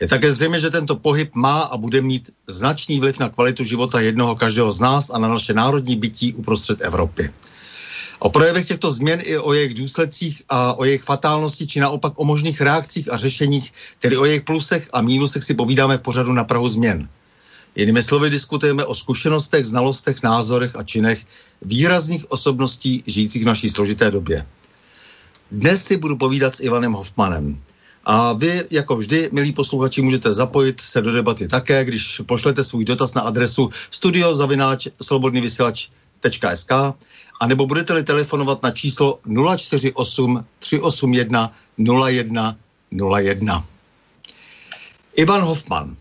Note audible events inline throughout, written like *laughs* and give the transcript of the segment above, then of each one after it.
Je také zřejmé, že tento pohyb má a bude mít značný vliv na kvalitu života jednoho každého z nás a na naše národní bytí uprostřed Evropy. O projevech těchto změn i o jejich důsledcích a o jejich fatálnosti, či naopak o možných reakcích a řešeních, tedy o jejich plusech a mínusech si povídáme v pořadu na Prahu změn. Jinými slovy diskutujeme o zkušenostech, znalostech, názorech a činech výrazných osobností žijících v naší složité době. Dnes si budu povídat s Ivanem Hoffmanem. A vy, jako vždy, milí posluchači, můžete zapojit se do debaty také, když pošlete svůj dotaz na adresu studiozavináč slobodnyvysilač.sk a nebo budete-li telefonovat na číslo 048 381 01 01. Ivan Hoffman,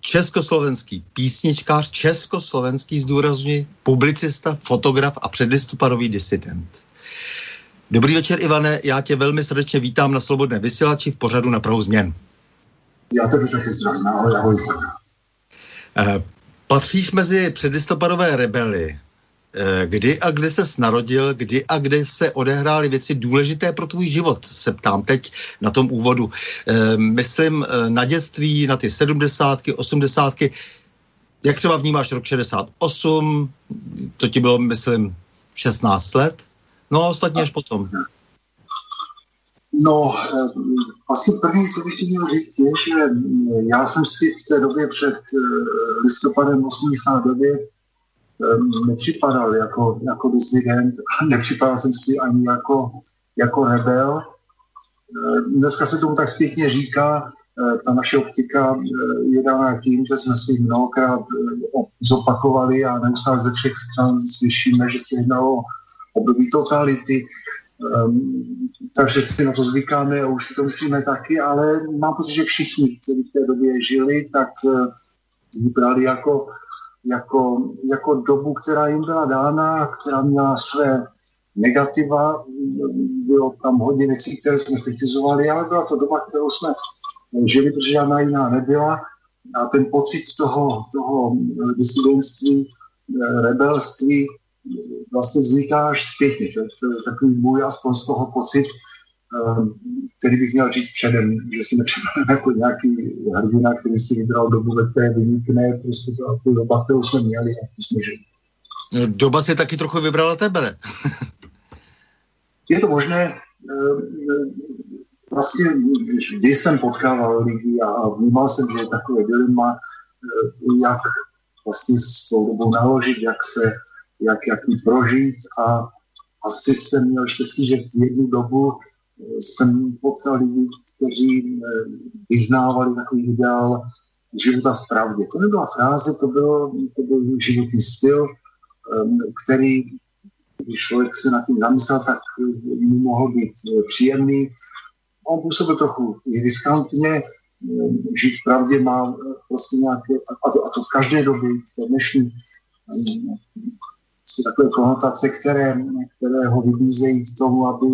československý písničkář, československý zdůrazňuji, publicista, fotograf a předlistopadový disident. Dobrý večer, Ivane, já tě velmi srdečně vítám na Slobodné vysílači v pořadu na Prahu změn. Já tebe taky zdravím, ahoj, ahoj. Eh, patříš mezi předlistopadové rebely. Eh, kdy a kde se narodil, kdy a kde se odehrály věci důležité pro tvůj život, se ptám teď na tom úvodu. Eh, myslím eh, na dětství, na ty sedmdesátky, osmdesátky. Jak třeba vnímáš rok 68, to ti bylo, myslím, 16 let? No a ostatně až potom. No, asi první, co bych měl říct, je, že já jsem si v té době před listopadem 89 nepřipadal jako, jako disident, *laughs* nepřipadal jsem si ani jako, jako rebel. Dneska se tomu tak zpětně říká, ta naše optika je dána tím, že jsme si mnohokrát zopakovali a neustále ze všech stran slyšíme, že se jednalo o období totality, takže si na to zvykáme a už si to myslíme taky, ale mám pocit, že všichni, kteří v té době žili, tak vybrali jako jako, jako dobu, která jim byla dána, která měla své negativa, bylo tam hodně věcí, které jsme kritizovali, ale byla to doba, kterou jsme žili, protože žádná jiná nebyla. A ten pocit toho, toho disidentství, rebelství vlastně vzniká až zpětně. To, to je takový můj aspoň z toho pocit, Ehm, který bych měl říct předem, že si nepřipadám *laughs* jako nějaký hrdina, který si vybral dobu, ve které vynikne, prostě to, tu doba, kterou jsme měli a to jsme žili. No, doba si taky trochu vybrala tebe, *laughs* Je to možné. Ehm, vlastně vždy jsem potkával lidi a vnímal jsem, že je takové dilema, ehm, jak vlastně s tou dobou naložit, jak se, jak, jak ji prožít a asi jsem měl štěstí, že v jednu dobu jsem potkal lidi, kteří eh, vyznávali takový ideál života v pravdě. To nebyla fráze, to, bylo, to byl životní styl. který, když člověk se nad tím zamyslel, tak mu mohl být příjemný. On působil trochu riskantně, žít v pravdě má prostě nějaké, a to, a to v každé době, v dnešní si takové konotace, které, které ho vybízejí k tomu, aby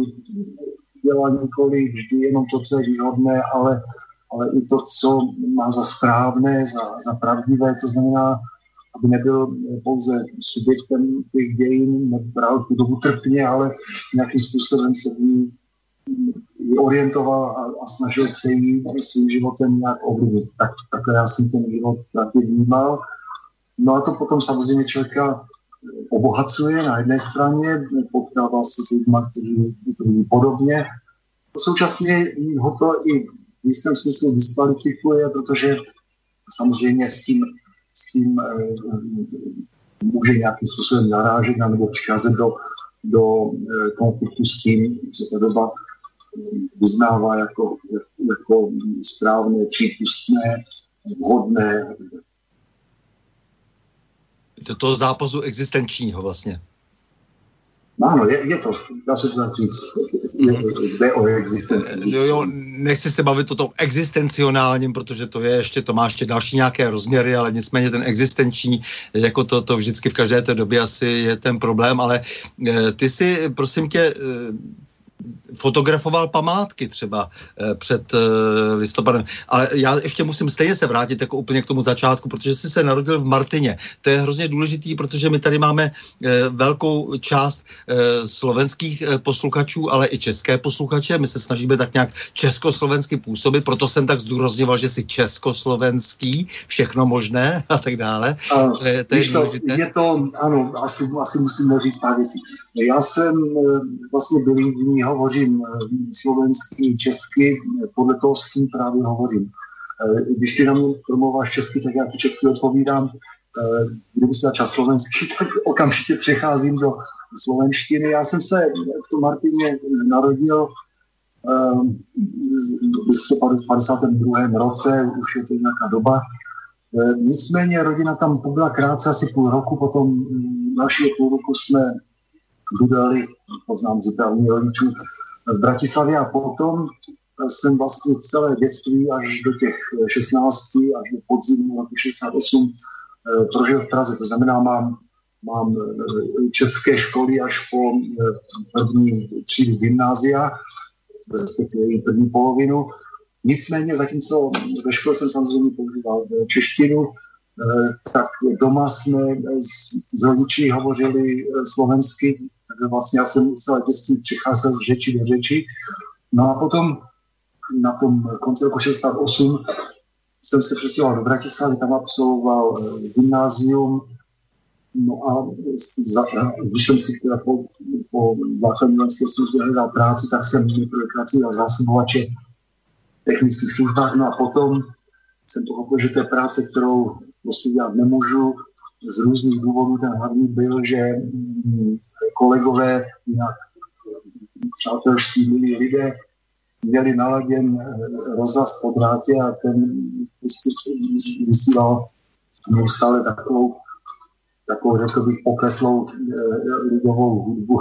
dělal nikoli vždy jenom to, co je výhodné, ale, ale i to, co má za správné, za, za pravdivé, to znamená, aby nebyl pouze subjektem těch dějin, nebral tu dobu trpně, ale nějakým způsobem se v ní orientoval a, a snažil se jí svým životem nějak ovlivnit. Tak, takhle já jsem ten život vnímal. No a to potom samozřejmě člověka obohacuje na jedné straně, potkává se s lidmi, kteří podobně. Současně ho to i v jistém smyslu diskvalifikuje, protože samozřejmě s tím, s tím e, může nějakým způsobem narážet nebo přicházet do, do e, konfliktu s tím, co ta doba vyznává jako, jako správné, přípustné, vhodné do toho zápasu existenčního vlastně. No ano, je, je to, dá se to tak říct, jde o existenci. Jo, jo, nechci se bavit o tom existencionálním, protože to je ještě, to má ještě další nějaké rozměry, ale nicméně ten existenční, jako to, to vždycky v každé té době asi je ten problém, ale e, ty si, prosím tě, e, fotografoval památky třeba eh, před eh, listopadem. Ale já ještě musím stejně se vrátit jako úplně k tomu začátku, protože jsi se narodil v Martině. To je hrozně důležitý, protože my tady máme eh, velkou část slovenských posluchačů, ale i české posluchače. My se snažíme tak nějak československy působit, proto jsem tak zdůrazňoval, že jsi československý, všechno možné *laughs* a tak dále. A, to je, to je, důležité. je to, ano, asi, asi musím říct pár věcí. Já jsem vlastně byl hovořím eh, slovensky, česky, podle toho s kým právě hovořím. Eh, když ty na mě promluváš česky, tak já ti česky odpovídám. Eh, kdyby se začal slovensky, *laughs* tak okamžitě přecházím do slovenštiny. Já jsem se v tom Martině narodil v listopadu v 52. roce, už je to nějaká doba. Nicméně rodina tam pobyla krátce, asi půl roku, potom mm, dalšího půl roku jsme bydleli, poznám z rodičů, v Bratislavě a potom jsem vlastně celé dětství až do těch 16, až do podzimu roku 68 eh, prožil v Praze. To znamená, mám, mám eh, české školy až po eh, první třídu gymnázia, respektive první polovinu. Nicméně, zatímco ve škole jsem samozřejmě používal češtinu, tak doma jsme s, s rodiči hovořili slovensky, takže vlastně já jsem celé dětství přicházel z řeči do řeči. No a potom na tom konci roku 68 jsem se přestěhoval do Bratislavy, tam absolvoval eh, gymnázium, No a za, když jsem si teda po, po základní službě hledal práci, tak jsem nejprve pracoval zásobovače v technických službách, no a potom jsem pochopil, že to je práce, kterou prostě dělat nemůžu. Z různých důvodů ten hlavní byl, že mm, kolegové, nějak přátelští milí lidé, měli naladěn eh, rozhlas po drátě a ten vysílal neustále takovou, takovou, řekl bych, pokleslou eh, lidovou hudbu.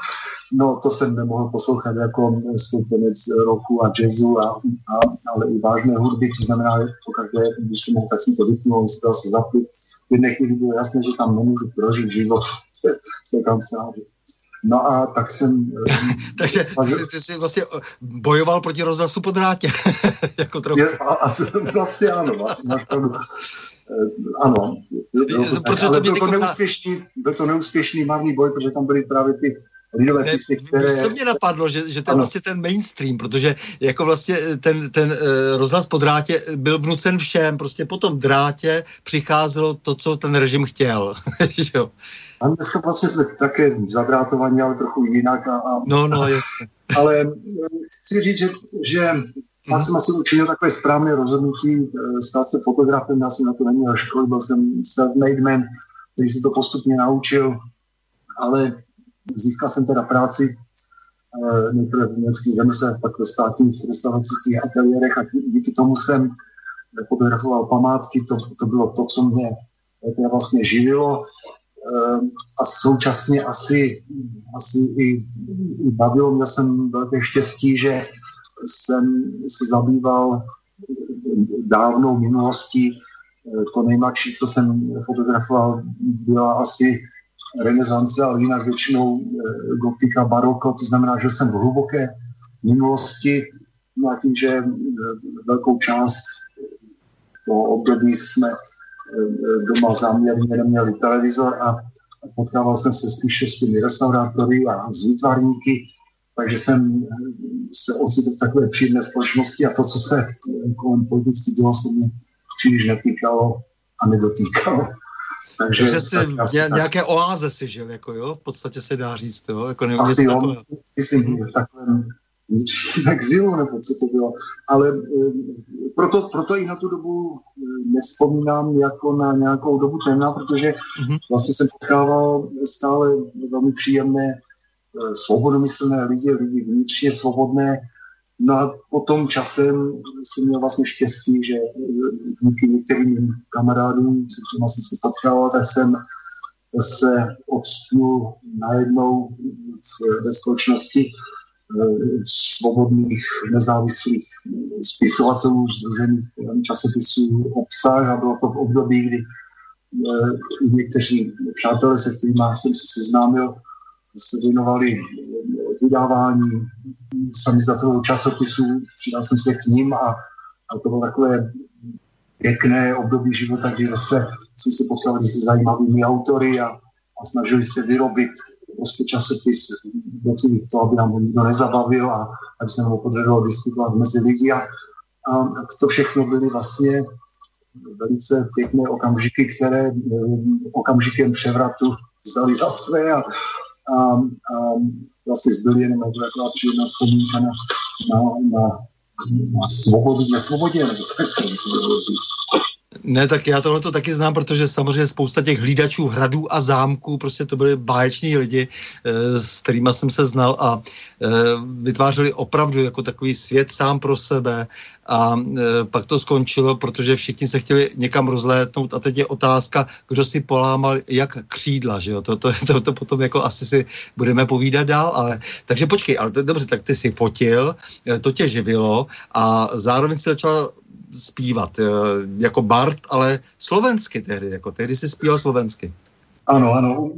*laughs* no, to jsem nemohl poslouchat jako stoupenec roku a jazzu, a, a, ale i vážné hudby, to znamená, pokaždé, když jsem mohl, tak jsem to vypnul, se dal se zaplit. V jedné chvíli bylo jasné, že tam nemůžu prožít život z té kanceláře. No a tak jsem... *laughs* Takže ty, ty jsi vlastně bojoval proti rozhlasu po drátě. *laughs* jako trochu. Je, a, a, vlastně ano, vlastně. Eh, ano, protože ale to byl, to neúspěšný, byl to neúspěšný marný boj, protože tam byly právě ty lidové písně, které... Co mě napadlo, že, že to je vlastně ten mainstream, protože jako vlastně ten, ten rozhlas po drátě byl vnucen všem, prostě po tom drátě přicházelo to, co ten režim chtěl. *laughs* jo. A dneska vlastně jsme také zadrátovaní, ale trochu jinak. A, a, no, no, jasně. Ale eh, chci říct, že, že mhm. jsem asi učinil takové správné rozhodnutí eh, stát se fotografem, já jsem na to neměl školy, byl jsem self-made man, který se to postupně naučil, ale Získal jsem teda práci eh, nejprve v německých řemeslech, pak ve státních restauracích ateliérech a díky tomu jsem fotografoval památky, to, to bylo to, co mě teda vlastně živilo. a současně asi, asi i, i bavilo. Měl jsem velké štěstí, že jsem se zabýval dávnou minulostí. To nejmladší, co jsem fotografoval, byla asi renesance, ale jinak většinou gotika, baroko, to znamená, že jsem v hluboké minulosti, no a tím, že velkou část toho období jsme doma záměrně neměli televizor a potkával jsem se spíše s těmi restaurátory a s výtvarníky, takže jsem se ocitl v takové příjemné společnosti a to, co se kolem politicky dělo, se mi příliš netýkalo a nedotýkalo. Takže, Takže jsi tak, nějaké tak, oáze si žil, jako jo, v podstatě se dá říct, jo, jako nevím, asi jo, myslím, v takovém vnitřním exilu, nebo co to bylo. Ale e, proto, proto i na tu dobu nespomínám jako na nějakou dobu temná, protože mm-hmm. vlastně jsem potkával stále velmi příjemné, svobodomyslné lidi, lidi vnitřně svobodné. No a potom časem jsem měl vlastně štěstí, že díky některým kamarádům, se kterými jsem se potkával, tak jsem se odstnul najednou ve společnosti svobodných nezávislých spisovatelů združených časopisů obsah a bylo to v období, kdy eh, někteří přátelé, se kterými jsem se seznámil, se věnovali vydávání samizdatového časopisu, přidal jsem se k ním a, a to bylo takové pěkné období života, kdy zase jsme se potkali se zajímavými autory a, a snažili se vyrobit prostě časopis docílit to, aby nám nikdo nezabavil a aby se nám podařilo diskutovat mezi lidi. A, a to všechno byly vlastně velice pěkné okamžiky, které um, okamžikem převratu vzali za své a, a, a vlastně zbyly jenom jako taková příjemná vzpomínka na, na, na, na svobodu, na svobodě, nebo tak, ne, tak já tohle to taky znám, protože samozřejmě spousta těch hlídačů hradů a zámků, prostě to byli báječní lidi, eh, s kterými jsem se znal a eh, vytvářeli opravdu jako takový svět sám pro sebe a eh, pak to skončilo, protože všichni se chtěli někam rozlétnout a teď je otázka, kdo si polámal jak křídla, že jo, to, to, to, to potom jako asi si budeme povídat dál, ale takže počkej, ale to, dobře, tak ty si fotil, to tě živilo a zároveň si začal zpívat, eh, jako Bart, ale slovensky tehdy, jako tehdy si zpíval slovensky. Ano, ano.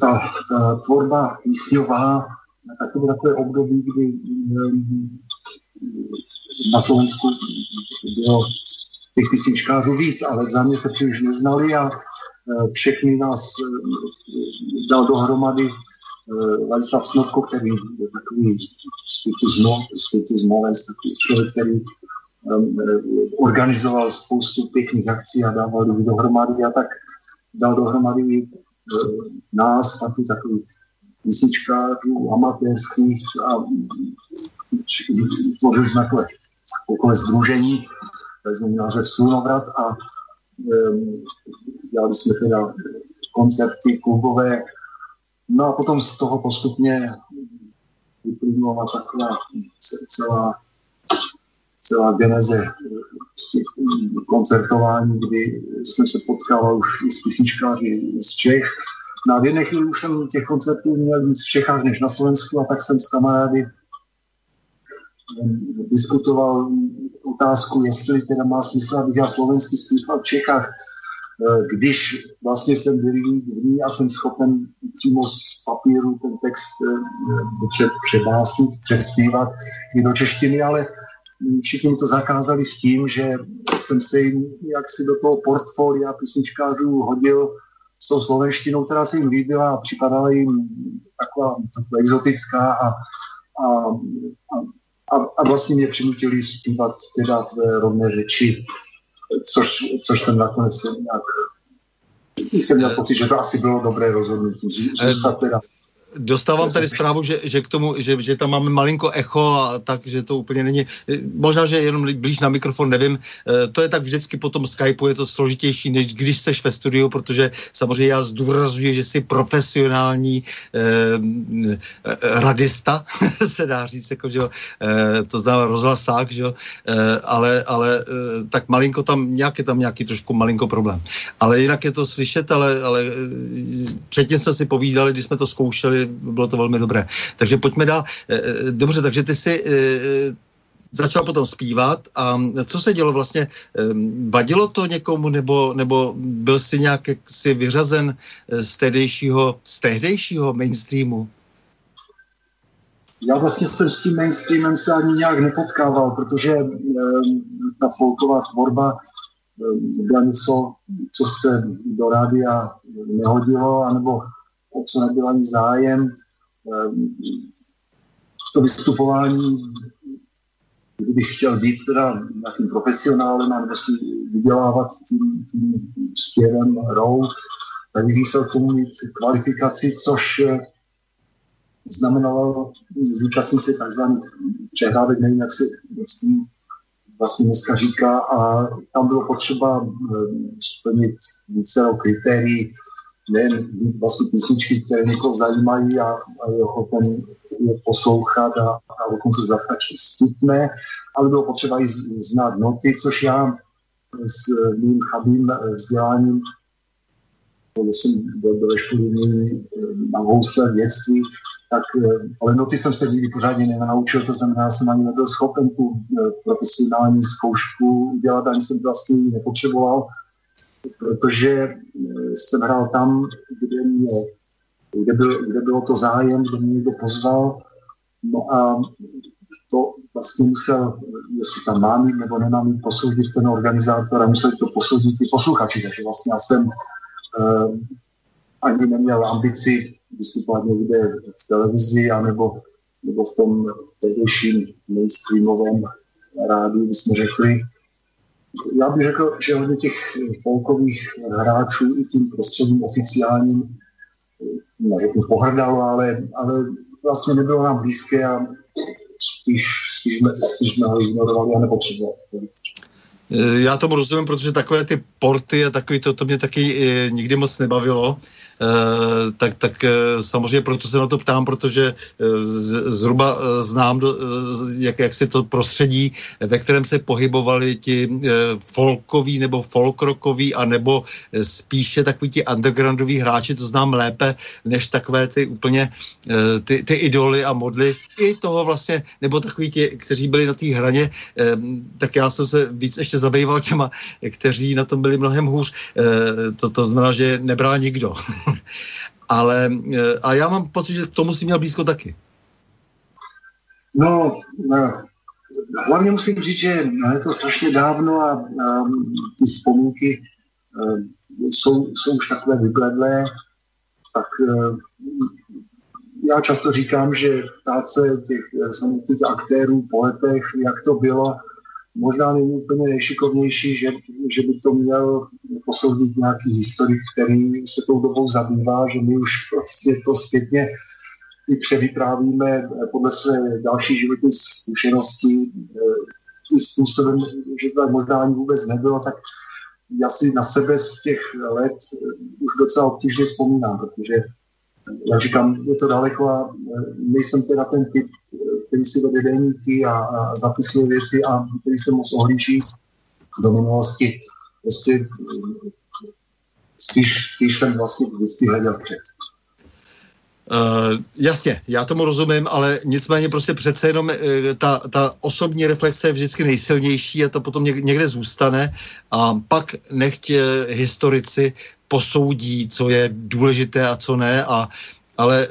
Ta, ta tvorba písňová, tak to bylo takové období, kdy eh, na Slovensku bylo těch písničkářů víc, ale vzájemně se příliš neznali a eh, všechny nás dal dohromady Ladislav Snodko, který je takový světý zmolenc, takový člověk, který um, organizoval spoustu pěkných akcí a dával lidi dohromady a tak dal dohromady uh, nás, taky takových písničkářů, amatérských a tvořili jsme takové okolo združení, tak jsme název Slunovrat a um, dělali jsme teda koncerty klubové, No a potom z toho postupně vyplynula taková celá, celá geneze koncertování, kdy jsem se potkal už i s písničkáři z Čech. Na no jedné chvíli už jsem těch koncertů měl víc v Čechách než na Slovensku a tak jsem s kamarády diskutoval otázku, jestli teda má smysl, abych já slovensky zpíval v Čechách když vlastně jsem bilingvní a jsem schopen přímo z papíru ten text eh, přebásnit, přespívat i do češtiny, ale všichni to zakázali s tím, že jsem se jim jaksi do toho portfolia písničkářů hodil s tou slovenštinou, která se jim líbila a připadala jim taková, taková exotická a, a, a, a vlastně mě přinutili zpívat teda v rovné řeči což, což jsem nakonec nějak jsem měl pocit, že to asi bylo dobré rozhodnutí. Zůstat teda dostávám tady zprávu, že, že k tomu, že, že tam máme malinko echo a tak, že to úplně není, možná, že jenom blíž na mikrofon, nevím, eh, to je tak vždycky po tom Skypeu, je to složitější, než když seš ve studiu, protože samozřejmě já zdůrazuji, že jsi profesionální eh, eh radista, *laughs* se dá říct, jako, že jo, eh, to znamená rozhlasák, že jo, eh, ale, ale eh, tak malinko tam, nějak je tam nějaký trošku malinko problém. Ale jinak je to slyšet, ale, ale eh, předtím jsme si povídali, když jsme to zkoušeli, bylo to velmi dobré. Takže pojďme dál. Eh, eh, dobře, takže ty si začal potom zpívat a co se dělo vlastně? Vadilo to někomu nebo, nebo byl si nějak si vyřazen z tehdejšího, z tehdejšího mainstreamu? Já vlastně jsem s tím mainstreamem se ani nějak nepotkával, protože e, ta folková tvorba e, byla něco, co se do rádia nehodilo, anebo o co nebyl ani zájem. Ehm, to vystupování, kdybych chtěl být teda nějakým profesionálem nebo si vydělávat tím, tím zpěvem, rou, tak bych musel tomu mít kvalifikaci, což eh, znamenalo zúčastnit se takzvaných přehrávek, nevím, jak se vlastně dneska říká, a tam bylo potřeba ehm, splnit více kritérií, nejen vlastně písničky, které někoho zajímají a, a je ochoten je poslouchat a, a dokonce zatačit stupné, ale bylo potřeba i znát noty, což já s mým chabým vzděláním jsem byl, byl ve škole na housle v dětství, tak, ale noty jsem se nikdy pořádně nenaučil, to znamená, že jsem ani nebyl schopen tu eh, profesionální zkoušku udělat, ani jsem vlastně nepotřeboval protože eh, jsem hrál tam, kde, mě, kde, byl, kde bylo to zájem, kde mě někdo pozval. No a to vlastně musel, jestli tam mám mít nebo nemám mít, posoudit ten organizátor a musel to posoudit i posluchači. Takže vlastně já jsem uh, ani neměl ambici vystupovat někde v televizi anebo, nebo v tom tehdejším mainstreamovém rádiu, jsme řekli, já bych řekl, že hodně těch folkových hráčů i tím prostředím oficiálním, neřeknu pohrdalo, ale, ale vlastně nebylo nám blízké a spíš, spíš, jsme, spíš jsme ho ignorovali a nepotřebovali. Já tomu rozumím, protože takové ty porty a takový to, to mě taky e, nikdy moc nebavilo. Eh, tak, tak eh, samozřejmě proto se na to ptám, protože eh, zhruba znám, jak, jak se to prostředí, ve kterém se pohybovali ti folkoví nebo folkrockoví, a nebo spíše takový ti undergroundoví hráči, to znám lépe, než takové ty úplně ty, ty idoly a modly i toho vlastně, nebo takový ti, kteří byli na té hraně, tak já jsem se víc ještě zabýval těma, kteří na tom byli mnohem hůř. To, to znamená, že nebral nikdo. *laughs* Ale eh, a já mám pocit, že k tomu si měl blízko taky. No, no hlavně musím říct, že je to strašně dávno a, a ty vzpomínky a, eh, jsou, jsou už takové vybledlé, tak a, eh, já často říkám, že ptát se těch samotných aktérů po letech, jak to bylo, možná není úplně nejšikovnější, že, že by to měl posoudit nějaký historik, který se tou dobou zabývá, že my už prostě to zpětně i převyprávíme podle své další životní zkušenosti tím způsobem, že to možná ani vůbec nebylo, tak já si na sebe z těch let už docela obtížně vzpomínám, protože já říkám, je to daleko a nejsem teda ten typ který si vede denníky a, a zapisuje věci a který se moc ohlíží do minulosti. Prostě spíš, spíš jsem vlastně vždycky hleděl před. Uh, jasně, já tomu rozumím, ale nicméně prostě přece jenom uh, ta, ta osobní reflexe je vždycky nejsilnější a to potom někde zůstane a pak nechť historici posoudí, co je důležité a co ne a ale eh,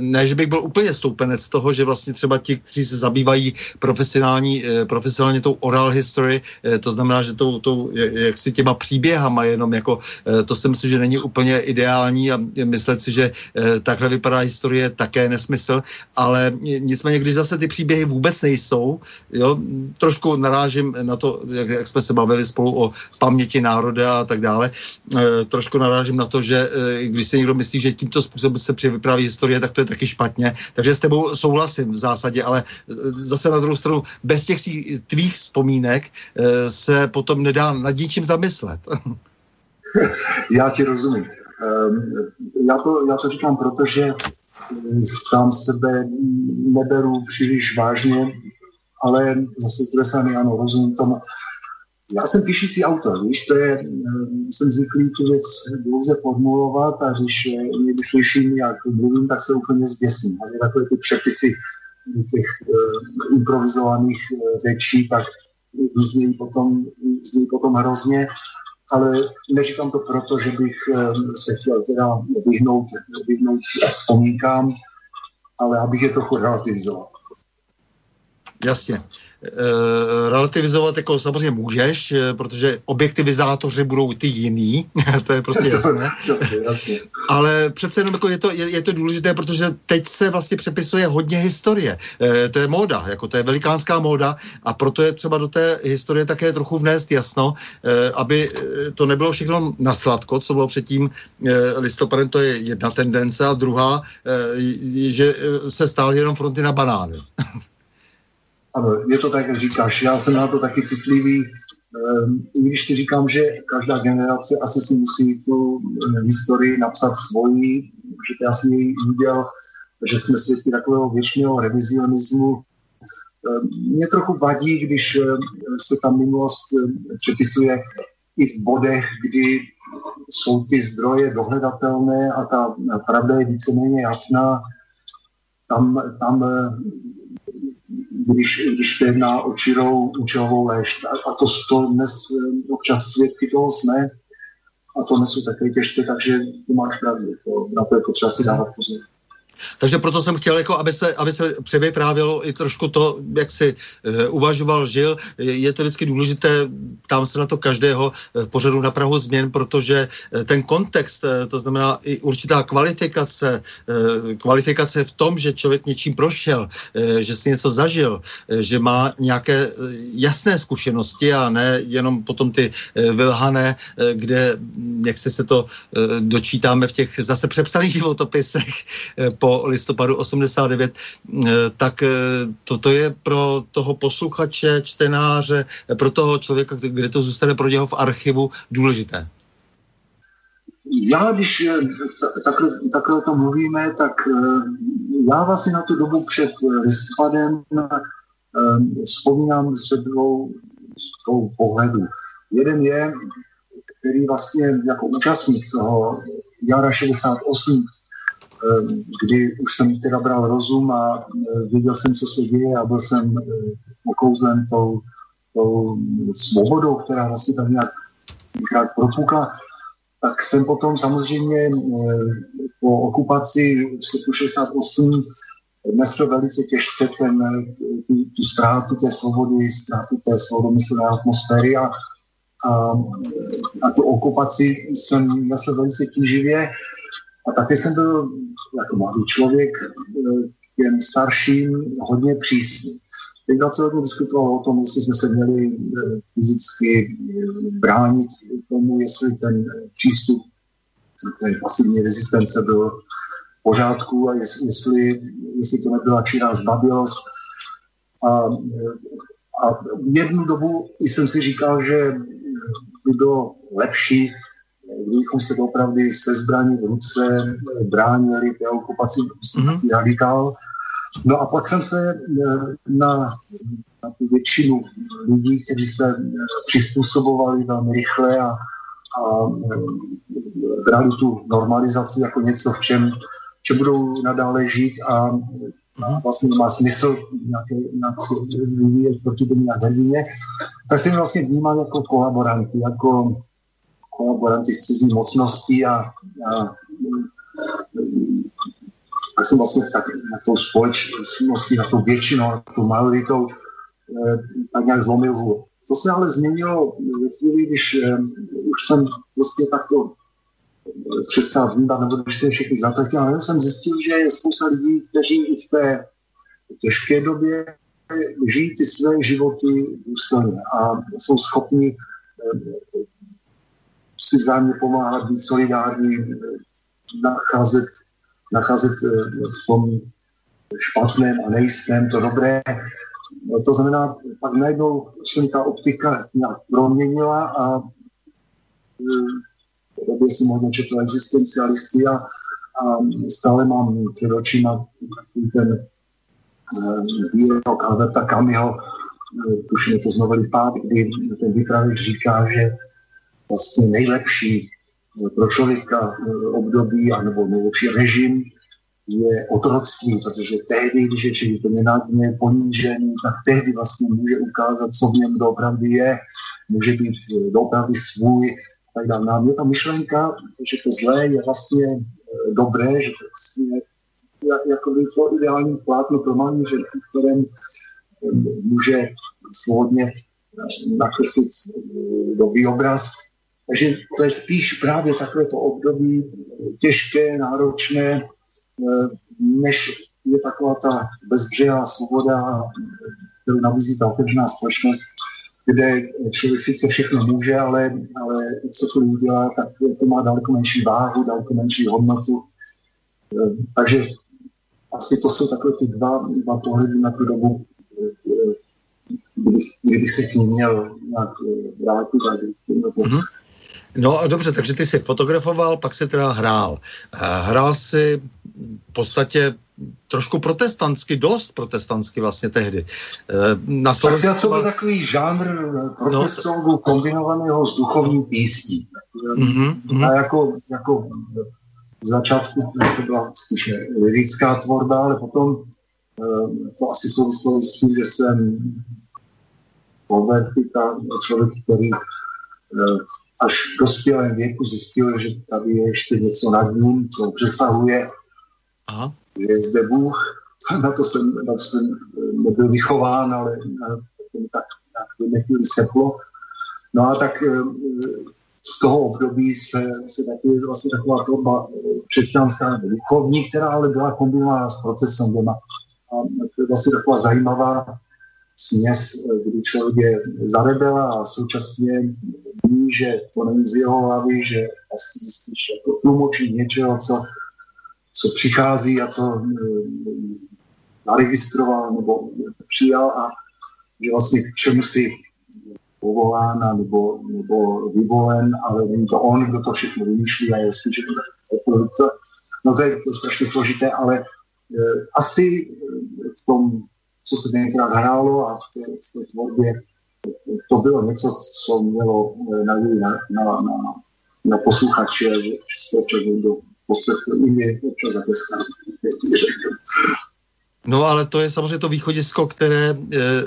ne, že bych byl úplně stoupenec toho, že vlastně třeba ti, kteří se zabývají profesionální, eh, profesionálně tou oral history, eh, to znamená, že tou, tou jak si těma příběhama jenom jako, to si myslím, že není úplně ideální a myslet si, že takhle vypadá historie, také nesmysl, ale nicméně, když zase ty příběhy vůbec nejsou, jo, trošku narážím na to, jak, jak jsme se bavili spolu o paměti národa a tak dále, trošku narážím na to, že když se někdo myslí, že tímto způsobem se při vypráví historie, tak to je taky špatně. Takže s tebou souhlasím v zásadě, ale zase na druhou stranu, bez těch tvých vzpomínek se potom nedá nad ničím zamyslet. *laughs* Já ti rozumím. Ehm, já to, já to říkám, protože sám sebe neberu příliš vážně, ale zase z strany ano, rozumím tomu. Já jsem píšící autor, víš, to je, eh, jsem zvyklý tu věc dlouze formulovat a když eh, někdy slyším, jak mluvím, tak se úplně zděsím. A takové ty přepisy těch uh, improvizovaných uh, řečí, tak zní potom, zní potom hrozně, ale neříkám to proto, že bych uh, se chtěl teda vyhnout, vyhnout vzpomínkám, ale abych je trochu relativizoval. Jasně. Eh, relativizovat jako samozřejmě můžeš, eh, protože objektivizátoři budou ty jiný, *laughs* to je prostě *laughs* jasné. Ale přece jenom jako je, to, je, je to důležité, protože teď se vlastně přepisuje hodně historie. E, to je móda, jako to je velikánská móda a proto je třeba do té historie také trochu vnést jasno, e, aby to nebylo všechno na sladko, co bylo předtím e, listopadem, to je jedna tendence a druhá, e, že se stály jenom fronty na banány. *laughs* Ano, je to tak, jak říkáš. Já jsem na to taky citlivý. Ehm, I když si říkám, že každá generace asi si musí tu eh, historii napsat svoji, že je asi její úděl, že jsme svědky takového věčného revizionismu. Ehm, mě trochu vadí, když eh, se ta minulost eh, přepisuje i v bodech, kdy jsou ty zdroje dohledatelné a ta pravda je víceméně jasná. Tam, tam když, když se jedná o čirou účelovou léž. A, a to, to dnes eh, občas svědky toho jsme a to nesu také těžce, takže to máš pravdu. To, na to je potřeba si dávat pozor. Takže proto jsem chtěl, jako, aby, se, aby se převyprávělo i trošku to, jak si uh, uvažoval, žil. Je, to vždycky důležité, ptám se na to každého eh, v pořadu na Prahu změn, protože uh, ten kontext, to znamená i určitá kvalifikace, kvalifikace v tom, že člověk něčím prošel, že si něco zažil, že má nějaké jasné zkušenosti a ne jenom potom ty uh, vylhané, kde, jak se se to uh, dočítáme v těch zase přepsaných životopisech, uh, po listopadu 89, eh, tak eh, toto je pro toho posluchače, čtenáře, pro toho člověka, kde to zůstane pro něho v archivu důležité. Já, když eh, takhle, takhle to mluvíme, tak já vlastně na tu dobu před listopadem vzpomínám se dvou, dvou pohledů. Jeden je, který vlastně jako účastník toho jara 68 Ehm, kdy už jsem teda bral rozum a eh, věděl jsem, co se děje a byl jsem eh, okouzlen tou, tou svobodou, která vlastně tam nějak, nějak propukla, tak jsem potom samozřejmě eh, po okupaci v srpnu 68 nesl velice těžce ten, tu, tu ztrátu té svobody, ztrátu té svobodomyslné atmosféry a, a, a tu okupaci jsem nesl velice tíživě. A taky jsem byl jako mladý člověk eh, těm starším hodně přísný. Teď se hodně diskutovalo o tom, jestli jsme se měli eh, fyzicky bránit tomu, jestli ten přístup té pasivní rezistence byl v pořádku a jestli, jestli to nebyla čirá zbabilost. A, a jednu dobu jsem si říkal, že by bylo lepší kdybychom se opravdu se zbraní v ruce bránili té okupaci mm-hmm. radikál. No a pak jsem se eh, na, na tu většinu lidí, kteří se eh, přizpůsobovali velmi rychle a, a eh, brali tu normalizaci jako něco, v čem, če budou nadále žít a, a mhm. vlastně nemá smysl nějaké, nějaké vyvíjet proti tomu nějak hrdině, tak jsem vlastně vnímal jako kolaboranty, jako kolaboranty z cizí mocností a, a tak jsem vlastně tak, na tou společností, na tou většinou, na tou majoritou eh, tak nějak zlomil hůl. To se ale změnilo ve chvíli, když eh, už jsem prostě takto eh, přestal vnímat, nebo když jsem všechny zatratil, ale jsem zjistil, že je spousta lidí, kteří i v té těžké době žijí ty své životy důstojně a jsou schopni si vzájemně pomáhat, být solidární, nacházet nacházet v tom špatném a nejistém to dobré. To znamená, pak najednou se ta optika nějak proměnila a v době jsem hodně četl existencialisty a, a stále mám před očima ten výrok Alberta Kamiho, tuším to z novely kdy ten vypravěč říká, že vlastně nejlepší pro člověka období anebo nejlepší režim je otroctví, protože tehdy, když je člověk úplně nadně ponížený, tak tehdy vlastně může ukázat, co v něm doopravdy je, může být doopravdy svůj. Tak dále. No mě ta myšlenka, že to zlé je vlastně eh, dobré, že to vlastně jako by to ideální plátno pro malíře, kterém eh, může svobodně nakreslit eh, dobrý obraz. Takže to je spíš právě takové to období těžké, náročné, Eh, než je taková ta bezbřehá svoboda, kterou nabízí ta otevřená společnost, kde člověk sice všechno může, ale, ale cokoliv udělá, tak to má daleko menší váhu, daleko menší hodnotu. Eh, takže asi to jsou takové ty dva, dva pohledy na tu dobu, eh, kdybych, kdybych se k ním měl nějak vrátit mm-hmm. No a dobře, takže ty jsi fotografoval, pak se teda hrál. Hrál si v podstatě trošku protestantsky, dost protestantsky vlastně tehdy. Eh, na Slovensku... Tak to byl takový žánr protestongu no, kombinovaného s duchovní písní. Mm-hmm, a jako, jako v začátku to byla spíše lirická tvorba, ale potom eh, to asi souvislo s tím, že jsem konvertita, člověk, který eh, až v dospělém věku zjistil, že tady je ještě něco nad ním, co přesahuje, Aha. že je zde Bůh. Na to jsem, na to jsem nebyl vychován, ale tak, tak nechvíli seplo. No a tak eh, z toho období se, se taky vlastně taková tvorba eh, křesťanská duchovní, která ale byla kombinována s protestantem. A to je vlastně taková zajímavá směs, eh, kdy člověk je zarebela a současně ví, že to není z jeho hlavy, že vlastně spíš jako tlumočí něčeho, co, co přichází a co eh, zaregistroval nebo přijal a že vlastně k čemu si povolán nebo, nebo vyvolen, ale není to on, kdo to všechno vymýšlí a je spíš jako to, no to je, to strašně složité, ale e, asi v tom co se tenkrát hrálo a v té, v té tvorbě to bylo něco, co mělo eh, naději na, na, na, na posluchače, že to občas někdo poslechl i mě občas zatleskal. No ale to je samozřejmě to východisko, které e,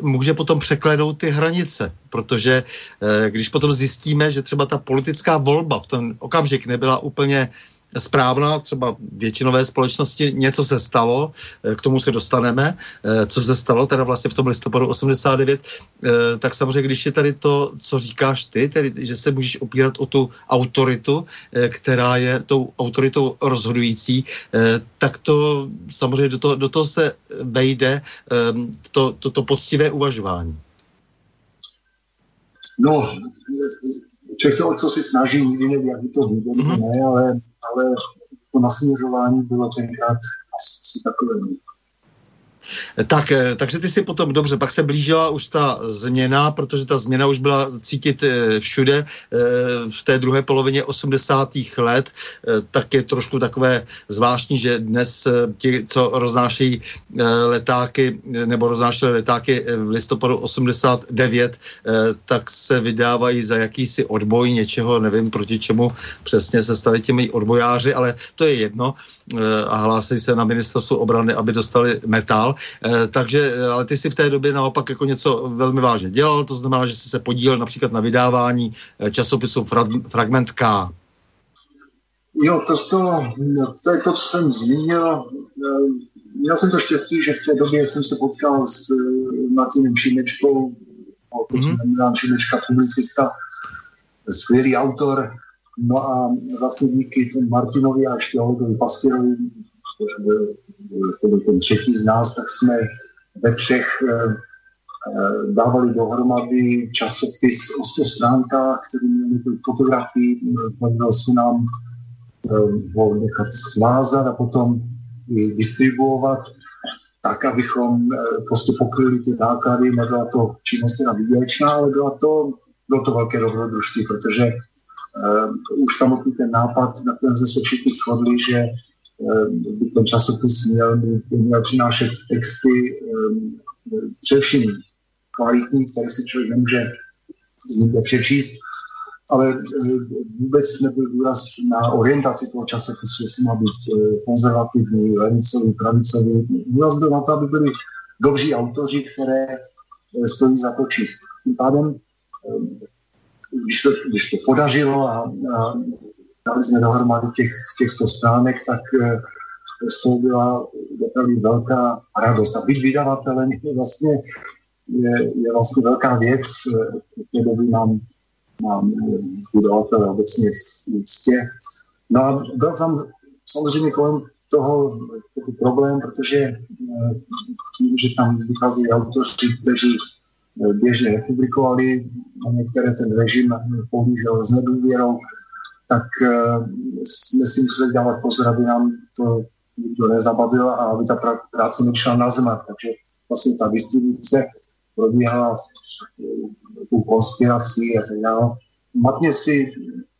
může potom překlenout ty hranice, protože e, když potom zjistíme, že třeba ta politická volba v ten okamžik nebyla úplně správná, třeba většinové společnosti, něco se stalo, eh, k tomu se dostaneme, eh, co se stalo teda vlastně v tom listopadu 89, eh, tak samozřejmě, když je tady to, co říkáš ty, tedy, že se můžeš opírat o tu autoritu, která je tou autoritou rozhodující, tak to samozřejmě do toho, do toho se vejde to, to, to poctivé uvažování. No, člověk se o co si snaží, nikdy neví, jak by to bylo, mm-hmm. ne, ale, ale to nasměřování bylo tenkrát asi takové tak, eh, takže ty si potom, dobře, pak se blížila už ta změna, protože ta změna už byla cítit eh, všude eh, v té druhé polovině 80. let, tak je trošku takové zvláštní, že dnes ti, co roznášejí letáky, nebo roznášeli letáky v listopadu 89, tak se vydávají za jakýsi odboj něčeho, nevím proti čemu přesně se stali těmi odbojáři, ale to je jedno a hlásí se na ministerstvu obrany, aby dostali metal. Eh, takže, eh, ale ty si v té době naopak jako něco velmi vážně dělal, to znamená, že jsi se podílel například na vydávání eh, časopisu Fragment K. Jo, to, to, to je to, co jsem zmínil. Měl jsem to štěstí, že v té době jsem se potkal s Martinem Šimečkou, mm-hmm. Šimečka, publicista, skvělý autor, No a vlastně díky Martinovi a ještě Olegovi Pastěrovi to byl ten třetí z nás, tak jsme ve třech eh, eh, dávali dohromady časopis o 100 stránkách, který měl několik fotografií, podařilo se nám ho nechat svázat a potom distribuovat tak, abychom prostě pokryli ty náklady. Nebyla to činnost teda výdělečná, ale byla to, bylo to velké dobrodružství, protože uh, už samotný ten nápad, na kterém jsme se všichni shodli, že uh, ten časopis měl, měl přinášet texty um, především kvalitní, které si člověk nemůže nikde přečíst, ale eh, vůbec nebyl důraz na orientaci toho časopisu, jestli má být eh, konzervativní, levicový, pravicový. Důraz byl na to, aby byli dobří autoři, které eh, stojí za to číst. Tím pádem, když to, když to podařilo a, a dali jsme dohromady těch, těch 100 stránek, tak z toho byla opravdu velká radost. A být vydavatelem je vlastně, je, je vlastně velká věc. V té doby nám mám budovatele obecně v úctě. No a byl tam samozřejmě kolem toho takový problém, protože eh, tím, že tam vychází autoři, kteří eh, běžně republikovali, a některé ten režim pohlížel s nedůvěrou, tak eh, jsme si museli dávat pozor, aby nám to nikdo nezabavil a aby ta práce nešla na zmar. Takže vlastně ta distribuce probíhala tu konspirací a tak dále. Matně si,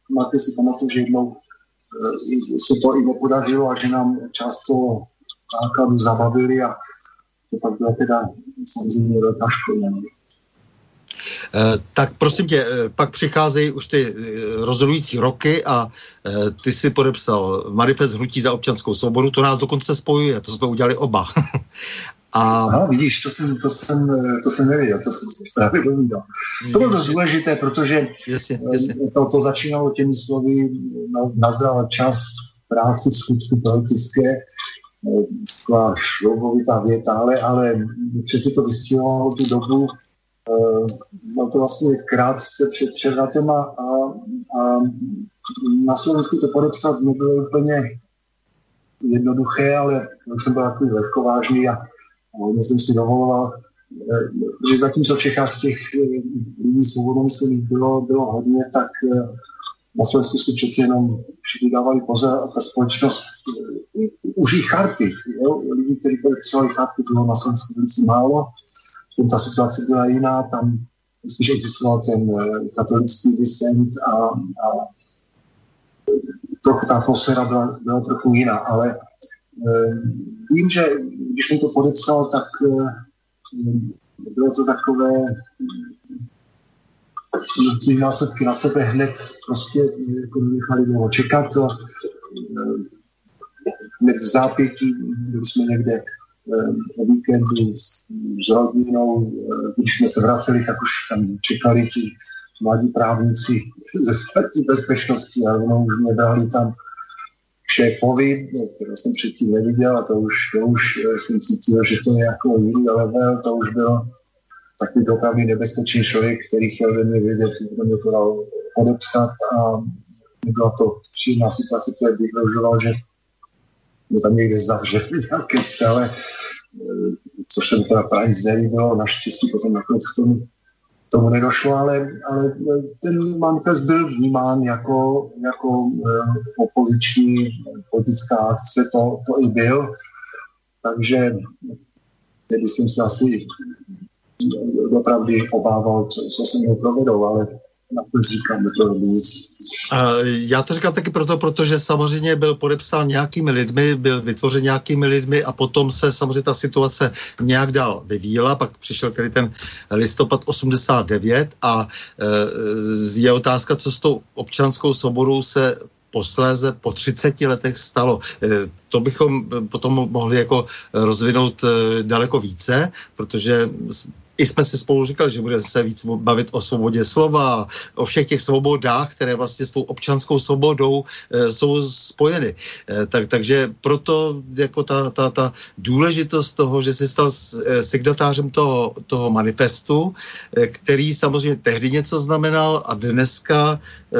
matně si pamatuju, že jednou e, se to i nepodařilo a že nám část toho nákladu zabavili a to pak byla teda samozřejmě velká škoda. Eh, tak prosím tě, eh, pak přicházejí už ty rozhodující roky a ty si podepsal manifest Hnutí za občanskou svobodu, to nás dokonce spojuje, to jsme udělali oba. *laughs* A... Aha, vidíš, to jsem, to jsem, to jsem nevěděl, to jsem právě dovídal. To bylo dost důležité, protože jasně, jasně. To, to začínalo těmi slovy na, čas práci v skutku politické, taková šloubovitá věta, ale, ale přesně to vystihovalo tu dobu, bylo to vlastně krátce před převratem a, a, na Slovensku to podepsat nebylo úplně jednoduché, ale jsem byl takový lehkovážný a hodně jsem si dovoloval, eh, že zatímco v Čechách těch eh, lidí svobodomyslných bylo, bylo hodně, tak eh, na Slovensku si přeci jenom všichni dávali pozor a ta společnost už i charty. Jo? Lidi, kteří podepsali charty, bylo na Slovensku velice málo. Ta situace byla jiná, tam spíš existoval ten katolický disent a, a trochu ta atmosféra byla, byla trochu jiná, ale Vím, že když jsem to podepsal, tak eh, bylo to takové ty následky na sebe hned prostě jako nechali dlouho čekat. Eh, hned v zápětí, byli jsme někde eh, o víkendu s rodinou, když jsme se vraceli, tak už tam čekali ti mladí právníci ze státní bezpečnosti a rovnou už mě brali tam šéfovi, kterého jsem předtím neviděl a to už, to už eh, jsem cítil, že to je jako jiný level, to už byl takový opravdu nebezpečný člověk, který chtěl ve mě vědět, kdo mě to dal podepsat a nebyla to příjemná situace, která vyhrožoval, že mě tam někde zavřeli *laughs* nějaké celé, eh, což se mi teda právě nic nelíbilo, naštěstí potom nakonec k tomu tomu nedošlo, ale, ale ten manifest byl vnímán jako, jako uh, opoziční politická akce, to, to i byl. Takže myslím si asi opravdu obával, co, co se mnou provedou, ale říkám, to nic. Já to říkám taky proto, protože samozřejmě byl podepsán nějakými lidmi, byl vytvořen nějakými lidmi a potom se samozřejmě ta situace nějak dál vyvíjela, pak přišel tedy ten listopad 89 a e, je otázka, co s tou občanskou svobodou se posléze po 30 letech stalo. E, to bychom potom mohli jako rozvinout e, daleko více, protože i jsme si spolu říkali, že budeme se víc bavit o svobodě slova, o všech těch svobodách, které vlastně s tou občanskou svobodou e, jsou spojeny. E, tak, takže proto jako ta, ta, ta důležitost toho, že se stal e, signatářem toho, toho manifestu, e, který samozřejmě tehdy něco znamenal a dneska e,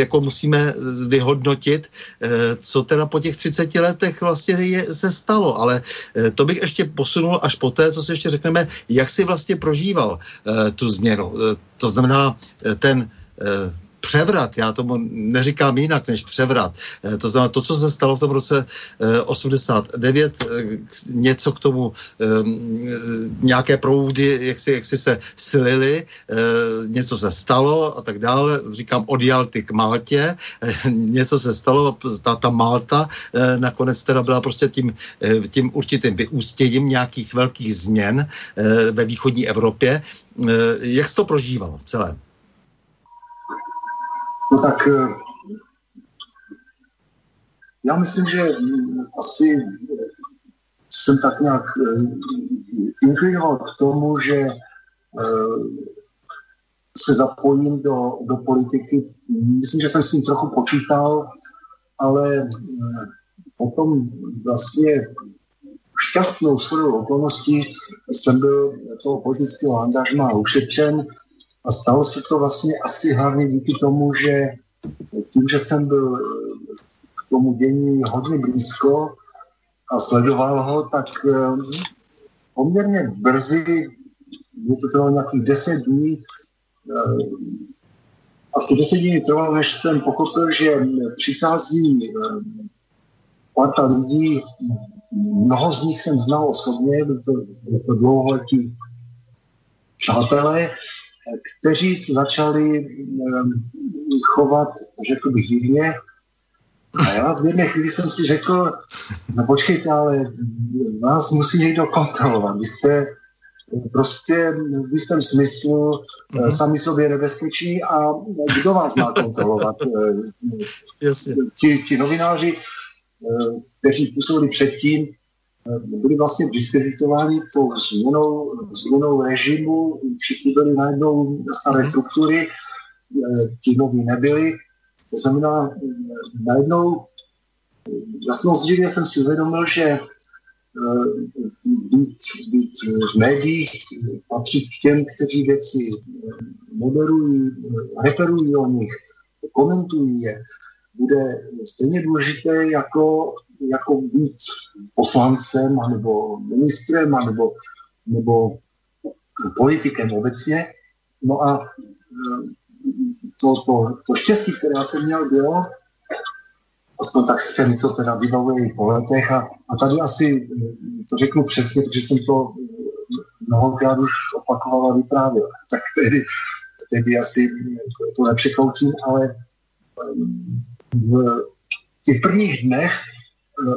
jako musíme vyhodnotit, e, co teda po těch 30 letech vlastně je, se stalo. Ale e, to bych ještě posunul až po té, co si ještě řekneme, jak si vlastně prožíval uh, tu změnu. Uh, to znamená uh, ten převrat, já tomu neříkám jinak než převrat. Eh, to znamená, to, co se stalo v tom roce 89, něco k tomu, nějaké proudy, jak si, jak si se slily, něco se stalo a tak dále. Říkám od Jalty k Maltě, něco se stalo, ta, ta Malta nakonec teda byla prostě tím, tím určitým vyústěním nějakých velkých změn ve východní Evropě. Jak jsi to prožíval celé? No tak eh, já myslím, že asi jsem tak nějak eh, inklinoval k tomu, že eh, se zapojím do, do politiky. Myslím, že jsem s tím trochu počítal, ale potom vlastně šťastnou shodou okolností jsem byl toho politického angažma ušetřen a stalo se to vlastně asi hlavně díky tomu, že tím, že jsem byl k tomu dění hodně blízko a sledoval ho, tak eh, poměrně brzy, mě to trvalo nějakých deset dní, eh, asi deset dní trvalo, než jsem pochopil, že přichází eh, parta lidí, mnoho z nich jsem znal osobně, byl to, byl to dlouholetí přátelé, kteří se začali ehm, chovat, řekl bych, divně. A já v jedné chvíli jsem si řekl, no počkejte, ale vás musí někdo kontrolovat. Vy jste prostě v jistém smyslu mm-hmm. sami sobě nebezpeční a kdo vás má kontrolovat? Jasně. Ti, ti novináři, eh, kteří působili předtím, byli vlastně diskreditováni tou změnou, změnou režimu, všichni byli najednou staré mhm. struktury, eh, ti noví nebyli. To znamená, eh, najednou jasnou zřejmě jsem si uvědomil, že eh, být, být v médiích, patřit k těm, kteří věci moderují, referují o nich, komentují je, bude stejně důležité jako jako být poslancem, nebo ministrem, nebo, nebo politikem obecně. No a eh, to, to, to štěstí, které já jsem měl, bylo, aspoň tak se mi to teda vybavuje i po letech a, a tady asi eh, to řeknu přesně, protože jsem to mnohokrát už opakoval a vyprávěl. Tak tedy, tedy asi to nepřekroutím, ale eh, v těch prvních dnech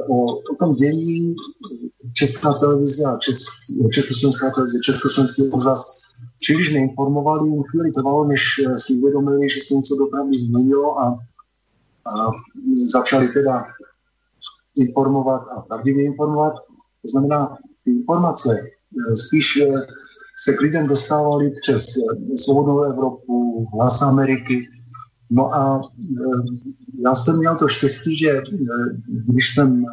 o, o tom dění Česká televize a Česk, Československá televize, Československý rozhlas příliš neinformovali. Jim chvíli trvalo, než eh, si uvědomili, že se něco dopravy změnilo a, a začali teda informovat a pravdivě informovat. To znamená, ty informace eh, spíš eh, se k lidem dostávaly přes Svobodnou Evropu, Hlas Ameriky, No a eh, já jsem měl to štěstí, že eh, když jsem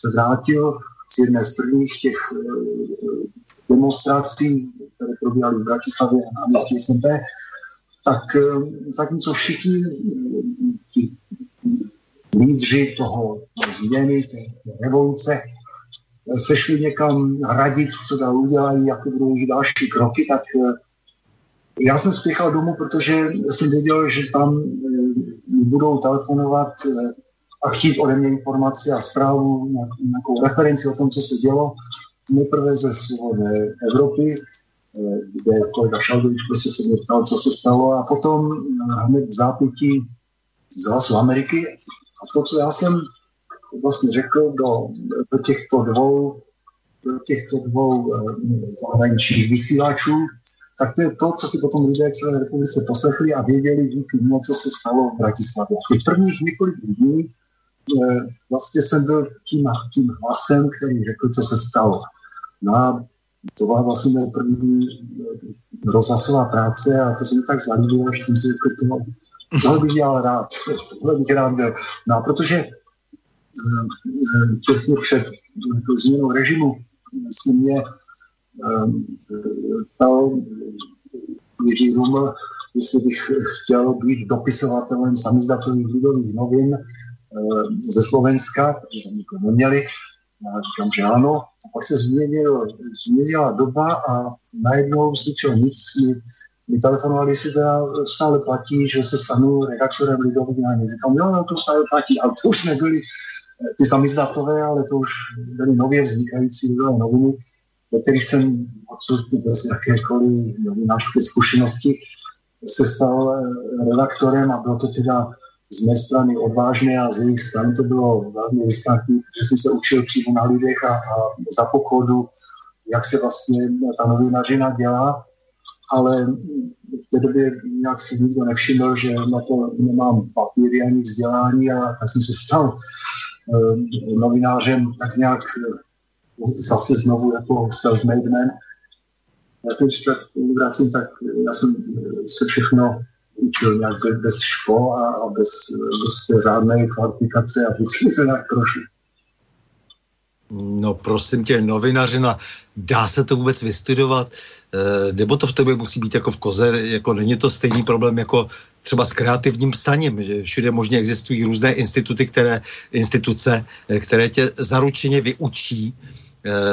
se vrátil z jedné z prvních těch eh, demonstrací, které probíhaly v Bratislavě na městě SMP, tak zatímco všichni ti lídři toho změny, té, té revoluce, sešli někam radit, co dál udělají, jaké budou další kroky, tak já jsem spěchal domů, protože jsem věděl, že tam eh, budou telefonovat eh, a chtít ode mě informace a zprávu, nějakou referenci o tom, co se dělo. Nejprve ze svobodné Evropy, eh, kde kolega Šaldovič prostě se mě ptal, co se stalo a potom hned v zápětí z hlasu Ameriky. A to, co já jsem vlastně řekl do, do těchto dvou do těchto dvou zahraničních vysílačů, tak to je to, co si potom lidé celé republice poslechli a věděli díky mě, co se stalo v Bratislavě. V těch prvních několik dní eh, vlastně jsem byl tím, tím hlasem, který řekl, co se stalo. No a to byla vlastně moje první eh, rozhlasová práce a to se mi tak zalíbilo, že jsem si řekl, to, tohle bych dělal rád, *laughs* tohle bych rád byl. No a protože eh, těsně před změnou režimu se mě ptal Ruml, jestli bych chtěl být dopisovatelem samizdatových lidových novin eh, ze Slovenska, protože tam nikoho neměli. Já říkám, že ano. A pak se změnil, změnila doba a najednou z ničeho nic mi mi telefonovali, jestli teda stále platí, že se stanu redaktorem Lidových novin. Říkám, jo, no, to stále platí, ale to už nebyly eh, ty samizdatové, ale to už byly nově vznikající lidové noviny, ve kterých jsem odsud bez jakékoliv novinářské zkušenosti se stal eh, redaktorem a bylo to teda z mé strany odvážné a z jejich strany to bylo velmi riskantní, protože jsem se učil přímo na lidech a, a za pochodu, jak se vlastně ta novinařina dělá, ale v té době nějak si nikdo nevšiml, že na to nemám papíry ani vzdělání a tak jsem se stal eh, novinářem tak nějak eh, zase znovu jako self-made man. Já jsem, když se vracím, tak já jsem se všechno učil nějak bez škol a, a bez, bez té řádné kvalifikace a vždycky se nějak prošli. No prosím tě, novinařina, dá se to vůbec vystudovat? E, nebo to v tobě musí být jako v koze, jako není to stejný problém jako třeba s kreativním psaním, že všude možně existují různé instituty, které, instituce, eh, které tě zaručeně vyučí,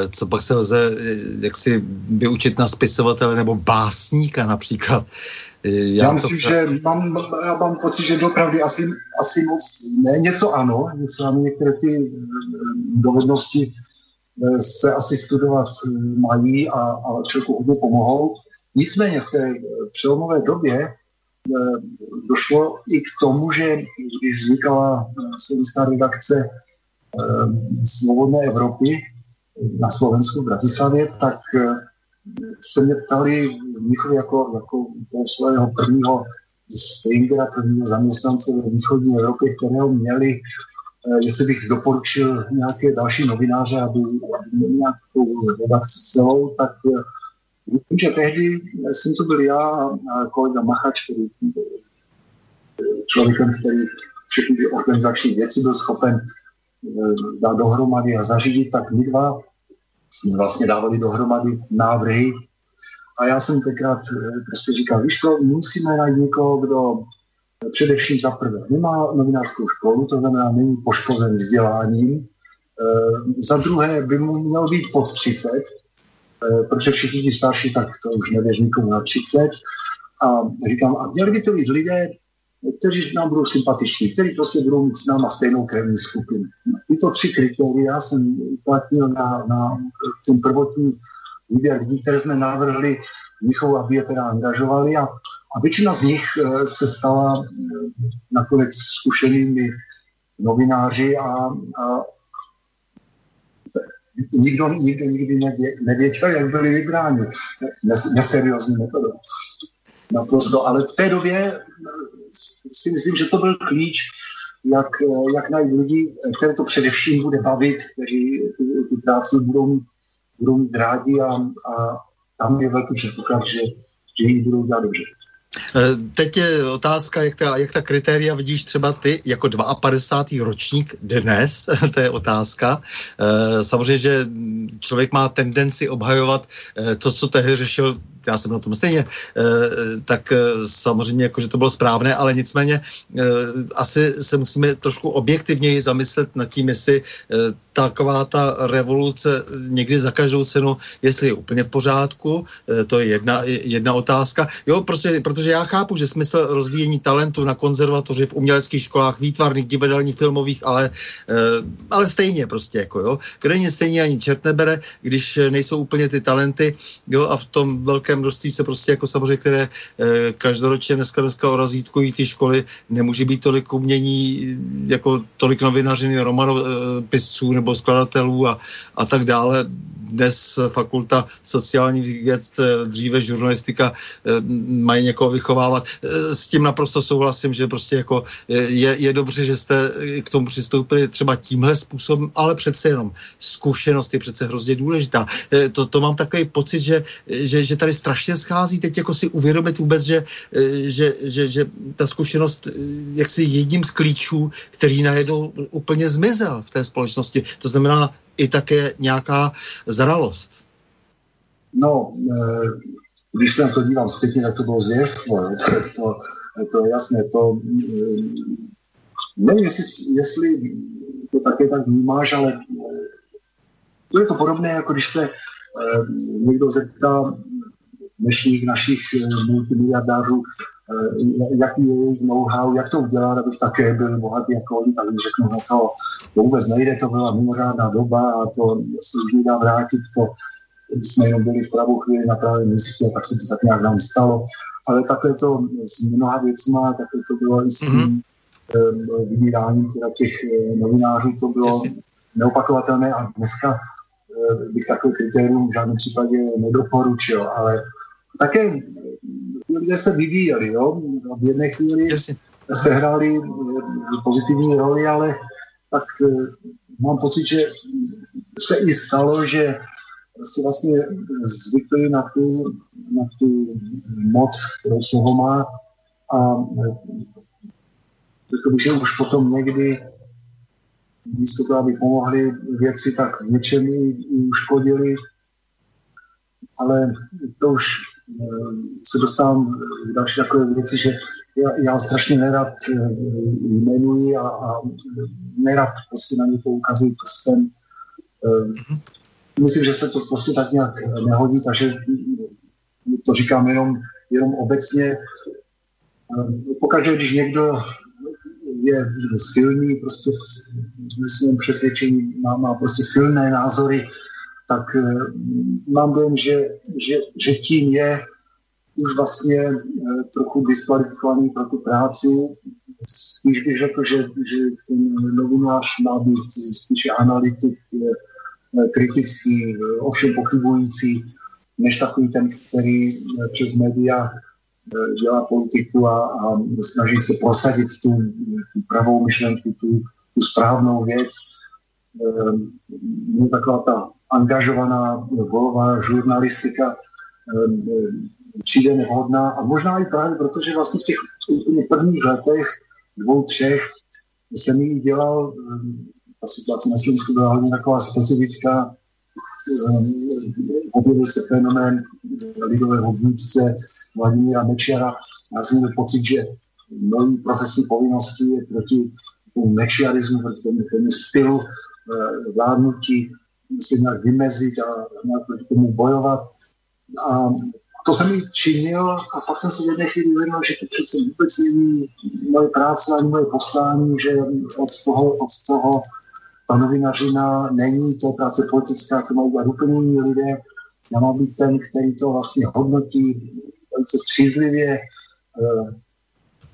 co pak se lze jak si vyučit na spisovatele nebo básníka například. Já, já myslím, to... že mám, já mám pocit, že dopravdy asi, asi moc ne, něco ano, něco ano, některé ty eh, dovednosti eh, se asi studovat eh, mají a, a člověku hodně pomohou. Nicméně v té přelomové době došlo i k tomu, že když vznikala slovenská redakce Svobodné Evropy na Slovensku v Bratislavě, tak se mě ptali v jako, jako toho svého prvního stringera, prvního zaměstnance ve východní Evropě, kterého měli, eh, jestli bych doporučil nějaké další novináře, aby, aby měli nějakou redakci celou, tak eh, vím, že tehdy jsem to byl já a kolega Machač, který člověkem, který všechny ty organizační věci byl schopen eh, dát dohromady a zařídit, tak my dva jsme vlastně dávali dohromady návrhy a já jsem tenkrát eh, prostě říkal, víš co, musíme najít někoho, kdo především za prvé nemá novinářskou školu, to znamená není poškozen vzděláním, za druhé by mu měl být pod 30, e, eh, protože všichni ti starší, tak to už nevěř nikomu na 30. A říkám, a měli by to být lidé, kteří nám budou sympatiční, kteří prostě budou mít s náma stejnou krevní skupinu. Tyto tři kritéria jsem uplatnil na, na ten prvotní výběr lidí, které jsme navrhli Mnichovu, aby je teda angažovali a, a většina z nich eh, se stala eh, nakonec zkušenými novináři a, a nikdo, nikdo nikdy nevě, nevěděl, jak byli vybráni. Neseriózní metodou. Naprosto. Ale v té době si myslím, že to byl klíč, jak, jak najít lidi, které to především bude bavit, kteří tu, práci budou budou mít rádi a, a tam je velký předpoklad, že, že ji budou dělat dobře. Eh, teď je otázka, jak ta, jak ta kritéria vidíš třeba ty jako 52. ročník dnes, *laughs* to je otázka. Eh, samozřejmě, že člověk má tendenci obhajovat eh, to, co tehdy řešil já jsem na tom stejně, tak samozřejmě jako, že to bylo správné, ale nicméně asi se musíme trošku objektivněji zamyslet nad tím, jestli taková ta revoluce někdy za každou cenu, jestli je úplně v pořádku, to je jedna, jedna otázka. Jo, prostě, protože já chápu, že smysl rozvíjení talentu na konzervatoři v uměleckých školách, výtvarných, divadelních, filmových, ale, ale stejně prostě, jako jo. Kde stejně ani čert nebere, když nejsou úplně ty talenty, jo, a v tom velkém množství se prostě jako samozřejmě, které eh, každoročně dneska, dneska orazítkují ty školy, nemůže být tolik umění, jako tolik novinařiny, romanopisců nebo skladatelů a, a tak dále dnes fakulta sociálních věd, eh, dříve žurnalistika, eh, mají někoho vychovávat. Eh, s tím naprosto souhlasím, že prostě jako je, je dobře, že jste k tomu přistoupili třeba tímhle způsobem, ale přece jenom zkušenost je přece hrozně důležitá. To, to mám takový pocit, že, že, že tady strašně schází teď jako si uvědomit vůbec, že, že, že, že ta zkušenost jaksi jedním z klíčů, který najednou úplně zmizel v té společnosti. To znamená i také nějaká zralost. No, eh, když se na to dívám zpětně, tak to bylo zvěrstvo. *laughs* To, to, to je jasné. To, eh, nevím, jestli, jestli to také tak vnímáš, ale eh, to je to podobné, jako když se někdo zeptá dnešních našich multimiliardářů, jaký je jejich know-how, jak to udělat, abych také byl bohatý jako oni, tak řeknu, no to, to vůbec nejde, to byla mimořádná doba a to se už nedá vrátit, to jsme jenom byli v pravou chvíli na pravém místě, tak se to tak nějak nám stalo. Ale takhle to s mnoha věcma, takhle to bylo i s tím mm-hmm. vybíráním teda těch novinářů, to bylo Jasně. neopakovatelné a dneska bych takové kritérium v žádném případě nedoporučil, ale také lidé se vyvíjeli, jo? v jedné chvíli se hráli pozitivní roli, ale tak mám pocit, že se i stalo, že si vlastně zvykli na tu, na tu moc, kterou slovo má a řekl bych, že už potom někdy místo toho, aby pomohli věci, tak v něčem i uškodili, ale to už eh, se dostávám k další takové věci, že já, já strašně nerad eh, jmenuji a, a nerad prostě na ně poukazuji prstem. Mm-hmm myslím, že se to prostě tak nějak nehodí, takže to říkám jenom, jenom obecně. Pokaždé, když někdo je silný, prostě v přesvědčení má, má prostě silné názory, tak eh, mám dojem, že, že, že tím je už vlastně eh, trochu diskvalifikovaný pro tu práci. Spíš bych řekl, že, že ten novinář má být spíše analytik, Eh, kritický, ovšem pochybující, než takový ten, který přes média dělá politiku a, a snaží se prosadit tu, tu pravou myšlenku, tu, tu správnou věc. Je taková ta angažovaná bojová žurnalistika přijde nevhodná a možná i právě protože vlastně v těch prvních letech, dvou, třech, jsem ji dělal ta situace na Slovensku byla hodně taková specifická. Objevil se fenomén lidového vůdce Vladimíra Mečiara. Já jsem měl pocit, že mojí profesní povinnosti je proti tomu mečiarismu, proti tomu, tomu stylu eh, vládnutí se nějak vymezit a nějak proti tomu bojovat. A to jsem i činil a pak jsem si v jedné chvíli uvědomil, že to přece vůbec není moje práce ani moje poslání, že od toho, od toho ta novinařina není, to práce politická, to mají dělat úplně jiní lidé. Já mám být ten, který to vlastně hodnotí velice střízlivě eh,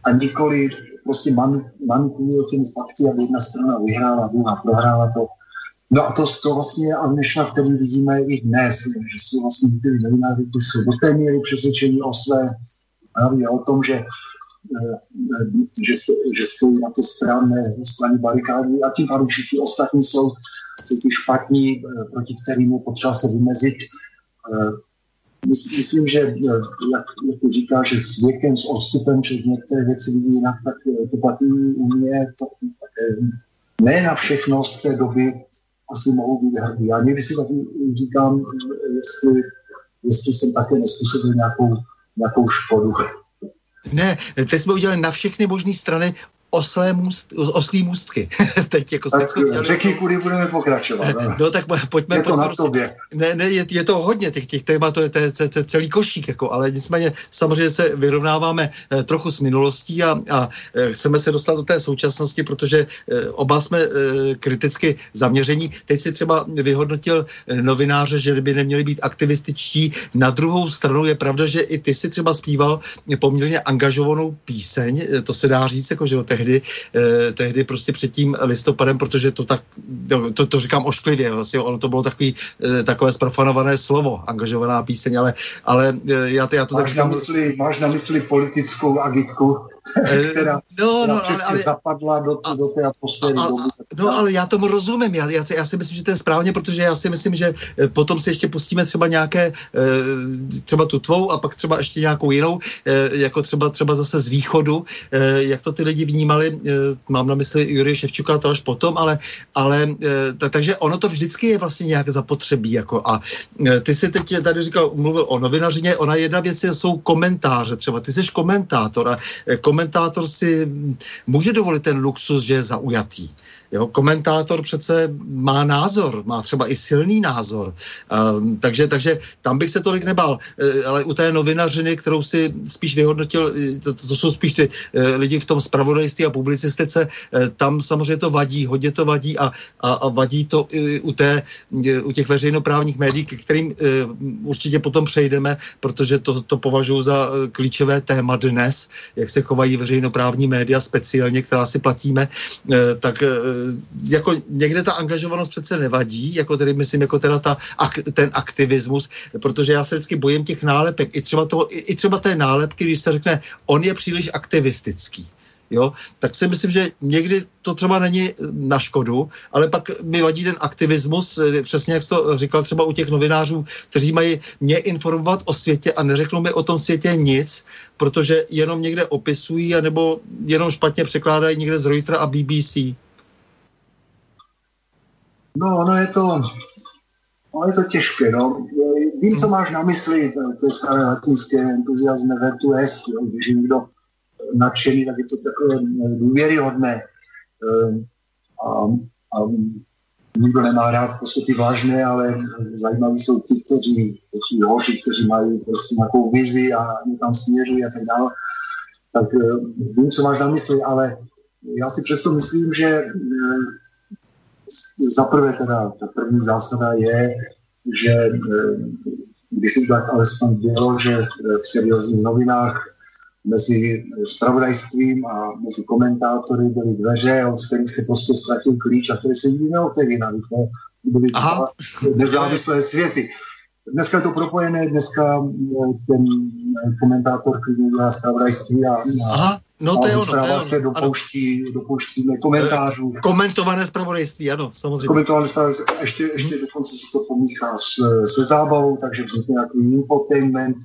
a nikoli prostě manipuluje těmi fakty, aby jedna strana vyhrála, druhá prohrála to. No a to, to vlastně je Alnešna, který vidíme i dnes, že jsou vlastně ty novináři, kteří jsou do té míry přesvědčení o své právě o tom, že Eh, že, že stojí na té správné straně barikády a tím pádem všichni ostatní jsou, ty špatní, eh, proti kterým je potřeba se vymezit. Eh, myslím, že jak, jak to říká, že s věkem, s odstupem před některé věci vidí jinak, tak to platí u mě, to, ne na všechno z té doby asi mohou být hrdí. Já někdy si taky říkám, jestli, jestli jsem také nespůsobil nějakou, nějakou škodu. Ne, teď jsme udělali na všechny možné strany oslé můst, oslí můstky. *laughs* Teď jako tak řekni, kudy budeme pokračovat. Ne? *laughs* No tak pojďme. Je to na prostě, tobě. Ne, ne, je, je to hodně těch, těch témat, to je, to, je, to je celý košík, jako, ale nicméně samozřejmě se vyrovnáváme eh, trochu s minulostí a, a eh, chceme se dostat do té současnosti, protože eh, oba jsme eh, kriticky zaměření. Teď si třeba vyhodnotil eh, novináře, že by neměli být aktivističtí. Na druhou stranu je pravda, že i ty si třeba zpíval poměrně angažovanou píseň, eh, to se dá říct, jako, že o tehdy, eh, tehdy prostě před tím listopadem, protože to tak, to, to říkám ošklivě, vlastně ono to bylo takový, eh, takové sprofanované slovo, angažovaná píseň, ale, ale eh, já, to, já to máš tak říkám... Na mysli, máš na mysli politickou agitku, která, no, no, která ale, ale, zapadla do, a, do té atmosféry. A, a, no ale já tomu rozumím, já, já, já si myslím, že to je správně, protože já si myslím, že eh, potom se ještě pustíme třeba nějaké, třeba tu tvou a pak třeba ještě nějakou jinou, jako třeba, třeba zase z východu, jak to ty lidi vnímali, eh, mám na mysli Jurie Ševčuka, to až potom, ale, ale eh, takže ono to vždycky je vlastně nějak zapotřebí. Jako a eh, ty si teď tady říkal, mluvil o novinařině, ona jedna věc je, jsou komentáře třeba, ty jsi komentátor a komentátor si může dovolit ten luxus, že je zaujatý. Jo, komentátor přece má názor, má třeba i silný názor. Uh, takže, takže tam bych se tolik nebál. Uh, ale u té novinařiny, kterou si spíš vyhodnotil, to, to, to jsou spíš ty uh, lidi v tom spravodajství a publicistice, uh, tam samozřejmě to vadí, hodně to vadí a, a, a vadí to i u, té, u těch veřejnoprávních médií, ke kterým uh, určitě potom přejdeme, protože to, to považuji za klíčové téma dnes, jak se chovají veřejnoprávní média speciálně, která si platíme, uh, tak uh, jako někde ta angažovanost přece nevadí, jako tedy myslím, jako teda ta, ak, ten aktivismus, protože já se vždycky bojím těch nálepek, i třeba, toho, i, i třeba té nálepky, když se řekne, on je příliš aktivistický jo, tak si myslím, že někdy to třeba není na škodu, ale pak mi vadí ten aktivismus, eh, přesně jak jsi to říkal třeba u těch novinářů, kteří mají mě informovat o světě a neřeknou mi o tom světě nic, protože jenom někde opisují, anebo jenom špatně překládají někde z Reutera a BBC. No, ono je to, ono je to těžké, no. Vím, co máš na mysli, to, to je staré latinské entuziasme vertu est, jo. když je někdo nadšený, tak je to takové důvěryhodné. Ehm, a, a nikdo nemá rád prostě ty vážné, ale zajímaví jsou ty, kteří, kteří hoři, kteří mají prostě nějakou vizi a někam směřují a tak dále. Tak ehm, vím, co máš na mysli, ale já si přesto myslím, že ehm, za prvé teda, ta první zásada je, že eh, když si tak alespoň dělo, že v seriózních novinách mezi spravodajstvím a mezi komentátory byly dveře, od kterých se prostě ztratil klíč a které se nikdy neotevíraly. To byly nezávislé světy. Dneska je to propojené, dneska eh, ten komentátor klidně dělá zpravodajství a, Aha. No to je ono. Ono. se dopouští, dopouští komentářů. Eh, komentované zpravodajství, ano, samozřejmě. Komentované zpravodajství. Ještě, ještě hmm. dokonce se to pomíchá s, se zábavou, takže vznikne nějaký infotainment,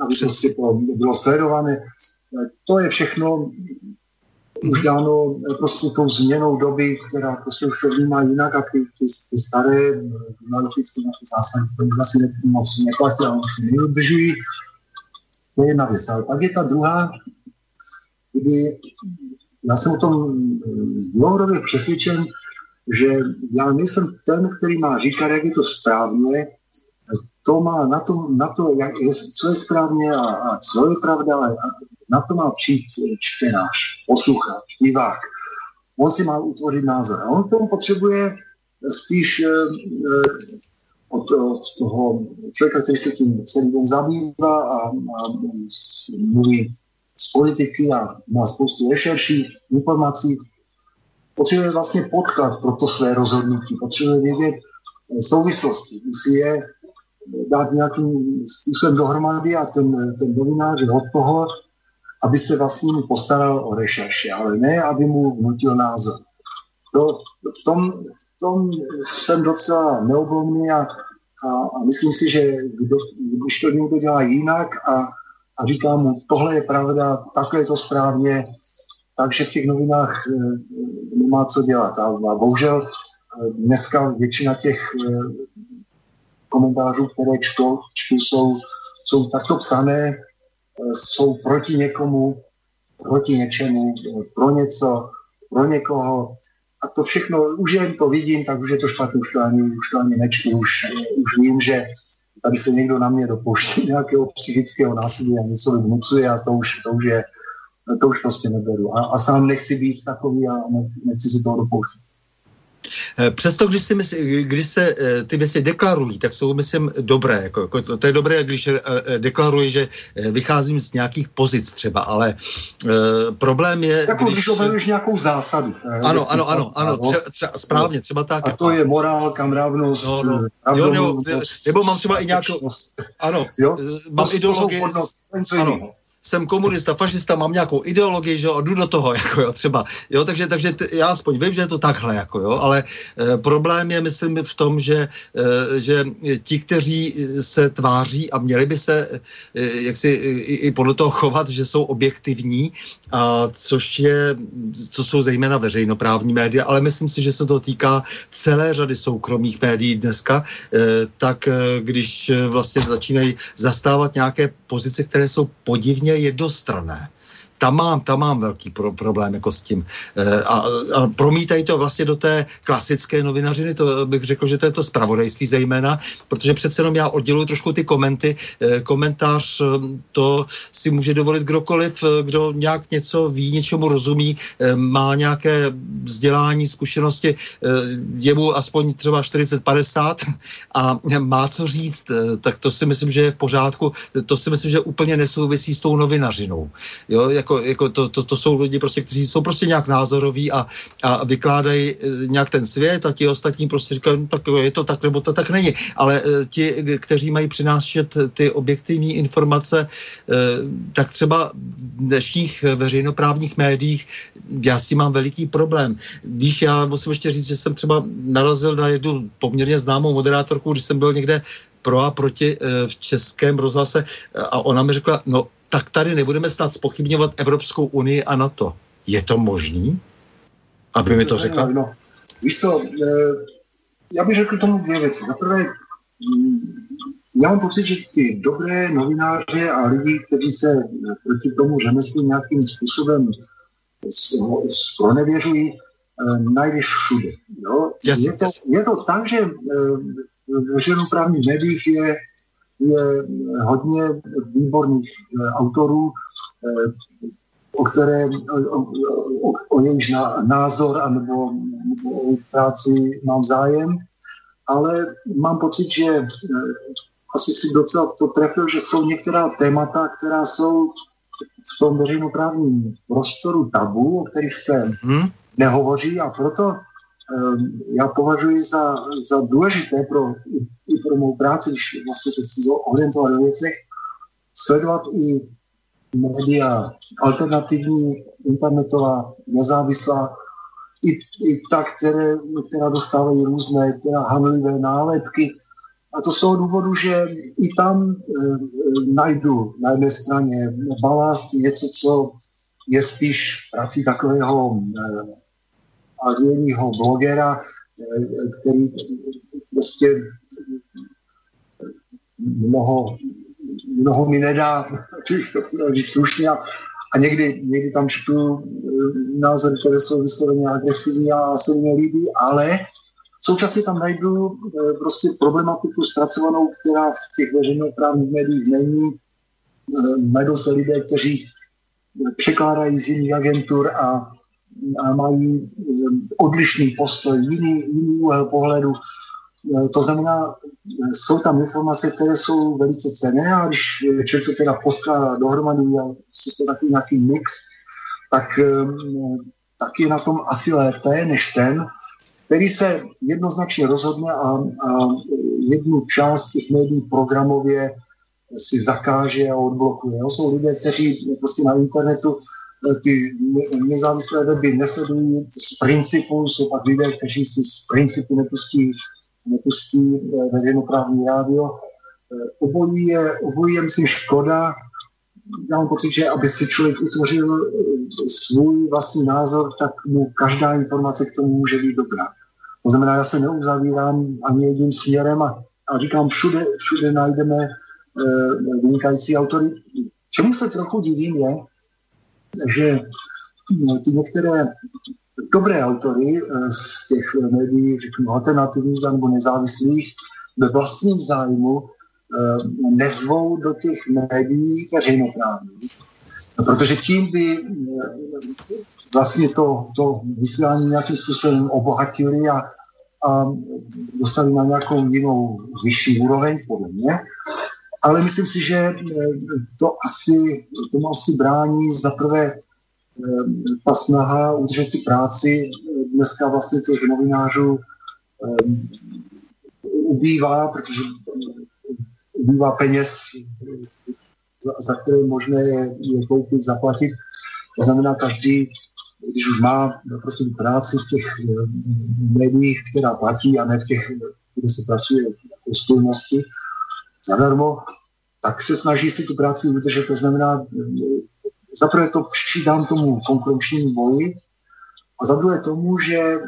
aby prostě to bylo sledované. Eh, to je všechno už hmm. dáno eh, prostě tou změnou doby, která prostě už to vnímá jinak a ty, ty, ty staré žurnalistické naše zásady, to už asi moc neplatí a se neudržují. To je jedna věc. Ale pak je ta druhá, kdy já jsem o tom eh, dlouhodobě přesvědčen, že já nejsem ten, který má říkat, jak je to správně, to má na to, na to jak co je správně a, a co je pravda, a na to má přijít čtenář, posluchač, divák. On si má utvořit názor. A on tomu potřebuje spíš eh, od, od toho člověka, který se tím celý den zabývá a, a mluví z politiky a má spoustu rešerší, informací, potřebuje vlastně podklad pro to své rozhodnutí, potřebuje vědět eh, souvislosti, musí je dát nějakým způsobem dohromady a ten, ten novinář je od toho, aby se vlastně mu postaral o rešerši, ale ne, aby mu vnutil názor. To, v, tom, v tom jsem docela neoblomný a, a, a myslím si, že kdo, když to někdo dělá jinak a a říká mu, tohle je pravda, takhle je to správně, takže v těch novinách nemá co dělat. A, a bohužel e, dneska většina těch e, komentářů, které čtou, čtu, jsou, jsou takto psané, jsou proti někomu, proti něčemu, pro něco, pro někoho. A to všechno, už jen to vidím, tak už je to špatné, už to ani, už to ani nečtu, už, už vím, že tady se někdo na mě dopouští *laughs* nějakého psychického násilí a něco vnucuje a to už, to už je, to už prostě neberu. A, a sám nechci být takový a nechci si toho dopouštět. Eh, přesto, když, si mysl, když se eh, ty věci deklarují, tak jsou, myslím, dobré. Jako, jako, to, to je dobré, když eh, deklaruji, že vycházím z nějakých pozic třeba, ale uh, problém je... Jako když, když nějakou zásadu. Ano, ano, ano, ano, tře, tře, správně, třeba tak. A to je morálka, mravnost, no, no. Jo, nebo, nebo mám třeba i nějakou... Ano, jo? mám ideologii... Ano, jsem komunista, fašista, mám nějakou ideologii, že jo, jdu do toho, *laughs* jako jo, třeba, jo, takže, takže t, já aspoň vím, že je to takhle, jako jo, ale e, problém je, myslím, v tom, že, e, že ti, kteří se tváří a měli by se, e, jak si i, i podle toho chovat, že jsou objektivní, a což je, co jsou zejména veřejnoprávní média, ale myslím si, že se to týká celé řady soukromých médií dneska, e, tak e, když vlastně začínají zastávat nějaké pozice, které jsou podivně poměrně jednostrané. Tam mám, tam mám velký pro, problém jako s tím. E, a, a promítají to vlastně do té klasické novinařiny, to bych řekl, že to je to spravodajství zejména, protože přece jenom já odděluji trošku ty komenty. E, komentář to si může dovolit kdokoliv, kdo nějak něco ví, něčemu rozumí, e, má nějaké vzdělání, zkušenosti, e, je mu aspoň třeba 40-50 a má co říct, tak to si myslím, že je v pořádku. To si myslím, že úplně nesouvisí s tou novinařinou. Jo, jako, jako to, to, to, jsou lidi, prostě, kteří jsou prostě nějak názoroví a, a vykládají nějak ten svět a ti ostatní prostě říkají, no, tak je to tak, nebo to tak není. Ale ti, kteří mají přinášet ty objektivní informace, tak třeba v dnešních veřejnoprávních médiích já s tím mám veliký problém. Víš, já musím ještě říct, že jsem třeba narazil na jednu poměrně známou moderátorku, když jsem byl někde pro a proti v českém rozhlase a ona mi řekla, no tak tady nebudeme snad spochybňovat Evropskou unii a NATO. Je to možný? Aby mi to řekla? No, víš co, eh, já bych řekl tomu dvě věci. Za prvé, mm, já mám pocit, že ty dobré novináře a lidi, kteří se proti tomu řemeslu nějakým způsobem pronevěřují, eh, najdeš všude. Jo? Jasně, je, to, je to tak, že v veřejnoprávních médiích je, je hodně výborných eh, autorů, eh, o které, o, o, o jejíž názor anebo, nebo o jejich práci mám zájem, ale mám pocit, že eh, asi si docela to trefil, že jsou některá témata, která jsou v tom veřejnoprávním prostoru tabu, o kterých se hmm. nehovoří a proto já považuji za, za důležité pro, i pro mou práci, když vlastně se chci orientovat ve věcech, sledovat i média alternativní, internetová, nezávislá, i, i ta, které, která dostávají různé teda hanlivé nálepky. A to z toho důvodu, že i tam e, najdu na jedné straně balast, něco, co je spíš prací takového e, agilního blogera, eh, který prostě mnoho, mnoho mi nedá, *laughs* když to říct slušně, a, a někdy, někdy tam čtu eh, názory, které jsou vysloveně agresivní a se mi nelíbí, ale současně tam najdu eh, prostě problematiku zpracovanou, která v těch veřejnoprávních médiích není. Najdou se lidé, kteří překládají z jiných agentur a a mají odlišný postoj, jiný, jiný úhel pohledu. Eh, to znamená, eh, jsou tam informace, které jsou velice cené a když člověk to teda poskládá dohromady a si to takový nějaký mix, tak, tak je na tom asi lépe než ten, který se jednoznačně rozhodne a, a jednu část těch médií programově si zakáže a odblokuje. Jsou lidé, kteří prostě na internetu ty nezávislé weby nesledují z principu, jsou pak lidé, kteří si z principu nepustí, nepustí eh, veřejnoprávní rádio. Eh, obojí je, obojí je, myslím, škoda. Já mám pocit, že aby si člověk utvořil eh, svůj vlastní názor, tak mu každá informace k tomu může být dobrá. To znamená, já se neuzavírám ani jedním směrem a, a říkám, všude, všude najdeme e, vynikající autory. Čemu se trochu divím je, že no, ty některé dobré autory eh, z těch médií, řeknu, alternativních nebo nezávislých, ve vlastním zájmu eh, nezvou do těch médií veřejnoprávních. Protože tím by eh, vlastně to, to vysílání nějakým způsobem obohatili a, a dostali na nějakou jinou vyšší úroveň, podle mě ale myslím si, že eh, to asi, tomu asi brání za prvé eh, ta snaha udržet si práci. Dneska vlastně těch novinářů eh, ubývá, protože ubývá peněz, za, které možné je, je koupit, zaplatit. To znamená, každý, když už má prostě práci v těch médiích, která platí a ne v těch, kde se pracuje v stůlnosti, zadarmo, tak se snaží si tu práci udržet. To znamená, zaprvé to přičítám tomu konkurenčnímu boji a za druhé tomu, že eh,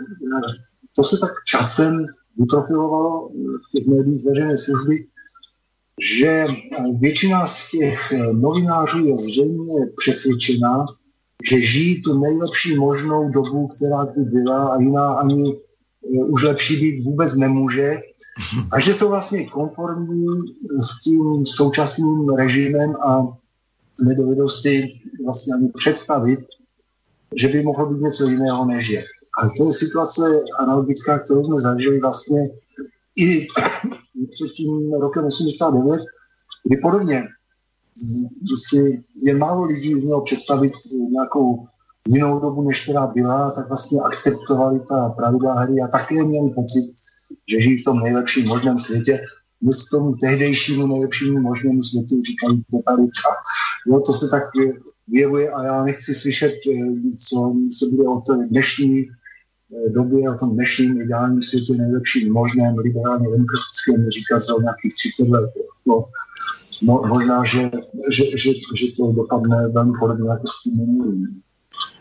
to se tak časem vyprofilovalo v těch médiích veřejné služby, že většina z těch novinářů je zřejmě přesvědčena, že žijí tu nejlepší možnou dobu, která tu byla a jiná ani už lepší být vůbec nemůže a že jsou vlastně konformní s tím současným režimem a nedovedou si vlastně ani představit, že by mohlo být něco jiného než je. A to je situace analogická, kterou jsme zažili vlastně i *coughs* před tím rokem 89, kdy podobně si jen málo lidí mělo představit nějakou jinou dobu, než která byla, tak vlastně akceptovali ta pravidla hry a také měli pocit, že žijí v tom nejlepším možném světě. My s tomu tehdejšímu nejlepšímu možnému světu říkají totalita. No, to se tak vyjevuje a já nechci slyšet, eh, co se bude o té dnešní eh, době, o tom dnešním ideálním světě nejlepším možném liberálně demokratickém říkat za nějakých 30 let. No, no, možná, že, že, že, že to dopadne velmi podobně jako s tím minulým.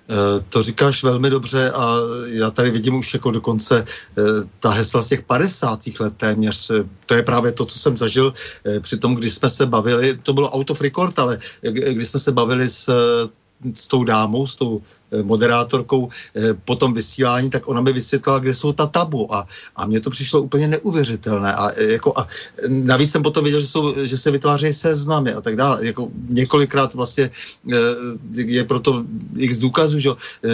Eh, to říkáš velmi dobře a já tady vidím už jako dokonce eh, ta hesla z těch 50. let téměř. Eh, to je právě to, co jsem zažil při tom, když jsme se bavili, to bylo out of record, ale když jsme se bavili s s tou dámou, s tou moderátorkou eh, po tom vysílání, tak ona mi vysvětlila, kde jsou ta tabu a, a mně to přišlo úplně neuvěřitelné a, eh, jako, a navíc jsem potom viděl, že, jsou, že se vytvářejí seznamy a tak dále. Jako několikrát vlastně je proto x důkazů, že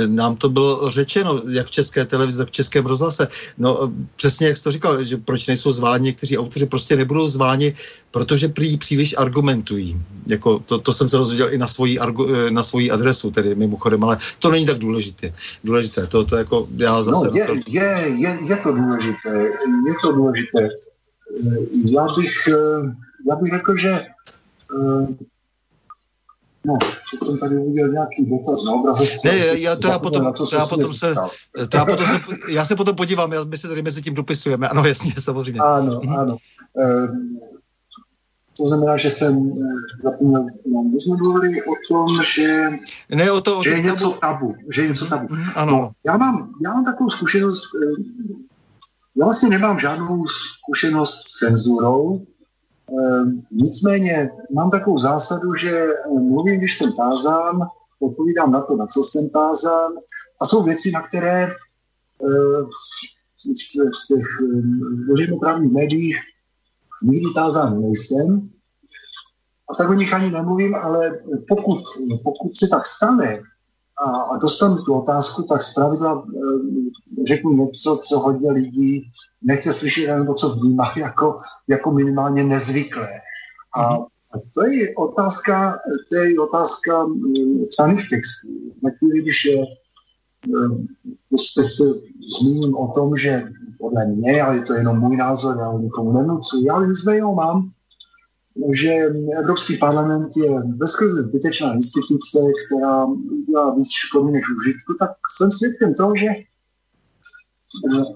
nám to bylo řečeno, jak v české televizi, tak v českém rozhlase. No přesně jak jsi to říkal, že proč nejsou zváni někteří autoři, prostě nebudou zváni, protože prý příliš argumentují. Jako to, to jsem se rozvěděl i na svoji, na svoji adresu, tedy mimochodem, ale to není tak důležité. Důležité, to, to jako já zase... No, je, to... je, je, je to důležité, je to důležité. Já bych, já bych řekl, že No, že jsem tady uviděl nějaký dotaz na obrazovce. Ne, já, to já potom, to já potom se, to já potom se, já se potom podívám, já, my se tady mezi tím dopisujeme, ano, jasně, samozřejmě. Ano, ano. To znamená, že jsem eh, zapomněl, no, my jsme mluvili o tom, že, ne, o to, o že je něco tabu. Že je něco tabu. Mm, ano. No, já, mám, já mám takovou zkušenost, eh, já vlastně nemám žádnou zkušenost s cenzurou, eh, nicméně mám takovou zásadu, že mluvím, když jsem tázán, odpovídám na to, na co jsem tázán a jsou věci, na které v těch veřejnoprávních médiích nikdy tázán nejsem, a tak o nich ani nemluvím, ale pokud, pokud se tak stane a, a dostanu tu otázku, tak zpravidla e, řeknu něco, co hodně lidí nechce slyšet, nebo co vnímá *laughs* jako, jako minimálně nezvyklé. A mhm. to je otázka, to je otázka psaných textů. Na když je, prostě se zmíním o tom, že podle mě, ale je to jenom můj názor, já ho nikomu nenucuji, ale nicméně ho mám, že Evropský parlament je bezkrze zbytečná instituce, která dělá víc škody než užitku, tak jsem svědkem toho, že eh,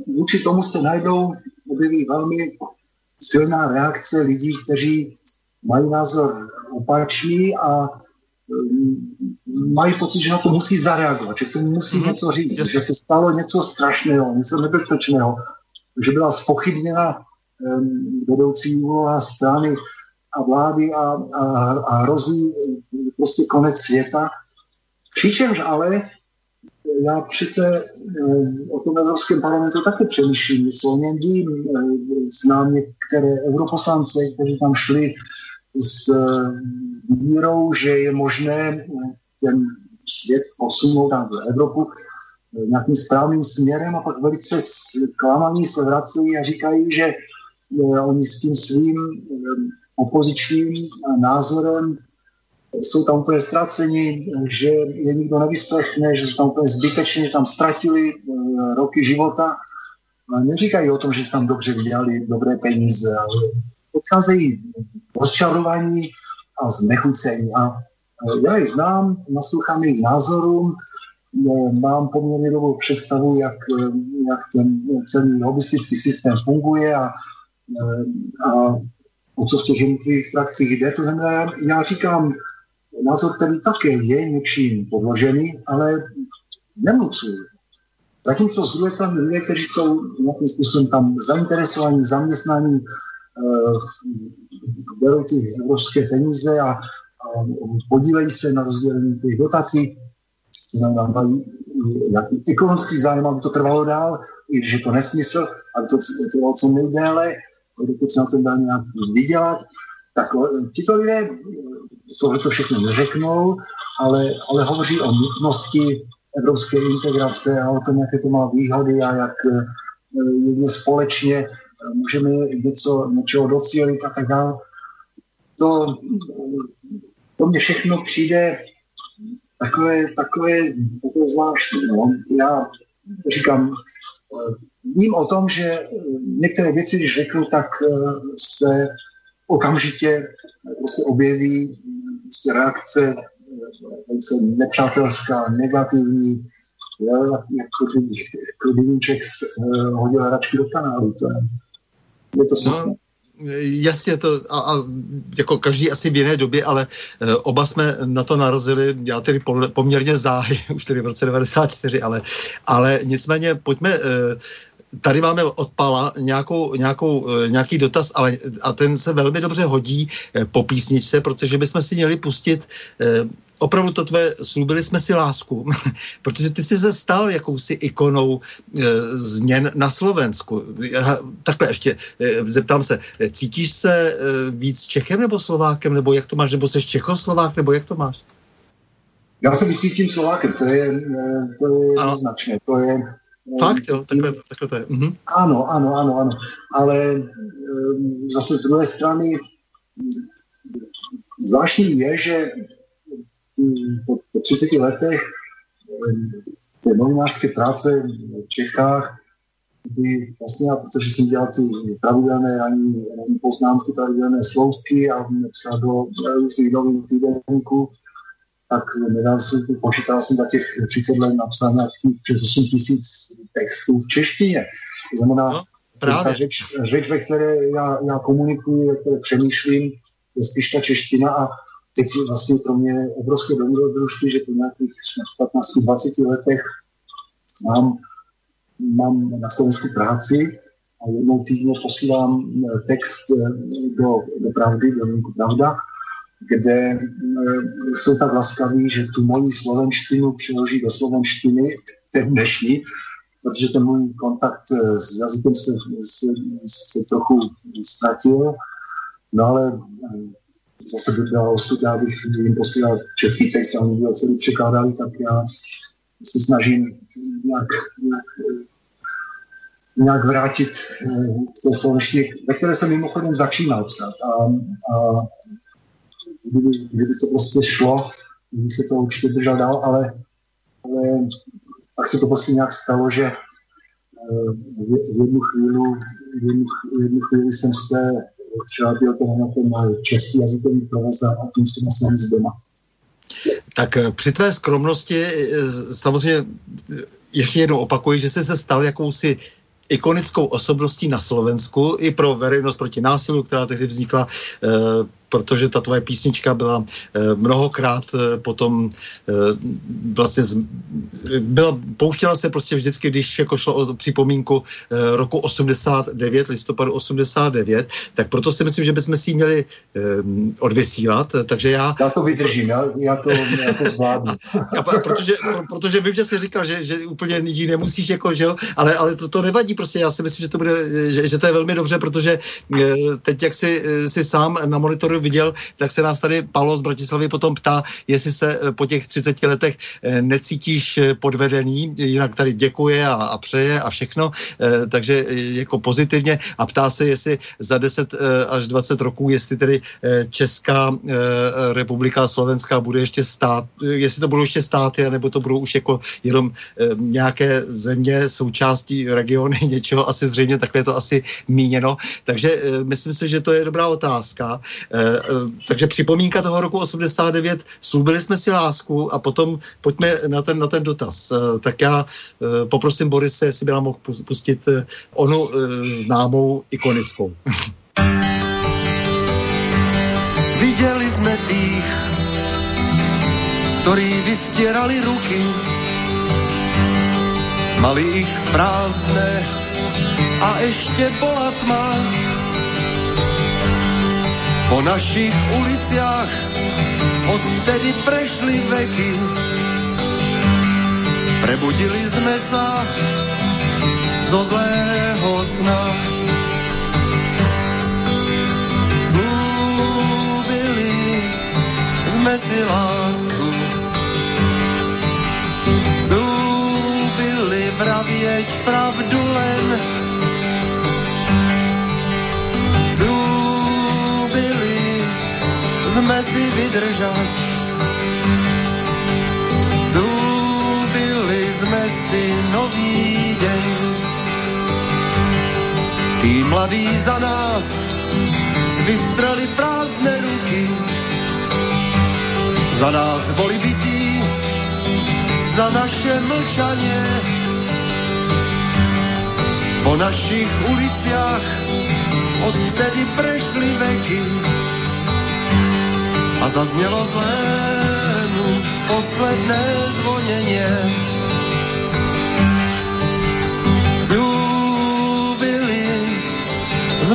vůči tomu se najdou, objeví velmi silná reakce lidí, kteří mají názor opačný a mají pocit, že na to musí zareagovat, že k tomu musí mm-hmm. něco říct, že se stalo něco strašného, něco nebezpečného, že byla spochybněna um, vedoucí úloha strany a vlády a, a, a hrozí prostě konec světa. Přičemž ale já přece o tom Evropském parlamentu také přemýšlím, něco o něm vím, znám některé europoslance, kteří tam šli s vírou, že je možné ten svět posunout tam v Evropu nějakým správným směrem a pak velice klamaní se vrací a říkají, že oni s tím svým opozičním názorem jsou tam úplně ztraceni, že je nikdo nevyslechne, že jsou tam úplně zbytečně, že tam ztratili roky života. Neříkají o tom, že se tam dobře vydělali dobré peníze, ale odcházejí rozčarovaní a znechucení. A já je znám, naslouchám jejich názorům, e, mám poměrně dobrou představu, jak, e, jak ten celý hobistický systém funguje a, a o co v těch jednotlivých frakcích jde. To znamená, já, já říkám názor, který také je něčím podložený, ale nemucuji. Zatímco z druhé strany lidé, kteří jsou nějakým způsobem tam zainteresovaní, zaměstnaní, berou ty evropské peníze a podílejí se na rozdělení těch dotací, znamená, mají nějaký ekonomický zájem, aby to trvalo dál, i když je to nesmysl, aby to trvalo co nejdéle, dokud se na tom dá nějak vydělat, tak tito lidé tohle to všechno neřeknou, ale, ale hovoří o nutnosti evropské integrace a o tom, jaké to má výhody a jak eh, jedně společně můžeme něco, něčeho docílit a tak dále. To, to mně všechno přijde takové, takové, takové zvláštní. No. Já říkám, vím o tom, že některé věci, když řeknu, tak eh, se okamžitě prostě objeví prostě reakce velice nepřátelská, negativní, jo, jako kdyby, jako kdyby hodil hračky do kanálu. To je, je to smutné. No. Jasně, to a, a jako každý asi v jiné době, ale e, oba jsme na to narazili, já tedy poměrně záhy, *laughs* už tedy v roce 94, ale, ale nicméně pojďme e, tady máme od Pala nějakou, nějakou, eh, nějaký dotaz, ale a ten se velmi dobře hodí eh, po písničce, protože bychom si měli pustit eh, opravdu to tvé, slúbili jsme si lásku, *laughs* protože ty jsi se stal jakousi ikonou změn na Slovensku. Takhle ještě zeptám se, cítíš se víc Čechem nebo Slovákem, nebo jak to máš, nebo jsi Čechoslovák, nebo jak to máš? Já se vycítím Slovákem, to je, to je jednoznačné, to je Fakt, jo, takhle, takhle to je. Mhm. Ano, ano, ano, ano. Ale ehm, zase z druhé strany zvláštní je, že po, po 30 letech ehm, té novinářské práce v Čechách, kdy vlastně já, protože jsem dělal ty pravidelné ranní, ranní poznámky, pravidelné sloupky a psal do různých novin týdenníků, tak nedal jsem, počítal jsem za těch 30 let napsal nějakých přes 8 tisíc textů v češtině. To znamená, no, právě. Ta řeč, řeč, ve které já, já komunikuji, ve které přemýšlím, je spíš ta čeština a teď vlastně pro mě obrovské dobrodružství, že po nějakých 15-20 letech mám, mám na Slovensku práci a jednou týdně posílám text do, do pravdy, do Pravda kde eh, jsou tak laskaví, že tu moji slovenštinu přeloží do slovenštiny, ten dnešní, protože ten můj kontakt eh, s jazykem se, se, se trochu ztratil. No ale eh, zase by byla ostud, já bych jim posílal český text a oni by celý překládali, tak já se snažím nějak, nějak, nějak vrátit k té slovenštině, ve které jsem mimochodem začínal psát. A, a kdyby, kdyby to prostě šlo, kdyby se to určitě držel dál, ale, ale pak se to prostě nějak stalo, že eh, v jednu chvíli, v jednu, v jednu chvíli jsem se přilápil na ten český jazykový provoz a tím jsem vlastně nic doma. Tak eh, při tvé skromnosti eh, samozřejmě ještě jednou opakuji, že jsi se stal jakousi ikonickou osobností na Slovensku i pro veřejnost proti násilu, která tehdy vznikla protože ta tvoje písnička byla eh, mnohokrát eh, potom eh, vlastně z, byla, pouštěla se prostě vždycky, když jako šlo o připomínku roku 89, listopadu 89, tak proto si myslím, že bychom si ji měli odvysílat, takže já... Já to vydržím, já, já, to, já to zvládnu. *laughs* a, protože, protože vím, že jsi říkal, že, že úplně ji nemusíš, jako, že jo, ale, ale to, to nevadí, prostě já si myslím, že to bude, že, že to je velmi dobře, protože teď, jak jsi, jsi sám na monitoru viděl, tak se nás tady Palo z Bratislavy potom ptá, jestli se eh, po těch 30 letech eh, necítíš eh, podvedený, jinak tady děkuje a, a přeje a všechno, takže jako pozitivně a ptá se, jestli za 10 až 20 roků, jestli tedy Česká republika Slovenská bude ještě stát, jestli to budou ještě státy, nebo to budou už jako jenom nějaké země, součástí regiony, *laughs* něčeho, asi zřejmě takhle je to asi míněno. Takže myslím si, že to je dobrá otázka. Eh, takže připomínka toho roku 89, slúbili jsme si lásku a potom pojďme na ten, na ten dotaz. Eh, tak já eh, poprosím Borise, jestli by nám mohl pustit onu známou ikonickou. Viděli jsme tých, ktorí vystierali ruky, mali ich prázdne a ešte bola tma po našich uliciach odvtedy prešli veky Prebudili sme sa zo zlého sna. Zlúbili sme si lásku. Zlúbili vravieť pravdu sme si vydržať sme si nový deň. Tí mladí za nás vystrali prázdne ruky, za nás boli bytí, za naše mlčanie. Po našich uliciach odvtedy prešli veky a zaznělo zlému posledné zvonenie.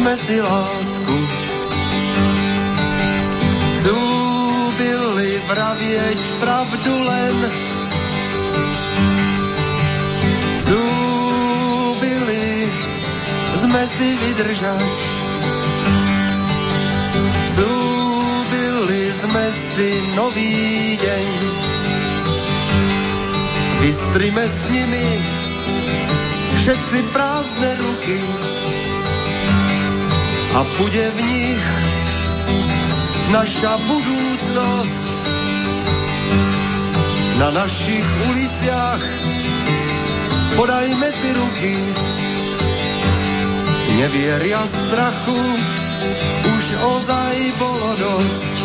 sme si lásku. Zúbili vravieť pravdu len. Zúbili sme si vydržať. Sme si nový deň. Vystrime s nimi všetci prázdne ruky a bude v nich naša budúcnosť. Na našich uliciach podajme si ruky, nevieria strachu, už ozaj bolo dosť.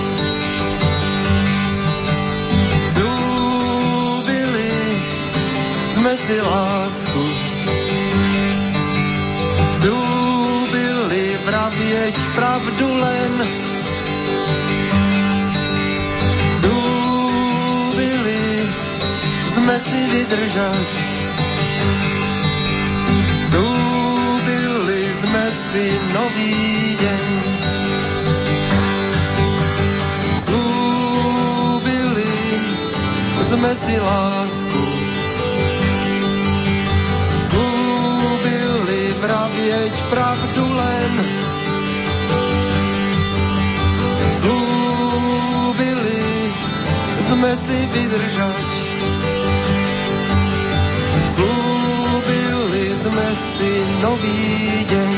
Si lásku, vravieť pravdu len. Zúbili sme si vydržať. Zúbili sme si nový deň. Zúbili sme si lásku. Vravieť pravdu len. Zkusme si vydržať. Slúbili sme si nový deň.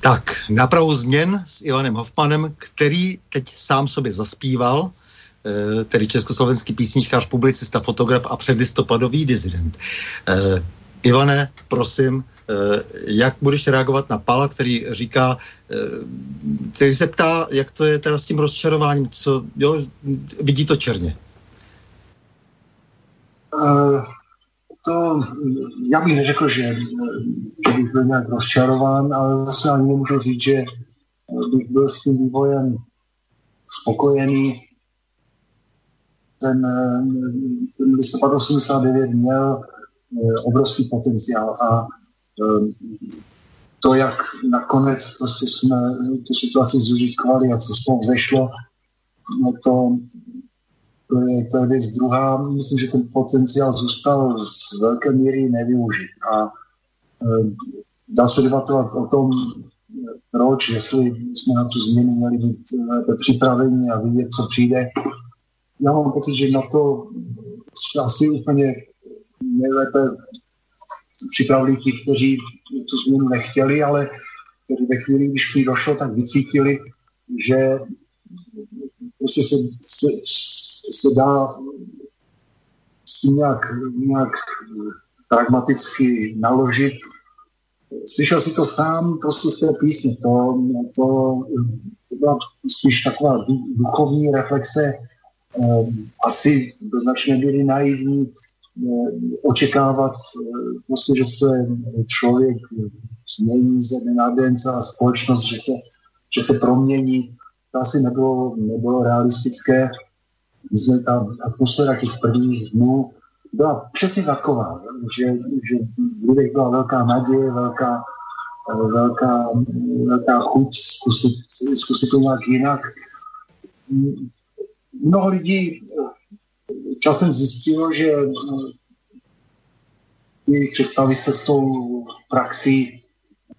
Tak, napravu změn s Ivanem Hofmanem, který teď sám sobě zaspíval, tedy československý písničkář, publicista, fotograf a předlistopadový dizident. Eh, Ivane, prosím, Eh, jak budeš reagovat na Pala, který říká, eh, který se ptá, jak to je teda s tím rozčarováním, co, jo, vidí to černě. Uh, to, já bych neřekl, že, že bych byl nějak rozčarován, ale zase ani nemůžu říct, že bych byl s tím vývojem spokojený. Ten, ten listopad 89 měl obrovský potenciál a Ehm, to, jak nakonec prostě jsme tu situaci zužitkovali a co z toho vzešlo, no to, to, je, to je věc druhá. Myslím, že ten potenciál zůstal z velké míry nevyužit. A e, dá se debatovat o tom, proč, jestli jsme na tu změnu měli být připraveni a vidět, co přijde. Já mám pocit, že na to asi úplně nejlépe připravili ti, kteří tu změnu nechtěli, ale kteří ve chvíli, když k došlo, tak vycítili, že prostě se, se, se dá s tím nějak, nějak pragmaticky naložit. Slyšel si to sám prostě z té písně. To, to, to byla spíš taková duchovní reflexe, asi do značné míry naivní, očekávat eh, prostě, že se člověk změní ze dne na den, celá společnost, že se, že se promění. To asi nebylo, nebylo realistické. My jsme ta atmosféra těch prvních dnů byla přesně taková, že, že v lidech byla velká naděje, velká, velká, velká chuť zkusit, zkusit to nějak jinak. Mnoho lidí časem zjistilo, že jejich představy se s tou praxí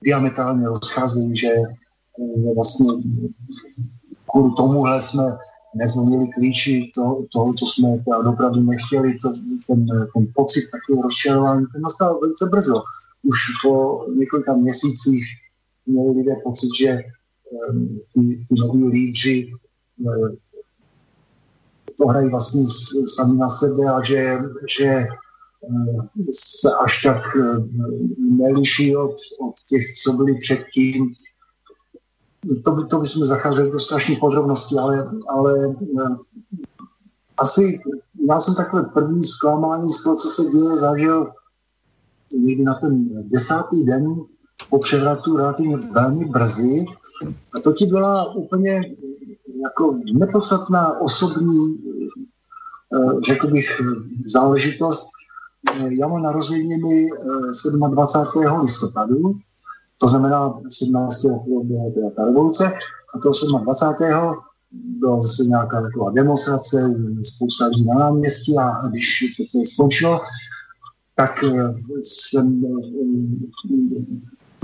diametrálně rozcházejí, že vlastně kvůli tomuhle jsme nezvonili klíči to, toho, co jsme opravdu nechtěli, to, ten, ten pocit takového rozčarování, ten nastal velice brzo. Už po několika měsících měli lidé pocit, že um, ty, ty noví lídři um, to hrají vlastně sami na sebe a že, že um, se až tak um, neliší od, od těch, co byli předtím, to, by, to bychom zacházeli do strašných podrobností, ale, ale eh, asi já jsem takhle první zklamání z toho, co se děje, zažil někdy na ten desátý den po převratu relativně velmi brzy. A to ti byla úplně jako nepodstatná osobní, eh, řekl bych, záležitost. Já mám narozeniny 27. Eh, listopadu to znamená 17. byla ta revoluce a to 27. byla zase nějaká taková demonstrace, spousta lidí na náměstí a když to celé skončilo, tak eh, jsem eh,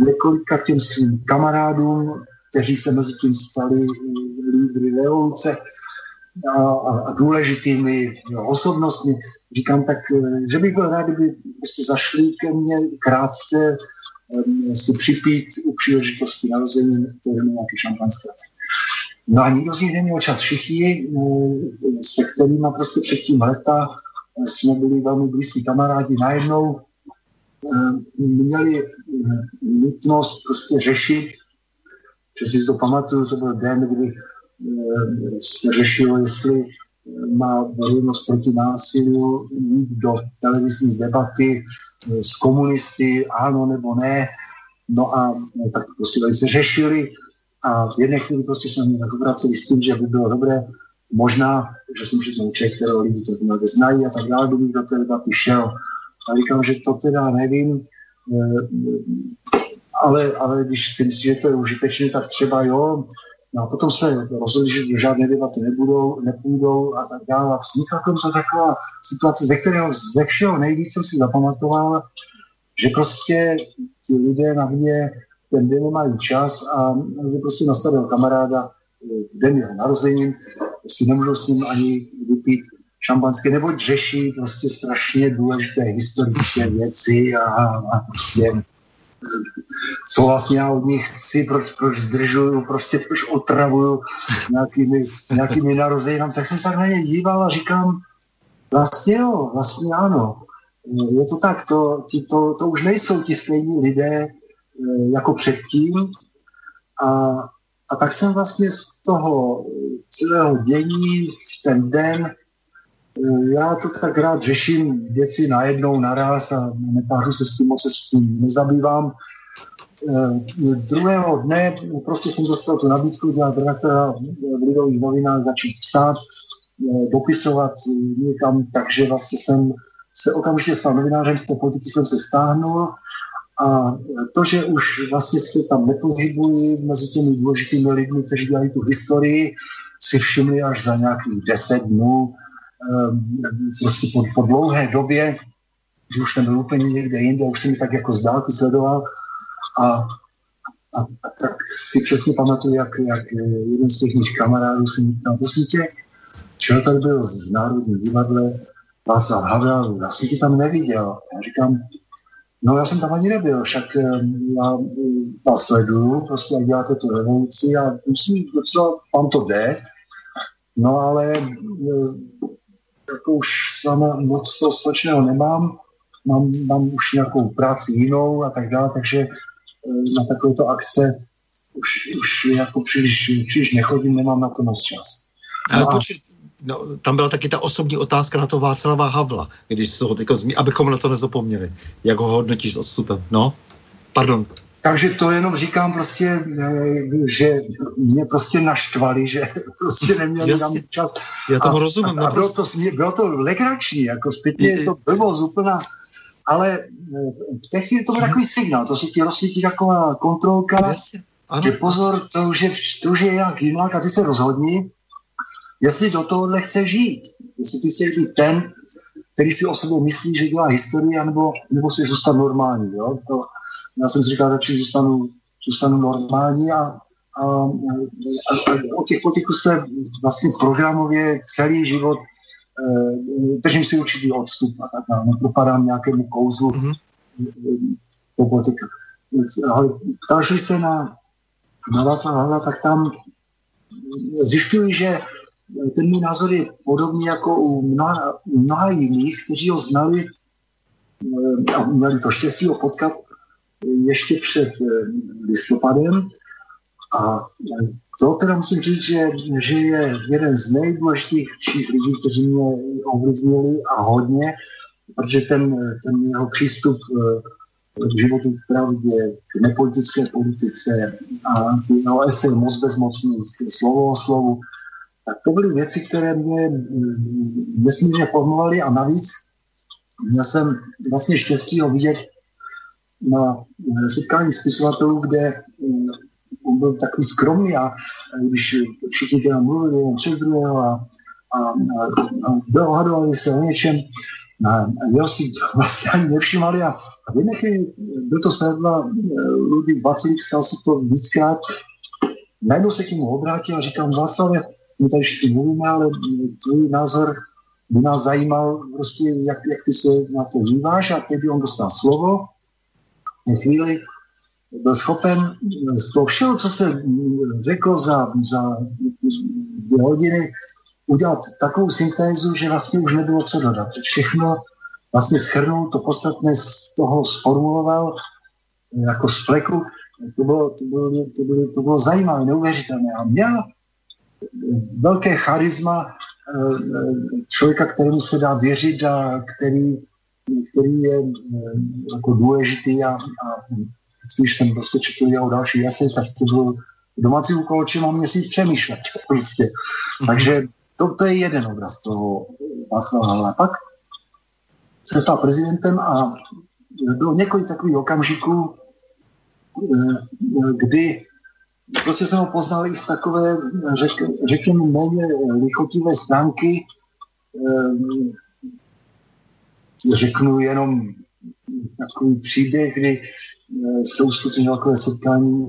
několika těm svým kamarádům, kteří se mezi tím stali eh, revoluce a, a, důležitými osobnostmi, říkám tak, že bych byl rád, kdyby prostě zašli ke mně krátce Ehm, si připít u příležitosti narození to je nějaké šampanské. No a nikdo z nich neměl čas. Všichni, ehm, se kterými prostě předtím leta ehm, jsme byli velmi blízcí kamarádi, najednou měli nutnost prostě řešit, že si to pamatuju, to byl den, kdy se řešilo, jestli má veřejnost proti násilu jít do televizní debaty s komunisty, ano nebo ne. No a no, tak prostě velice řešili a v jedné chvíli prostě jsme mě tak obraceli s tím, že by bylo dobré, možná, že jsem přesně člověk, kterého lidi to nějaké znají a tak dále, kdybych do té debaty šel. A říkám, že to teda nevím, eh, ale, ale když si myslím, že to je užitečné, tak třeba jo, No a potom se rozhodli, že do žádné debaty nebudou, nepůjdou a tak dále. A vznikla to taková situace, ze kterého ze všeho nejvíc jsem si zapamatoval, že prostě ti lidé na mě ten den nemají čas a že prostě na starého kamaráda den jeho narozením si nemůžu s ním ani vypít šampanské, neboť řeší prostě strašně důležité historické věci a, a prostě co vlastně já od nich chci, proč, proč zdržuju, prostě proč otravuju nějakými, nějakými narozeninami, tak jsem se tak na ně díval a říkám, vlastně jo, vlastně ano. Je to tak, to, ti, to, to už nejsou ti stejní lidé eh, jako předtím a, a tak jsem vlastně z toho celého dění v ten den eh, já to tak rád řeším věci najednou, naraz a nepářu se s tím, moc se s tím nezabývám. Eh, druhého dne prostě jsem dostal tu nabídku dělat redaktora v Lidových novinách, začít psát, eh, dopisovat někam, takže vlastně jsem se okamžitě stal novinářem, z té politiky jsem se stáhnul a to, že už vlastně se tam nepohybuji mezi těmi důležitými lidmi, kteří dělají tu historii, si všimli až za nějakých deset dnů, prostě po, po dlouhé době, že už jsem byl úplně někde jinde, už jsem mi tak jako z dálky sledoval, a, a, a tak si přesně pamatuju, jak, jak jeden z těch mých kamarádů se mi ptal, prosím tě, čeho tady byl v Národním divadle Václav Havel, já jsem tě tam neviděl. Já říkám, no já jsem tam ani nebyl, však já vás sleduju, prostě jak děláte tu revoluci a myslím, docela vám to jde, no ale jako už s váma moc toho společného nemám, mám, mám už nějakou práci jinou a tak dále, takže na takovéto akce už, už jako příliš, příliš nechodím, nemám na to moc čas. No Ale počkej, no, tam byla taky ta osobní otázka na to Václava Havla, když se ho teďko zmi, abychom na to nezapomněli. Jak ho hodnotíš s odstupem? No, pardon. Takže to jenom říkám prostě, eh, že mě prostě naštvali, že *laughs* prostě neměli tam čas. Já tomu a, rozumím. A, a bylo, to, bylo to legrační, jako zpětně je to blbost úplná ale eh, v té chvíli to byl takový signál, to se ti rozsvítí taková kontrolka, ano. že pozor, to už je, to už je jak jinak a ty se rozhodni. jestli do tohohle chce žít. Jestli ty chceš být ten, který si o sobě myslí, že dělá historii, nebo, nebo si zůstat normální. Jo? To, já jsem si říkal, radši zůstanu, zůstanu normální a, a, a, a od těch politiků se vlastně programově celý život eh, držím si určitý odstup a tak dále. Nepropadám nějakému kouzlu mm-hmm. po politikách. Ale ptáš se na, na Václava tak tam zjišťuji, že ten můj názor je podobný jako u mnoha, mnoha jiných, kteří ho znali eh, a měli to štěstí ho potkat ještě před eh, listopadem. A to teda musím říct, že, že je jeden z nejdůležitějších lidí, kteří mě ovlivnili a hodně, protože ten, ten jeho přístup eh, k životu v pravdě, k nepolitické politice a jeho esej moc bezmocných, slovo o slovu, tak to byly věci, které mě mm, nesmírně formovaly a navíc měl jsem vlastně štěstí ho vidět na setkání spisovatelů, kde mm, on byl takový skromný a když všichni teda mluvili jeden přes druhého a, a, a, dohadovali se o něčem, a jeho si vlastně ani nevšimali a, a v jedné byl to zpravidla Ludvík Vacilík, stal se to víckrát, najednou se k němu obrátil a říkám, Václave, my tady všichni mluvíme, ale tvůj názor by nás zajímal prostě, jak, jak ty se na to díváš a teď on dostal slovo. V chvíli byl schopen z toho všeho, co se řeklo za, za dvě hodiny, udělat takovou syntézu, že vlastně už nebylo co dodat. Všechno vlastně schrnul, to podstatné z toho sformuloval jako z fleku. To bylo, to bylo, to bylo, to bylo zajímavé, neuvěřitelné. A měl velké charisma eh, člověka, kterému se dá věřit a který, který je eh, jako důležitý a, a když jsem prostě četl jeho další jasy, tak to byl domácí úkol, o čem mám měsíc přemýšlet. *laughs* Prostě. Mm-hmm. Takže to, to je jeden obraz toho Václava Havla. Pak se stal prezidentem a bylo několik takových okamžiků, eh, kdy prostě jsem ho poznal i z takové, řek, řekněme, méně lichotivé stránky. Řeknu jenom takový příběh, kdy eh, se uskutečnilo takové setkání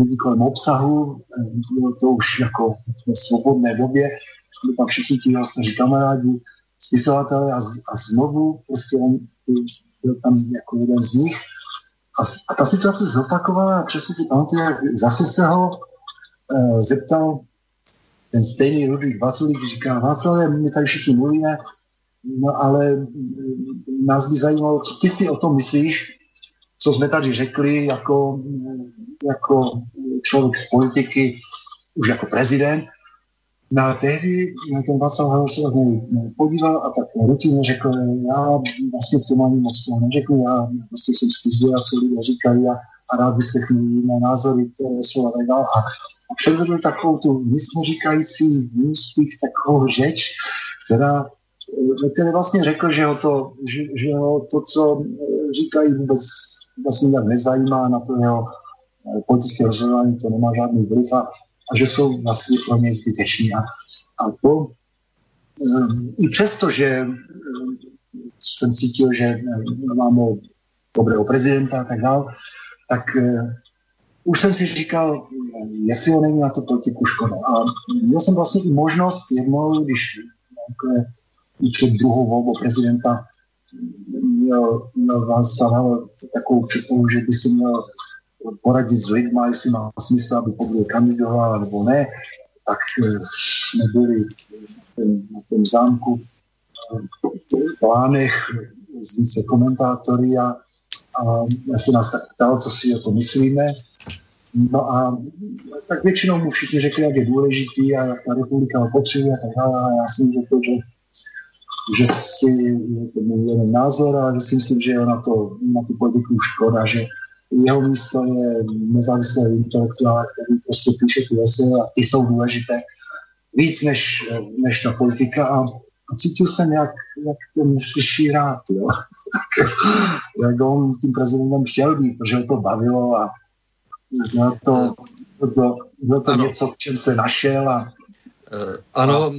lidí kolem obsahu, ehm, bylo to už jako v svobodné době, byli tam všichni ti staří kamarádi, spisovatelé a, a znovu prostě on byl tam jako jeden z nich. A, a ta situace zopakovala přesně si pamatuju, zase se ho e, zeptal ten stejný Rudvík Vaculík, když říká, Václavé, my tady všichni mluvíme, no ale mm, nás by zajímalo, co ty si o tom myslíš, co jsme tady řekli jako, jako člověk z politiky, už jako prezident, No a tehdy ten Václav Havel se na podíval a tak rutině řekl, já vlastně k tomu ani moc toho neřeknu, já prostě jsem zkusil, co lidé říkají a, a rád vyslechnu jiné názory, které jsou a tak dále. A, a předvedl takovou tu nic neříkající úspěch, takovou řeč, která které vlastně řekl, že ho to, že, že ho to, co říkají, vůbec vlastně nějak nezajímá na to jeho politické rozhodování, to nemá žádný vliv a a že jsou vlastně pro mě zbyteční. A, a to um, i přesto, že jsem cítil, že máme dobrého prezidenta a tak dále, tak už jsem si říkal, jestli ho není na to politiku škoda. A měl jsem vlastně i možnost jednou, když jako, před druhou volbou prezidenta měl, měl Václav takovou představu, že by si měl poradit s lidmi, jestli má smysl, aby podruhé kandidoval nebo ne, tak eh, jsme byli na tom zámku v plánech s více komentátory a, a se nás tak ptal, co si o to myslíme. No a tak většinou mu všichni řekli, jak je důležitý a jak ta republika ho potřebuje a tak dále. A já jsem řekl, že, že si to můj jeden názor, ale že si myslím, že je na, to, na tu politiku škoda, že jeho místo je nezávislé intelektuál, který prostě píše ty esy a ty jsou důležité víc než, než ta politika a, a cítil jsem, jak, jak to slyší rád, jo. *laughs* jak on tím prezidentem chtěl být, protože ho to bavilo a bylo to, to, bylo to něco, v čem se našel a ano,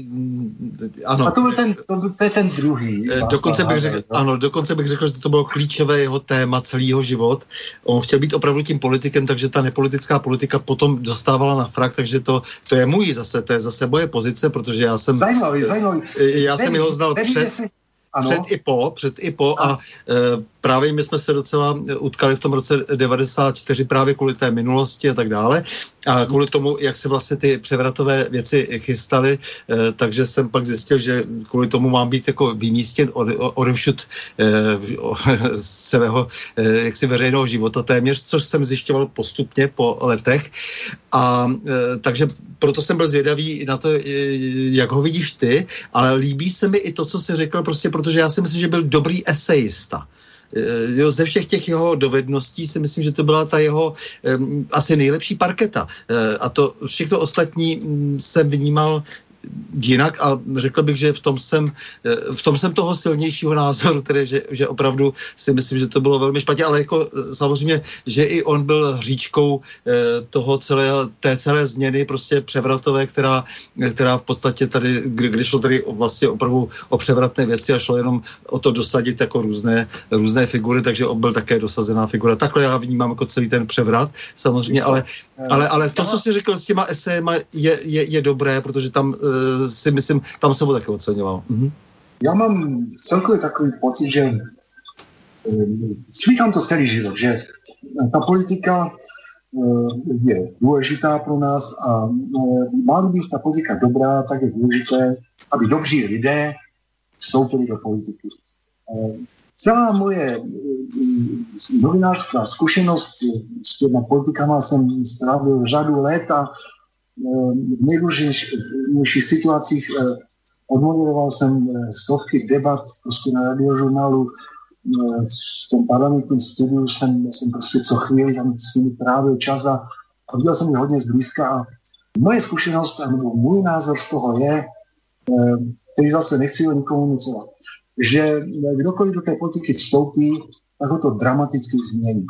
ano. A to, byl ten, to, to je ten druhý. Eh, dokonce bych, řekl, ano, dokonce bych řekl, že to bylo klíčové jeho téma celého život. On chtěl být opravdu tím politikem, takže ta nepolitická politika potom dostávala na frak, takže to, to je můj zase, to je zase moje pozice, protože já jsem... Zajímavý, zajímavý. Já jsem jeho znal před... Ano. Před i po, před i po a, a e, právě my jsme se docela utkali v tom roce 94 právě kvůli té minulosti a tak dále a kvůli tomu, jak se vlastně ty převratové věci chystaly, e, takže jsem pak zjistil, že kvůli tomu mám být jako vymístěn od, odevšud e, svého *laughs* jaksi veřejného života téměř, což jsem zjišťoval postupně po letech a takže proto jsem byl zvědavý na to, jak ho vidíš ty, ale líbí se mi i to, co jsi řekl, prostě protože já si myslím, že byl dobrý esejista. Eh, jo, ze všech těch jeho dovedností si myslím, že to byla ta jeho asi nejlepší parketa. Uh, a to všechno ostatní um, jsem vnímal jinak a řekl bych, že v tom jsem, eh, v tom jsem toho silnějšího názoru, tedy, že, že opravdu si myslím, že to bylo velmi špatně, ale jako eh, samozřejmě, že i on byl hříčkou eh, toho celé, té celé změny prostě převratové, která, která v podstatě tady, kdy, kdy šlo tady vlastně opravdu o převratné věci a šlo jenom o to dosadit jako různé, různé figury, takže on byl také dosazená figura. Takhle já vnímám jako celý ten převrat, samozřejmě, ale, ale, ale to, co si řekl s těma esejema, je, je, je dobré, protože tam si myslím, tam se ho taky oceňoval. Mhm. Já mám celkově takový pocit, že eh, slýchám to celý život, že ta politika eh, je důležitá pro nás a má být ta politika dobrá, tak je důležité, aby dobří lidé vstoupili do politiky. Celá moje novinářská zkušenost s těma politikama jsem strávil řadu let a v nejrůznějších situacích eh, odmoderoval jsem eh, stovky debat prostě na radiožurnálu, eh, v tom parlamentním studiu jsem, jsem prostě co chvíli tam s nimi trávil čas a, a viděl jsem je hodně zblízka a moje zkušenost, nebo můj názor z toho je, který zase nechci ho nikomu nucovat, že kdokoliv do té politiky vstoupí, tak ho to dramaticky změní.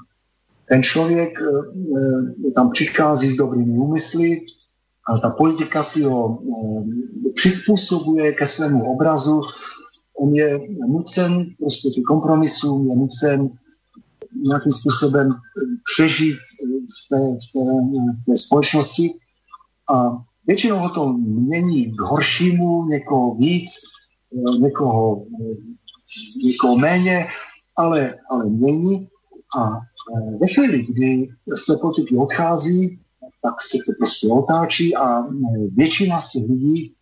Ten člověk tam přichází s dobrými úmysly, ale ta politika si ho eh, přizpůsobuje ke svému obrazu. On je nucen prostě ke kompromisům, je nucen nějakým způsobem přežít v té, v té, v té společnosti a většinou ho to mění k horšímu, někoho víc, eh, někoho, někoho méně, ale, ale mění a ve chvíli, kdy z té politiky odchází, tak se to prostě otáčí a většina z těch lidí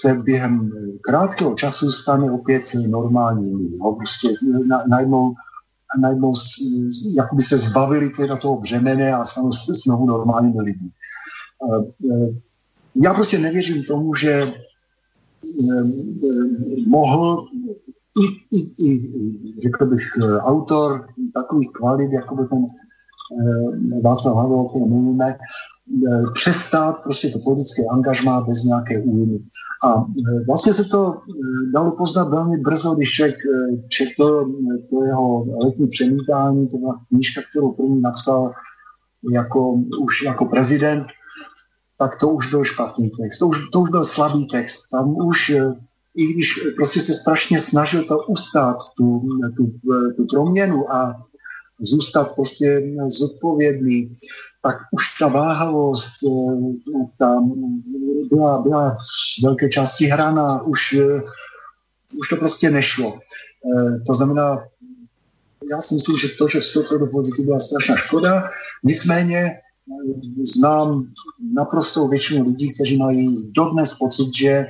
se během krátkého času stane opět normální lidí. Prostě najednou, najednou jakoby se zbavili teda toho břemene a stanou se znovu normálními lidmi. Já prostě nevěřím tomu, že mohl i, i, i řekl bych, autor takových kvalit, jako by ten Eh, Václav Havel, o kterém mluvíme, eh, přestát prostě to politické angažmá bez nějaké újmy. A eh, vlastně se to dalo poznat velmi brzo, když člověk četl to jeho letní přemítání, to byla knížka, kterou první napsal jako, už jako prezident, tak to už byl špatný text, to už, to už byl slabý text. Tam už, i když prostě se strašně snažil to ustát, tu, tu, tu proměnu a zůstat prostě zodpovědný, tak už ta váhavost eh, tam byla, byla v velké části hraná, už, eh, už to prostě nešlo. Eh, to znamená, já si myslím, že to, že vstoupil do politiky, byla strašná škoda. Nicméně znám naprosto většinu lidí, kteří mají dodnes pocit, že,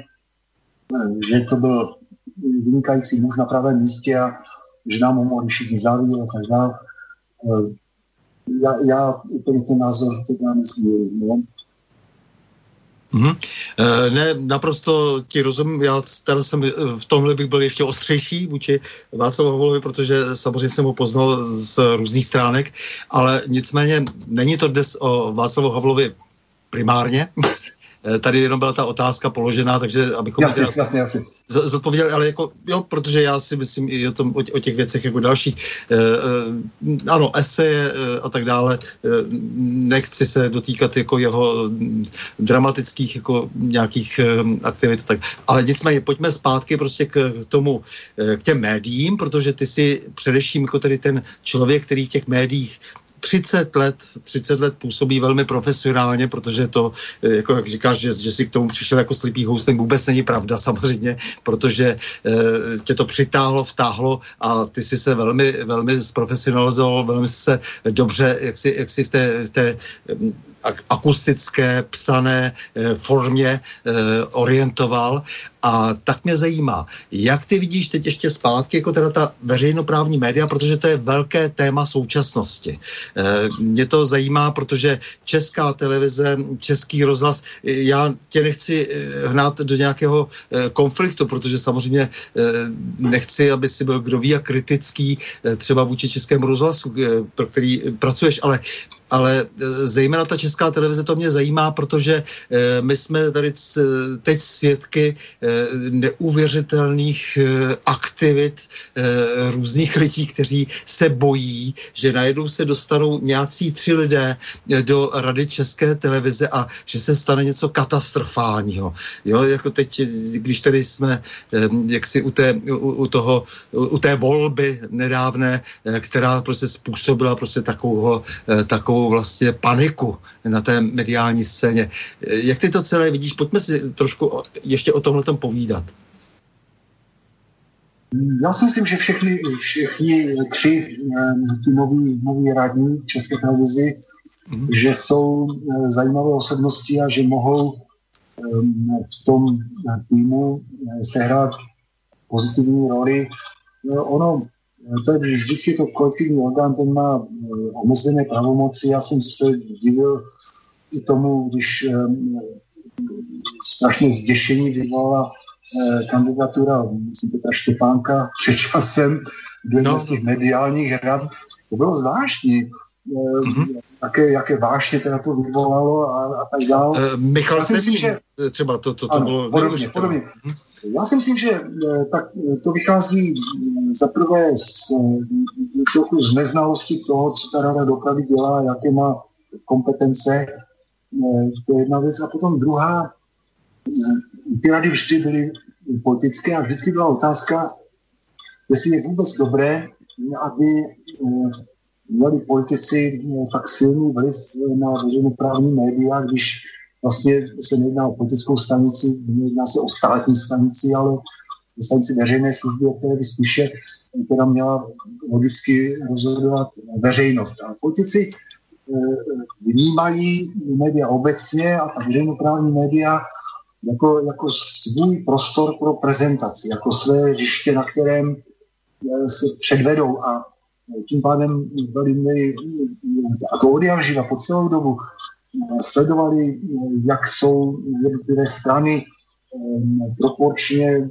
že to byl vynikající muž na pravém místě a že nám ho mohli všichni závidět a tak dále. Já, já úplně ten názor teda nesmírím. No. Mm-hmm. Ne, naprosto ti rozumím, já teda jsem eh, v tomhle bych byl ještě ostřejší vůči Václavu Havlovi, protože samozřejmě jsem ho poznal z různých stránek, ale nicméně není to dnes o Václavu Havlovi primárně, *laughs* tady jenom byla ta otázka položená, takže abychom... Jasně, jasně, jasně. Zodpověděli, ale jako, jo, protože já si myslím i o, tom, o, o těch věcech jako dalších. E, e, ano, eseje a tak dále, e, nechci se dotýkat jako jeho dramatických jako nějakých e, aktivit, tak, ale nicméně pojďme zpátky prostě k tomu, k těm médiím, protože ty si především jako tedy ten člověk, který v těch médiích 30 let, 30 let působí velmi profesionálně, protože to, eh, jako jak říkáš, že, že si k tomu přišel jako slipý houstem, vůbec není pravda *laughs* samozřejmě, protože e, tě to přitáhlo, vtáhlo a ty si se velmi, velmi zprofesionalizoval, velmi se dobře, jak si, jak si v té, v té akustické, psané eh, formě eh, orientoval. A tak mě zajímá, jak ty vidíš teď ještě zpátky, jako teda ta veřejnoprávní média, protože to je velké téma současnosti. Eh, mě to zajímá, protože česká televize, český rozhlas, já tě nechci hnát do nějakého konfliktu, protože samozřejmě nechci, aby si byl kdo ví jak kritický třeba vůči českému rozhlasu, pro který pracuješ, ale ale e, zejména ta česká televize to mě zajímá, protože e, my jsme tady teď svědky e, neuvěřitelných aktivit různých lidí, kteří se bojí, že najednou se dostanou nějací tři lidé do rady české televize a že se stane něco katastrofálního. Jo, jako teď, když tady jsme jaksi u, té, u, u toho, u té volby nedávné, která prostě způsobila prostě takovou, takovou vlastně paniku na té mediální scéně. Jak ty to celé vidíš? Pojďme si trošku ještě o tomhle povídat. Já si myslím, že všechny, všichni tři ty noví, noví radní České televizi, mm-hmm. že jsou eh, zajímavé osobnosti a že mohou v tom týmu eh, sehrát pozitivní roli. No, ono to je vždycky to kolektivní orgán, ten má eh, omezené pravomoci. Já jsem se divil i tomu, když eh, strašně zděšení vyvolala eh, kandidatura, myslím, Petra Štěpánka před časem do no. z těch mediálních rad. To bylo zvláštní. Mm-hmm. Jaké, jaké vášně teda to vyvolalo a, a tak dále. Uh, Michal Semín, že... třeba to, to, to ano, bylo... Podobně, podobně. Mm-hmm. Já si myslím, že eh, tak eh, to vychází mm, zaprvé z, trochu z neznalosti toho, co ta rada dopravy dělá, jaké má kompetence. To je jedna věc. A potom druhá, ty rady vždy byly politické a vždycky byla otázka, jestli je vůbec dobré, aby měli politici tak silný vliv na veřejnoprávní média, když vlastně se nejedná o politickou stanici, nejedná se o státní stanici, ale o stanici veřejné služby, o které by spíše která měla logicky rozhodovat veřejnost. A politici eh, vnímají média obecně a ta veřejnoprávní média jako, jako svůj prostor pro prezentaci, jako své hřiště, na kterém eh, se předvedou a tím pádem byli měli, a to od po celou dobu, sledovali, jak jsou jednotlivé strany eh, proporčně eh,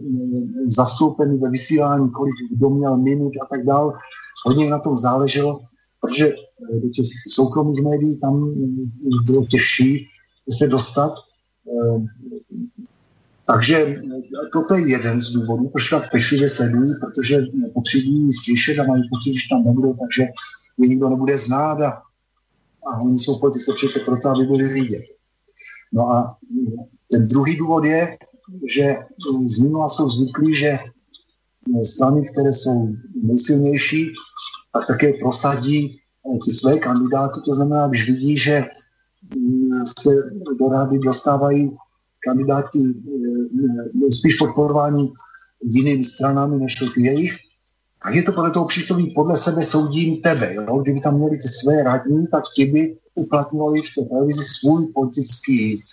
zastoupeny ve vysílání, kolik kdo měl minut a tak dále. Hodně na tom záleželo, protože eh, do těch soukromých médií tam bylo těžší se dostat. Takže toto je jeden z důvodů, proč tak pečlivě sledují, protože potřebují slyšet a mají pocit, že tam nebudou, takže je nikdo nebude znát a a oni jsou politice přece proto, aby byli vidět. No a ten druhý důvod je, že z minula jsou zvyklí, že strany, které jsou nejsilnější, tak také prosadí ty své kandidáty. To znamená, když vidí, že se do rády dostávají kandidáti spíš podporování jinými stranami než ty jejich, tak je to podle toho přísloví, podle sebe soudím tebe. Jo? Kdyby tam měli ty své radní, tak ti by uplatňovali v té televizi svůj politický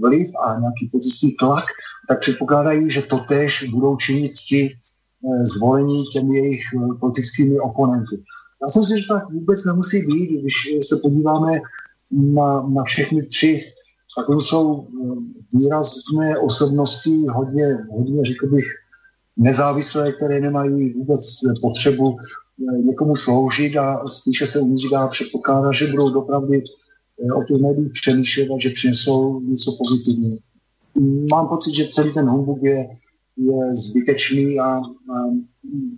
vliv a nějaký politický tlak, tak předpokládají, že totéž budou činit ti eh, zvolení těmi jejich eh, politickými oponenty. Já si myslím, že tak vůbec nemusí být, když se podíváme na, na všechny tři, tak oni jsou eh, výrazné osobnosti, hodně, hodně řekl bych, nezávislé, které nemají vůbec potřebu eh, někomu sloužit a spíše se u nich dá předpokládat, že budou dopravdy eh, o těch médiích přemýšlet a že přinesou něco pozitivního. mám pocit, že celý ten humbug je, je zbytečný a, a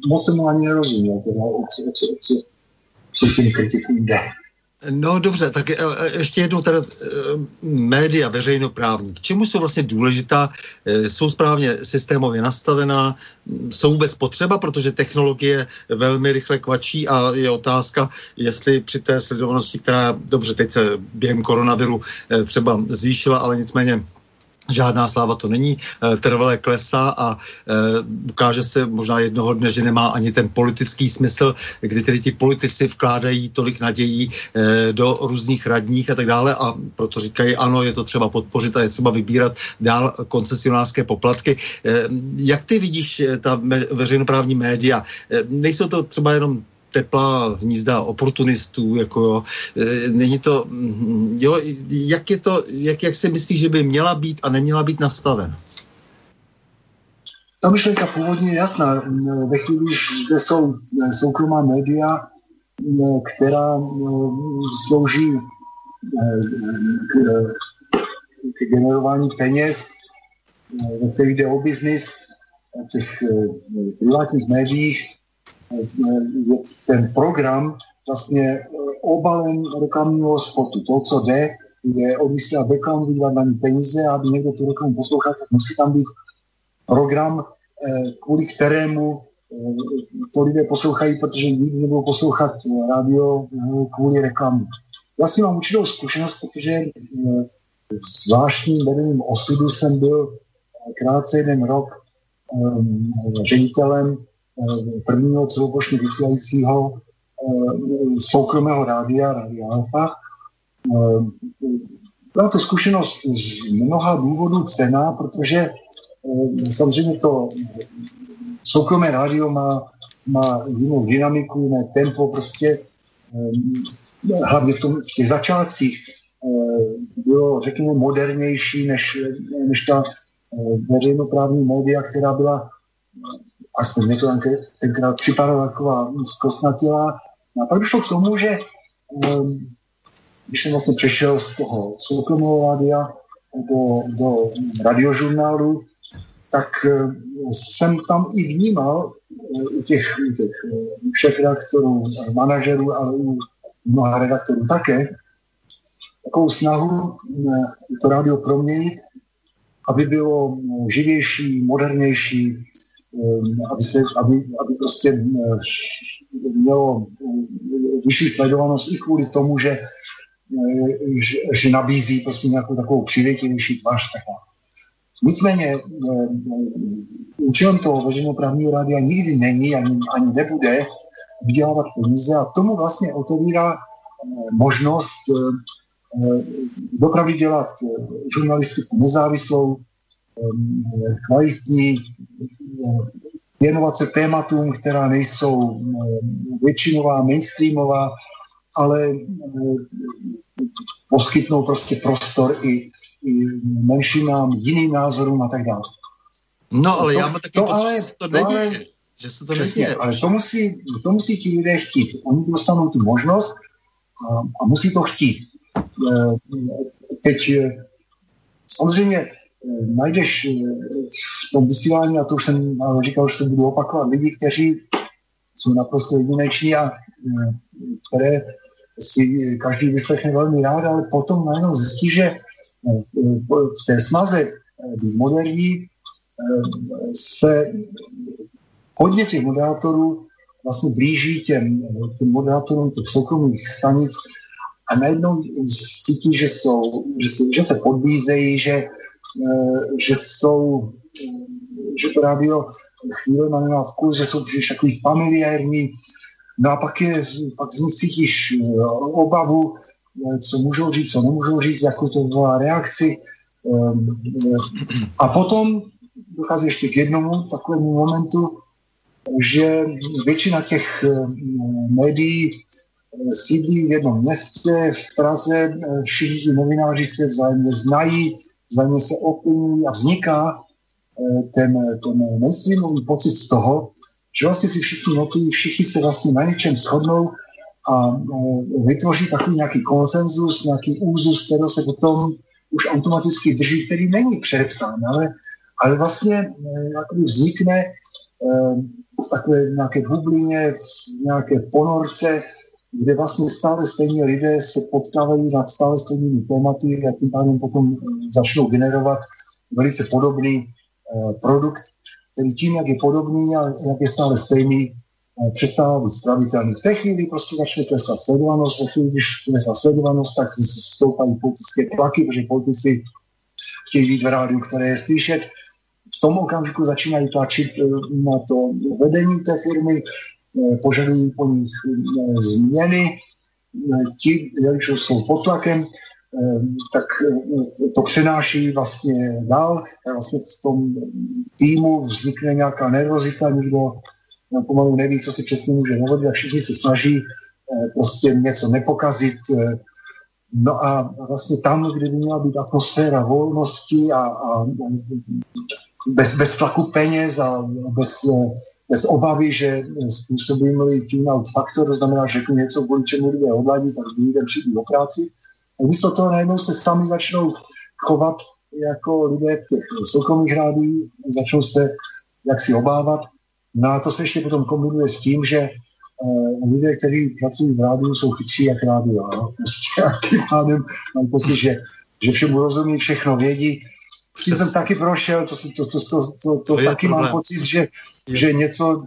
moc se mu ani nerozuměl, teda, o co, o co, o co, co těm kritikům jde. No dobře, tak e, e, ještě jednou teda e, média veřejnoprávní. K čemu jsou vlastně důležitá? Jsou správně systémově nastavená? Jsou vůbec potřeba, protože technologie velmi rychle kvačí a je otázka, jestli při té sledovanosti, která dobře teď se během koronaviru třeba zvýšila, ale nicméně Žádná sláva to není, eh, trvalé klesá a e, ukáže se možná jednoho dne, že nemá ani ten politický smysl, kdy tedy ti politici vkládají tolik nadějí e, do různých radních a tak dále a proto říkají, ano, je to třeba podpořit a je třeba vybírat dál koncesionářské poplatky. Jak ty vidíš ta veřejnoprávní média? Nejsou to třeba jenom teplá hnízda oportunistů, jako jo. E, není to, mm, jo, jak je to, jak, jak se myslí, že by měla být a neměla být nastavena? Ta myšlenka původně je jasná. Ve chvíli, že jsou e, soukromá média, e, která slouží k generování peněz, ve kterých jde o biznis, v těch privátních médiích, ten program vlastně eh, obalen reklamního spotu. To, co jde, je odvysílat reklamu, vydělat na ní peníze a aby někdo tu reklamu poslouchal, tak musí tam být program, eh, kvůli kterému eh, to lidé poslouchají, protože nikdy nebudou poslouchat rádio kvůli reklamu. Tím mám určitou zkušenost, protože zvláštním vedením osudu jsem byl krátce jeden rok ředitelem prvního celoplošně vysílajícího eh, soukromého rádia, Rádia Alfa. Eh, byla to zkušenost z mnoha důvodů cená, protože samozřejmě to soukromé rádio má, má jinou dynamiku, jiné tempo, prostě hlavně v, tom, v těch začátcích bylo, řekněme, modernější než, než ta veřejnoprávní média, která byla aspoň mě to tenkrát připadalo taková zkostnatělá. A pak došlo k tomu, že um, když jsem vlastně přešel z toho soukromého rádia do, do radiožurnálu, tak uh, jsem tam i vnímal uh, u těch, u těch uh, šéf-redaktorů, manažerů, ale u mnoha redaktorů také, takovou snahu to rádio proměnit, aby bylo živější, modernější, Ehm, aby, se, aby, aby prostě eh, mělo eh, vyšší sledovanost i kvůli tomu, že, eh, že, že nabízí prostě nějakou takovou přivětivější tvář. Taková. Nicméně účelem toho veřejnoprávního rádia nikdy není ani, ani nebude vydělávat peníze a tomu vlastně otevírá možnost dopravy dělat žurnalistiku nezávislou, kvalitní, věnovat se tématům, která nejsou většinová, mainstreamová, ale poskytnou prostě prostor i, i menšinám, jiným názorům a tak dále. No, ale to, já mám taky to, ale, to, není, ale, že se to přesně, neděje. Ale to musí, to musí ti lidé chtít. Oni dostanou tu možnost a, a musí to chtít. Teď samozřejmě najdeš eh, v tom vysílání, a to už jsem ale říkal, že se budu opakovat, lidi, kteří jsou naprosto jedineční a eh, které si každý vyslechne velmi rád, ale potom najednou zjistí, že eh, v té snaze být moderní se hodně těch moderátorů vlastně blíží těm, těm moderátorům těch soukromých stanic a najednou cítí, že, jsou, že, se, že se podbízejí, že Eh, že jsou, že to rádio chvíli má vkus, že jsou příliš takový familiární, no a pak, je, pak z nich cítíš eh, obavu, eh, co můžou říct, co nemůžou říct, jakou to volá reakci. A potom dochází ještě k jednomu takovému momentu, že většina těch médií sídlí v jednom městě, v Praze, všichni novináři se vzájemně znají, vzájemně se opění a vzniká eh, ten, ten mainstreamový pocit z toho, že vlastně si všichni notují, všichni se vlastně na něčem shodnou a eh, vytvoří takový nějaký konsenzus, nějaký úzus, který se potom už automaticky drží, který není předepsán, ale, ale vlastně eh, vznikne eh, v takové nějaké bublině, v nějaké ponorce, kde vlastně stále stejní lidé se potkávají nad stále stejnými tématy a tím pádem potom začnou generovat velice podobný produkt, který tím, jak je podobný a jak je stále stejný, Eh, přestává být stravitelný. V té chvíli prostě začne klesat sledovanost, ve chvíli, když klesá sledovanost, tak stoupají politické tlaky, protože politici chtějí být v rádiu, které je slyšet. V tom okamžiku začínají tlačit eh, na to vedení té firmy, eh, požadují po nich změny. Ti, jelikož jsou pod tlakem, tak to přenáší vlastně dál. Vlastně v tom týmu vznikne nějaká nervozita, nikdo pomalu neví, co si přesně může dovolit a všichni se snaží eh, prostě něco nepokazit. Eh, no a vlastně tam, kde by měla být atmosféra volnosti a, a bez, bez tlaku peněz a bez, eh, bez obavy, že způsobím-li tune out faktor, to znamená, že něco, kvůli čemu lidé odladí, tak lidem přijdu do práci. A místo toho najednou se sami začnou chovat jako lidé těch soukromých rádí, začnou se jak si obávat No a to se ještě potom kombinuje s tím, že uh, lidé, kteří pracují v rádiu, jsou chytří jak rádio. *laughs* Prostě a tím pádem mám pocit, že, že všemu rozumí, všechno vědí. Přes... jsem taky prošel, to, to, to, to, to, to, to taky problém. mám pocit, že, že něco,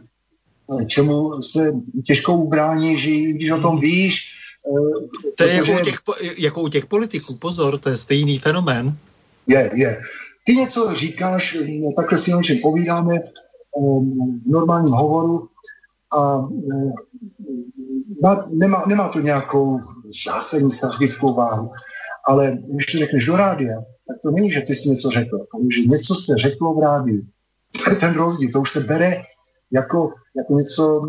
eh, čemu se těžko ubrání, že když o tom víš, uh, to je protože... jako u, těch, jako u těch politiků, pozor, to je stejný fenomén. Je, je. Ty něco říkáš, takhle si o čem povídáme, v normálním hovoru a nemá, nemá to nějakou zásadní strategickou váhu. Ale když to řekneš do rádia, tak to není, že ty jsi něco řekl, ale že něco se řeklo v rádiu. To je ten rozdíl, to už se bere jako, jako něco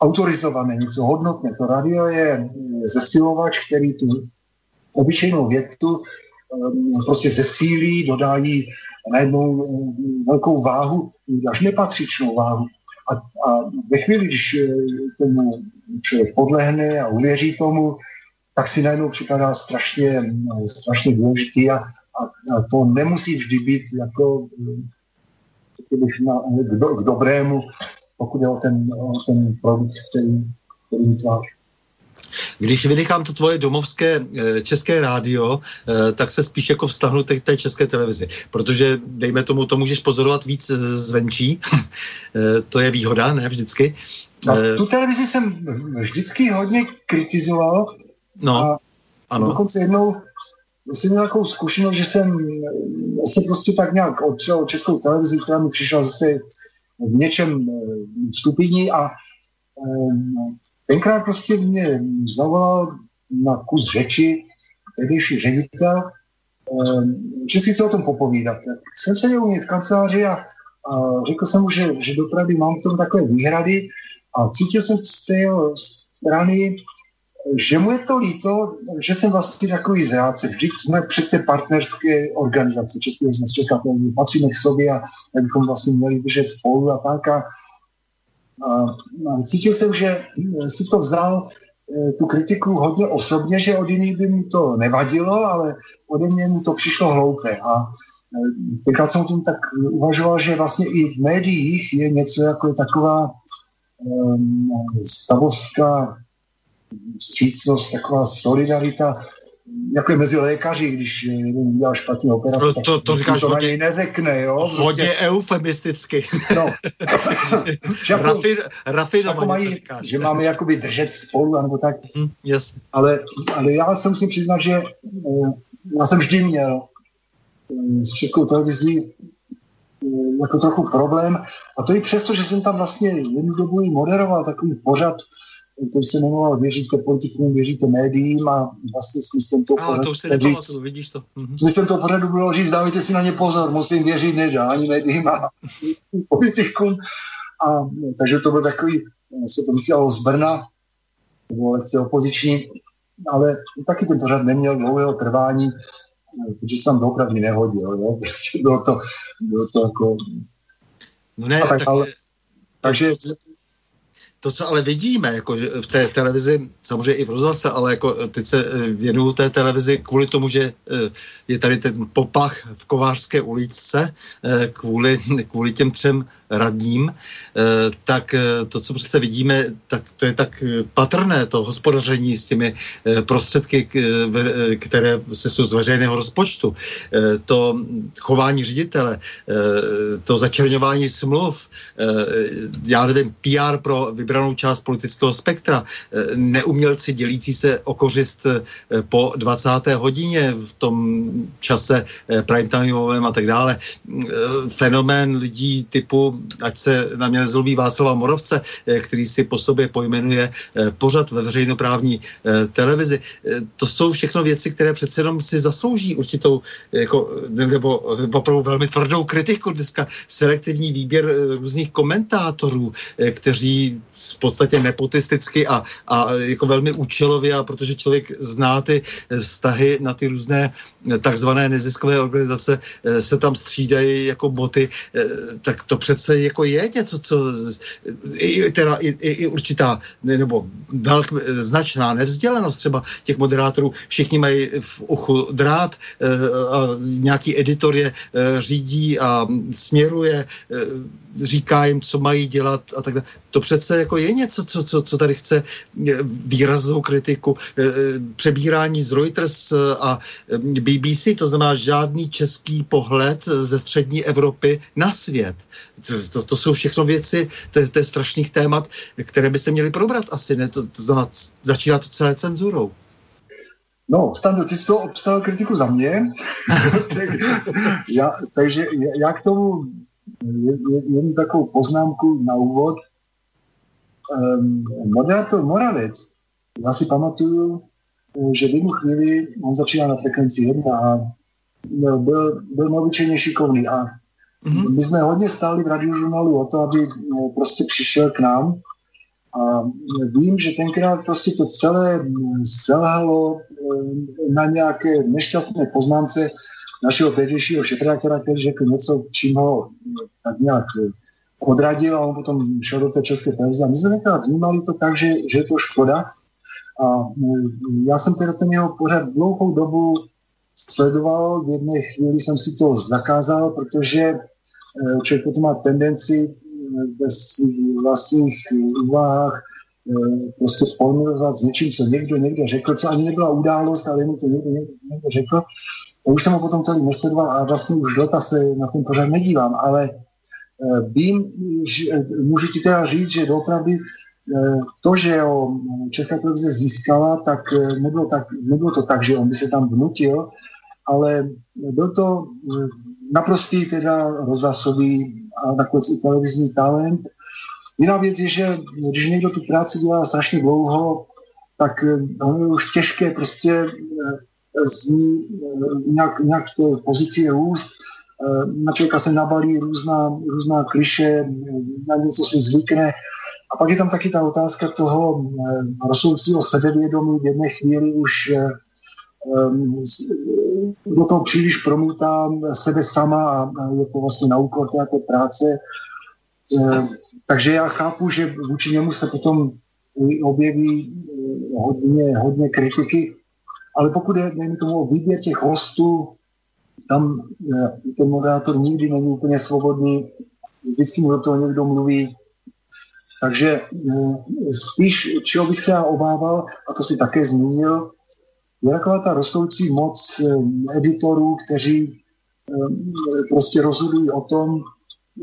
autorizované, něco hodnotné. To rádio je zesilovač, který tu obyčejnou větu prostě zesílí, dodají najednou velkou váhu, až nepatřičnou váhu. A, a ve chvíli, když eh, tomu člověk podlehne a uvěří tomu, tak si najednou připadá strašně, eh, strašně důležitý a, a, a to nemusí vždy být jako eh, na, k, do, k dobrému, pokud je o ten, o ten produkt, který, který vytváří. Když vynechám to tvoje domovské eh, české rádio, tak se spíš jako vztahnu té, té české televizi, protože dejme tomu, to můžeš pozorovat víc zvenčí, *laughs* to je výhoda, ne vždycky. A tu televizi jsem vždycky hodně kritizoval. No, a ano. Dokonce jednou jsem měl takovou zkušenost, že jsem se prostě tak nějak odšel českou televizi, která mi přišla zase v něčem stupidní a Tenkrát prostě mě zavolal na kus řeči tehdejší ředitel, ehm, že si chce o tom popovídat. Jsem se u něj v kanceláři a, a řekl jsem mu, že, že dopravy mám v tom takové výhrady a cítil jsem z té strany, že mu je to líto, že jsem vlastně takový zrádce. Vždyť jsme přece partnerské organizace České rozhlas, Česká patříme k sobě a bychom vlastně měli držet spolu a tak. A a cítil jsem, že si to vzal eh, tu kritiku hodně osobně, že od jiných by mu to nevadilo, ale ode mě mu to přišlo hloupé. A eh, tenkrát jsem o tom tak uvažoval, že vlastně i v médiích je něco jako je taková um, stavovská střícnost, taková solidarita, jako je mezi lékaři, když jeden udělal špatný operaci, no, to, to, to říkáš to na něj neřekne, jo? Prostě. Hodně eufemisticky. No. *laughs* jako, Rafin, rafinovaně jako mají, říkáš. Že máme jakoby držet spolu, nebo tak. Mm, yes. ale, ale já jsem si přiznal, že uh, já jsem vždy měl uh, s českou televizí jako trochu problém. A to i přesto, že jsem tam vlastně jednu dobu i moderoval takový pořad, který se jmenoval Věříte politikům, věříte médiím a vlastně smyslem toho pořadu... to už se nepamatuju, vidíš to. Mhm. Smyslem toho pořadu bylo říct, dávajte si na ně pozor, musím věřit nedá ani médiím a *laughs* politikům. A, takže to byl takový, se to vysílalo z Brna, to bylo lehce opoziční, ale taky ten pořad neměl dlouhého trvání, protože se tam opravdu nehodil. Jo? Prostě bylo to, bylo to jako... No ne, tak, tak, ale, takže to, co ale vidíme, jako v té televizi, samozřejmě i v rozhlase, ale jako teď se věnuju té televizi kvůli tomu, že je tady ten popach v Kovářské uličce, kvůli, *laughs* kvůli těm třem radním, tak to, co přece vidíme, tak to je tak patrné, to hospodaření s těmi prostředky, které se jsou z veřejného rozpočtu, to chování ředitele, to začerňování smluv, já nevím, PR pro vybranou část politického spektra, neumělci dělící se o kořist po 20. hodině v tom čase prime timeovém a tak dále. Fenomén lidí typu, ať se na mě nezlobí Václava Morovce, který si po sobě pojmenuje pořad ve veřejnoprávní televizi. To jsou všechno věci, které přece jenom si zaslouží určitou, jako, nebo opravdu velmi tvrdou kritiku. Dneska selektivní výběr různých komentátorů, kteří v podstatě nepotisticky a, a jako velmi účelově, a protože člověk zná ty vztahy na ty různé takzvané neziskové organizace, se tam střídají jako boty, tak to přece jako je něco, co i, teda, i, i určitá nebo velk, značná nevzdělanost třeba těch moderátorů, všichni mají v uchu drát, a nějaký editor je řídí a směruje, říká jim, co mají dělat a tak dále. To přece jako je něco, co, co, co tady chce výraznou kritiku. Přebírání z Reuters a BBC, to znamená žádný český pohled ze střední Evropy na svět. To, to, to jsou všechno věci, to je, to je strašných témat, které by se měly probrat asi, ne? To, to znamená, začíná to celé cenzurou. No, Stando, ty jsi to obstavil kritiku za mě, *laughs* *laughs* tak, já, takže já k tomu jednu takovou poznámku na úvod. Moderátor Moravec, já si pamatuju, že v jednu chvíli on začínal na frekvenci 1 a byl, byl neobyčejně šikovný a mm-hmm. my jsme hodně stáli v radiožurnálu o to, aby no, prostě přišel k nám a vím, že tenkrát prostě to celé selhalo na nějaké nešťastné poznámce našeho tehdejšího šefredaktora, který řekl něco, čím ho tak nějak odradil a on potom šel do té české televize. My jsme tenkrát vnímali to tak, že, že je to škoda. A já jsem teda ten jeho pořád dlouhou dobu sledoval, v jedné chvíli jsem si to zakázal, protože člověk potom má tendenci ve svých vlastních úvahách eh, prostě pomirovat s něčím, co někdo někde řekl, co ani nebyla událost, ale jenom to někdo někdo, někdo řekl. Už jsem ho potom tady nesledoval a vlastně už leta se na ten pořád nedívám, ale eh, vím, že, můžu ti teda říct, že doopravdy eh, to, že ho Česká televize získala, tak nebylo, tak nebylo to tak, že on by se tam vnutil, ale byl to naprostý teda rozhlasový a nakonec i televizní talent. Jiná věc je, že když někdo tu práci dělá strašně dlouho, tak eh, ono je už těžké prostě eh, z ní eh, nějak, nějak v té pozici růst. Na člověka se nabalí různá, různá kliše, na něco si zvykne. A pak je tam taky ta otázka toho rostoucího sebevědomí. V jedné chvíli už do toho příliš promítá sebe sama a je to vlastně na úkor té práce. Takže já chápu, že vůči němu se potom objeví hodně, hodně kritiky, ale pokud je, dejme tomu, o výběr těch hostů, tam e, ten moderátor nikdy není úplně svobodný, vždycky mu do toho někdo mluví. Takže spíš, čeho bych se já obával, a to si také zmínil, je taková ta rostoucí moc eh, editorů, kteří eh, prostě rozhodují o tom,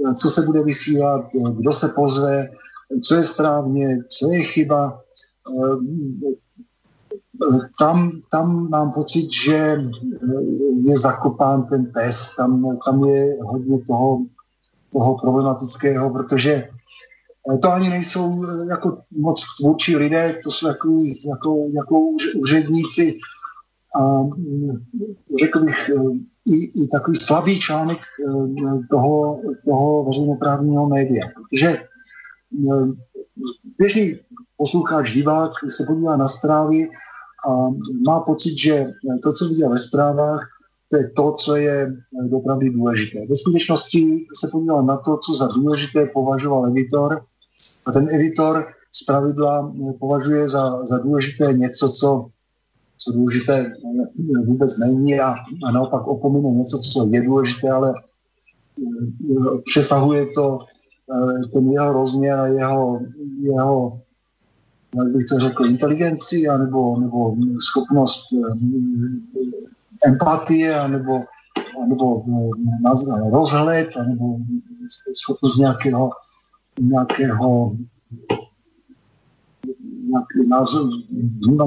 eh, co se bude vysílat, kdo se pozve, co je správně, co je chyba. Tam, tam mám pocit, že je zakopán ten pes, tam, tam je hodně toho, toho problematického, protože to ani nejsou eh, jako moc tvůrčí lidé, to jsou takový, jako, jako úředníci a mm, řekl bych eh, i, i takový slabý článek eh, toho, toho veřejnoprávního média. Protože běžný posluchač, divák se podívá na zprávy a má pocit, že to, co vidí ve zprávách, to je to, co je opravdu důležité. Ve skutečnosti se podíval na to, co za důležité považoval editor a ten editor pravidla považuje za, za důležité něco, co, co důležité vůbec není a, a naopak opomíne něco, co je důležité, ale přesahuje to ten jeho rozměr a jeho, jeho jak bych to řekl, inteligenci, anebo, nebo schopnost empatie, nebo, nebo rozhled, nebo schopnost nějakého, nějakého nějaký názor,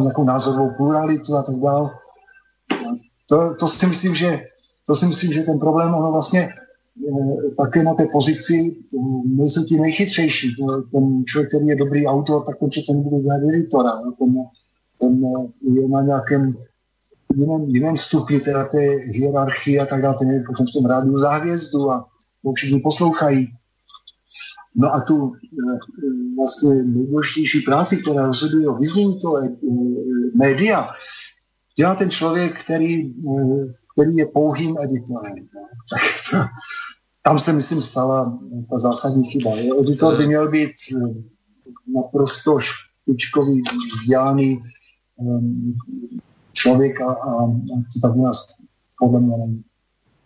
nějakou názorovou pluralitu a tak dále. To, to, si myslím, že, to si myslím, že ten problém, ono vlastně také na té pozici e, nejsou ti nejchytřejší. Ten člověk, který je dobrý autor, tak ten přece nebude dělat editora. Ten, ten je na nějakém jiném, jiném stupni teda té hierarchie a tak dále. Ten je potom v tom rádiu záhvězdu a to všichni poslouchají. No a tu eh, vlastně nejdůležitější práci, která rozhoduje o vyznění toho eh, média, dělá ten člověk, který, eh, který je pouhým editorem. Tak to, tam se, myslím, stala ta zásadní chyba. Editor by měl být naprosto špičkový, vzdělaný člověk a, a to tak u nás podle mě není.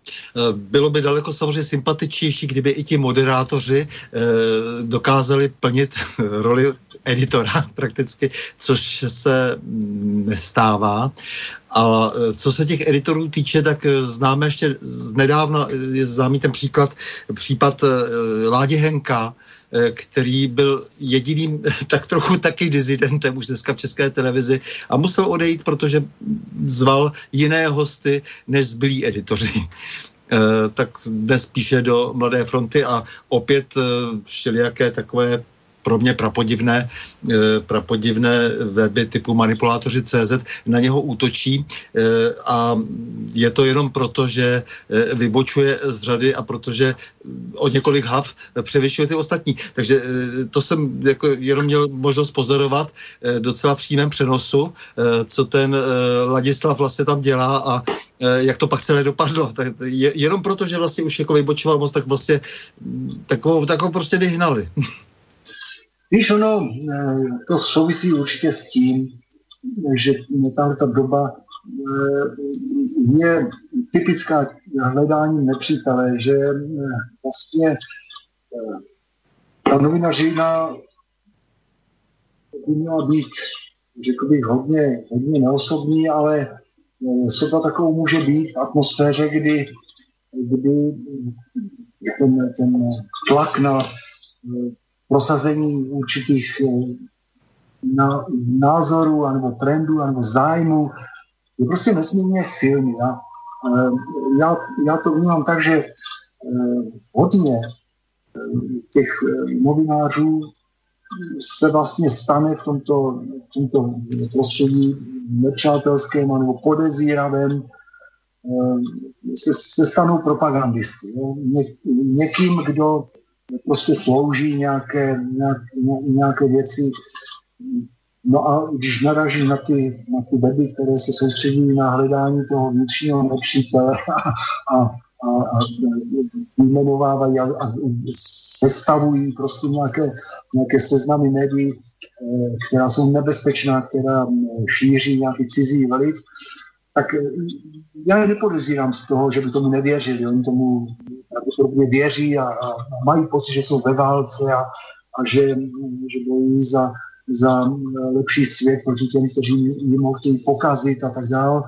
Eh, bylo by daleko samozřejmě sympatičnější, kdyby i ti moderátoři eh, dokázali plnit *laughs* roli editora *laughs* prakticky, což se mm, nestává. A eh, co se těch editorů týče, tak známe ještě nedávno, je známý ten příklad, případ Ládě Henka, který byl jediným *laughs* tak trochu taky dizidentem už dneska v české televizi a musel odejít, protože zval jiné hosty než zbylí editoři. *laughs* Eh, tak jde spíše do Mladé fronty a opět eh, všelijaké takové pro mě prapodivné, eh, prapodivné weby typu manipulátoři CZ na něho útočí a je to jenom proto, že vybočuje z řady a protože o několik hav převyšuje ty ostatní. Takže to jsem jako jenom měl možnost pozorovat docela přímém přenosu, co ten Ladislav vlastně tam dělá a Eh, jak to pak celé dopadlo. Tak je, jenom proto, že vlastně už jako vybočoval moc, tak vlastně mm, takovou, takovou prostě vyhnali. *laughs* Víš, ono, eh, to souvisí určitě s tím, že tahle ta doba eh, je typická hledání nepřítele, že vlastně ta novinařina by měla být, řekl bych, hodně, hodně neosobní, ale sotva takovou může být v atmosféře, kdy, kdy ten, ten tlak na eh, prosazení určitých eh, názorů, anebo trendů, anebo zájmu je prostě nesmírně silný. Já, eh, já, já to vnímám tak, že hodně těch novinářů se vlastně stane v tomto, v tomto prostředí nepřátelském nebo podezíravém, eh, se, se stanou propagandisty. Jo? Ně, někým, kdo prostě slouží nějaké, nějak, nějaké věci. No a když naraží na ty, na ty weby, které se soustředí na hledání toho vnitřního nepřítele *laughs* a, a a, a vyjmenovávají a, a sestavují prostě nějaké, nějaké seznamy médií, eh, která jsou nebezpečná, která šíří nějaký cizí vliv, tak eh, já nepodezírám z toho, že by tomu nevěřili. Oni tomu pravděpodobně věří a, a mají pocit, že jsou ve válce a, a že, že bojují za, za lepší svět proti těm, kteří jim ho chtějí pokazit a tak dále.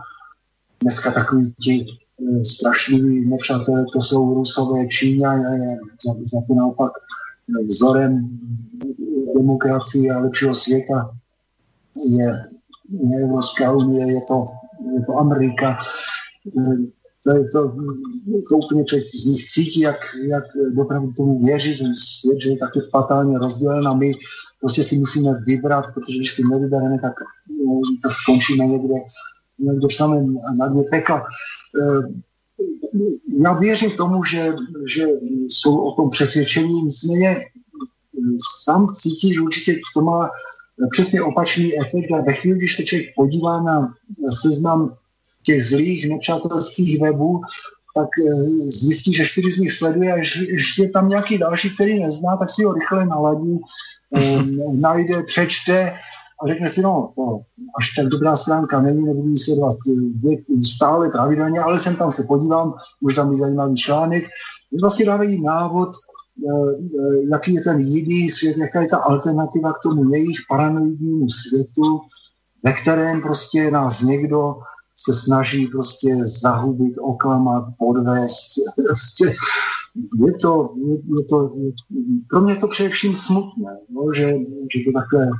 Dneska takový ti Eh, strašliví nepřátelé, to jsou Rusové, Číňané, za, za to naopak eh, vzorem demokracie a lepšího světa je, je Evropská unie, je to, je to Amerika. Eh, to, je to, to úplně člověk z nich cítí, jak, jak dopravdu tomu věří, ten svět, že je taky fatálně rozdělen a my prostě si musíme vybrat, protože když si nevybereme, tak, tak skončíme někde, někde v samém na dně pekla. Eh, já věřím tomu, že, že jsou o tom přesvědčení, nicméně eh, sám cítí, že určitě to má přesně opačný efekt a ve chvíli, když se člověk podívá na seznam těch zlých nepřátelských webů, tak eh, zjistí, že čtyři z nich sleduje a že je tam nějaký další, který nezná, tak si ho rychle naladí um, *laughs* najde, přečte a řekne si, no, to až tak dobrá stránka není, nebudu ji sledovat stále pravidelně, ale jsem tam se podívám, možná mi zajímavý článek. Vlastně dávají návod, jaký je ten jiný svět, jaká je ta alternativa k tomu jejich paranoidnímu světu, ve kterém prostě nás někdo se snaží prostě zahubit, oklamat, podvést. *laughs* Prostě je to, je, to, pro mě je to především smutné, no, že, že, to takhle,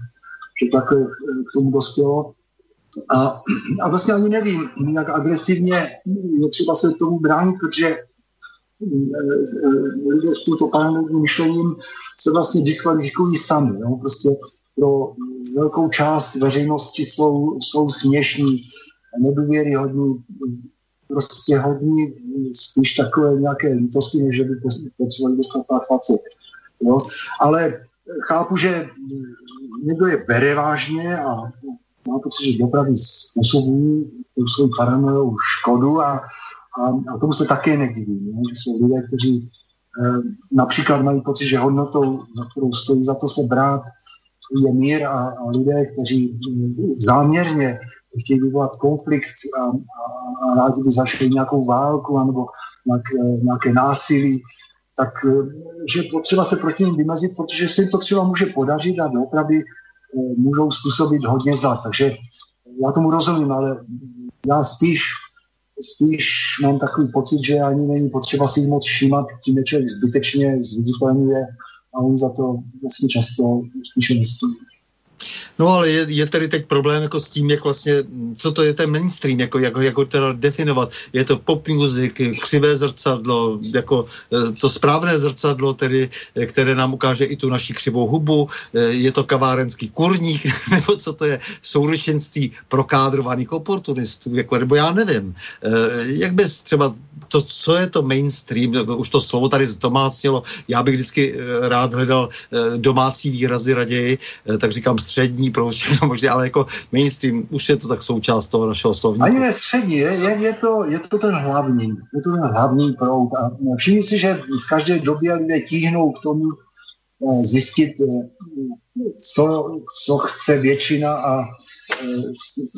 že takhle k tomu dospělo. A, a vlastně ani nevím, jak agresivně je třeba se tomu bránit, protože eh, eh, lidé s tímto paranoidním myšlením se vlastně diskvalifikují sami. No? Prostě pro velkou část veřejnosti jsou, jsou směšní, nedůvěryhodní, prostě hodní spíš takové nějaké lítosti, než by potřebovali dostat pár facek. Jo? Ale chápu, že někdo je bere vážně a má pocit, že dopravy způsobují tou svou paranoiou škodu a, a, a tomu se také nedivím, že jsou lidé, kteří e, například mají pocit, že hodnotou, za kterou stojí za to se brát, je mír a, a lidé, kteří záměrně chtějí vyvolat konflikt a, a, a rádi by zašli nějakou válku anebo nějaké, nějaké násilí, tak eh, že potřeba se proti ním vymezit, protože se jim to třeba může podařit a doopravdy eh, můžou způsobit hodně zla. Takže já tomu rozumím, ale já spíš, spíš mám takový pocit, že ani není potřeba si moc všímat, tím je člověk zbytečně zviditelňuje a on za to vlastně často spíše nestojí. No ale je, je tady teď problém jako s tím, jak vlastně, co to je ten mainstream, jako, jako, jako teda definovat. Je to pop music, křivé zrcadlo, jako eh, to správné zrcadlo, tedy, eh, které nám ukáže i tu naši křivou hubu, eh, je to kavárenský kurník, *laughs* nebo co to je, souručenství prokádrovaných oportunistů, jako, nebo já nevím. Jak bys třeba to, co je to mainstream, už to slovo tady zdomácnělo, já bych vždycky rád hledal domácí výrazy raději, tak říkám střední, pro všechno možné, ale jako mainstream, už je to tak součást toho našeho slovníku. Ani ne střední, je, je, je, to, je to ten hlavní, je to ten hlavní proud. A všimni si, že v každé době lidé tíhnou k tomu eh, zjistit, eh, co, co chce většina a eh,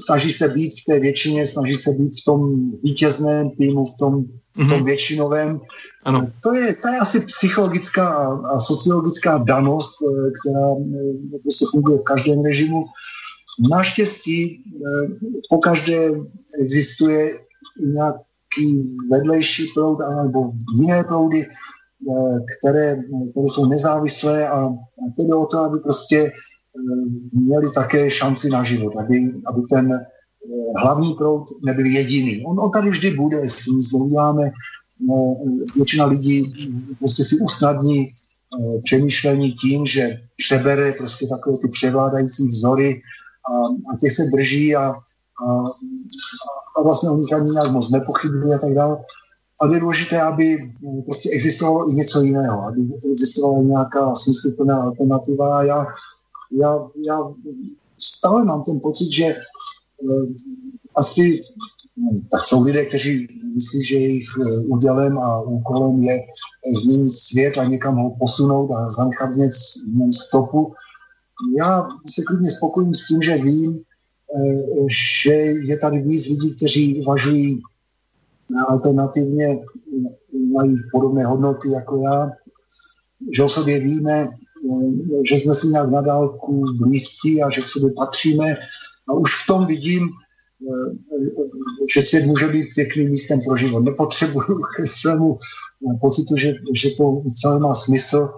snaží se být v té většině, snaží se být v tom vítězném týmu, v tom v tom mhm. většinovém. Ano. To, je, to je asi psychologická a, a sociologická danost, eh, která eh, prostě funguje v každém režimu. Naštěstí eh, po každé existuje nějaký vedlejší proud nebo jiné proudy, které, které jsou nezávislé a tedy o to, aby prostě měli také šanci na život, aby, aby ten hlavní proud nebyl jediný. On, on tady vždy bude, s tím nic. No, většina lidí prostě si usnadní eh, přemýšlení tím, že přebere prostě takové ty převládající vzory a, a těch se drží a, a, a vlastně o nich ani nějak moc nepochybuje a tak dále. Ale je důležité, aby eh, prostě existovalo i něco jiného, aby existovala nějaká smysluplná alternativa. Já, já, já stále mám ten pocit, že asi tak jsou lidé, kteří myslí, že jejich eh, údělem a úkolem je změnit svět a někam ho posunout a zanechat v stopu. Já se klidně spokojím s tím, že vím, eh, že je tady víc lidí, kteří uvažují alternativně, mají podobné hodnoty jako já, že o sobě víme, že jsme si nějak na dálku blízcí a že k sobě patříme a už v tom vidím, eh, že svět může být pěkným místem pro život. Nepotřebuju *laughs* ke svému eh, pocitu, že, že to celé má smysl,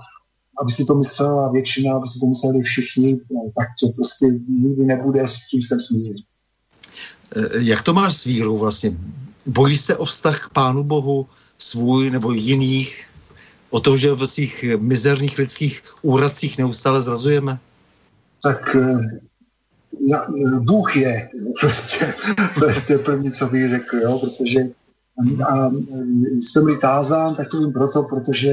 aby si to myslela většina, aby si to mysleli všichni, eh, tak to prostě nikdy nebude, s tím jsem smířený. Jak to máš s vírou vlastně? Bojíš se o vztah k Pánu Bohu svůj nebo jiných? O to, že v svých mizerných lidských úradcích neustále zrazujeme? Tak Bůh je, prostě, to je, první, co bych řekl, jo, protože a jsem-li tázán, tak to proto, protože,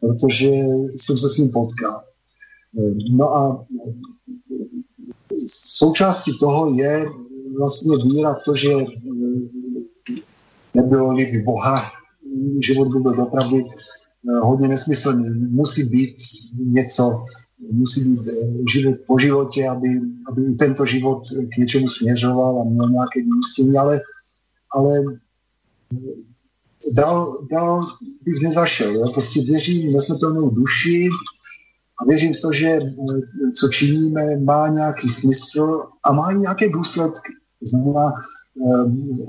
protože jsem se s ním potkal. No a součástí toho je vlastně víra v to, že nebylo-li Boha, život by byl opravdu hodně nesmyslný. Musí být něco, musí být život po životě, aby, aby tento život k něčemu směřoval a měl nějaké vyústění, ale, ale dál, dál bych nezašel. Já prostě věřím v nesmrtelnou duši a věřím v to, že co činíme, má nějaký smysl a má nějaké důsledky. To znamená,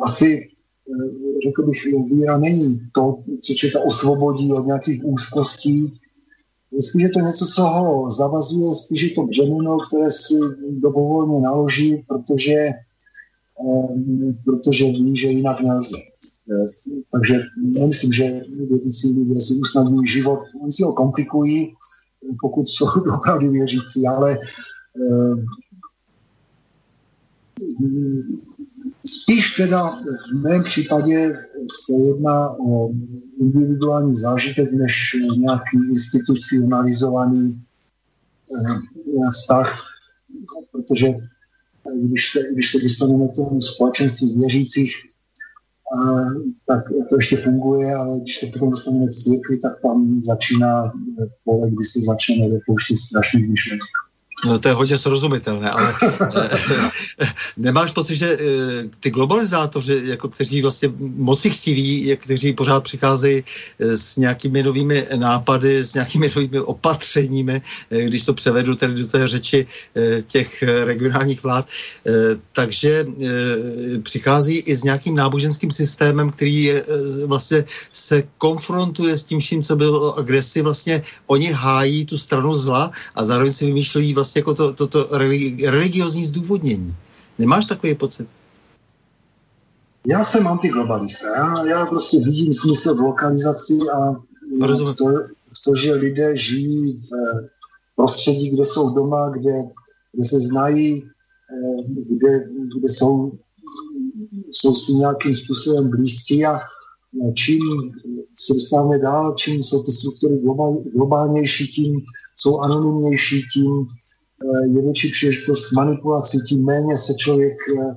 asi řekl bych, víra není to, co člověka osvobodí od nějakých úzkostí, Spíš je to něco, co ho zavazuje, spíš je to břemeno, které si dobrovolně naloží, protože, um, protože ví, že jinak nelze. Eh, takže nemyslím, že vědící lidé si usnadňují život, oni si ho komplikují, pokud jsou *laughs* opravdu věřící, ale um, Spíš teda v mém případě se jedná o individuální zážitek než nějaký institucionalizovaný eh, vztah, protože když se, když se dostaneme k tomu společenství věřících, tak to ještě funguje, ale když se potom dostaneme k církvi, tak tam začíná pole, kdy se začne dopouštět strašných myšlenek. No, to je hodně srozumitelné, ale *laughs* eh, *laughs* nemáš pocit, že eh, ty globalizátoři, jako kteří vlastně moci chtiví, kteří pořád přicházejí eh, s nějakými novými nápady, s nějakými novými opatřeními, když to převedu tedy do té řeči těch regionálních vlád, takže přichází i s nějakým náboženským systémem, který vlastně se konfrontuje s tím vším, co bylo agresi, vlastně oni hájí tu stranu zla a zároveň si vymýšlejí vlastně vlastně jako to, to, to religiozní zdůvodnění. Nemáš takový pocit? Já jsem antiglobalista. Já, já prostě vidím smysl v lokalizaci a v to, v to, že lidé žijí v prostředí, kde jsou doma, kde, kde se znají, eh, kde, kde jsou, jsou si nějakým způsobem blízcí a čím se dostáváme dál, čím jsou ty struktury globál, globálnější, tím jsou anonymnější, tím Eh, je větší příležitost k manipulaci, tím méně se člověk eh,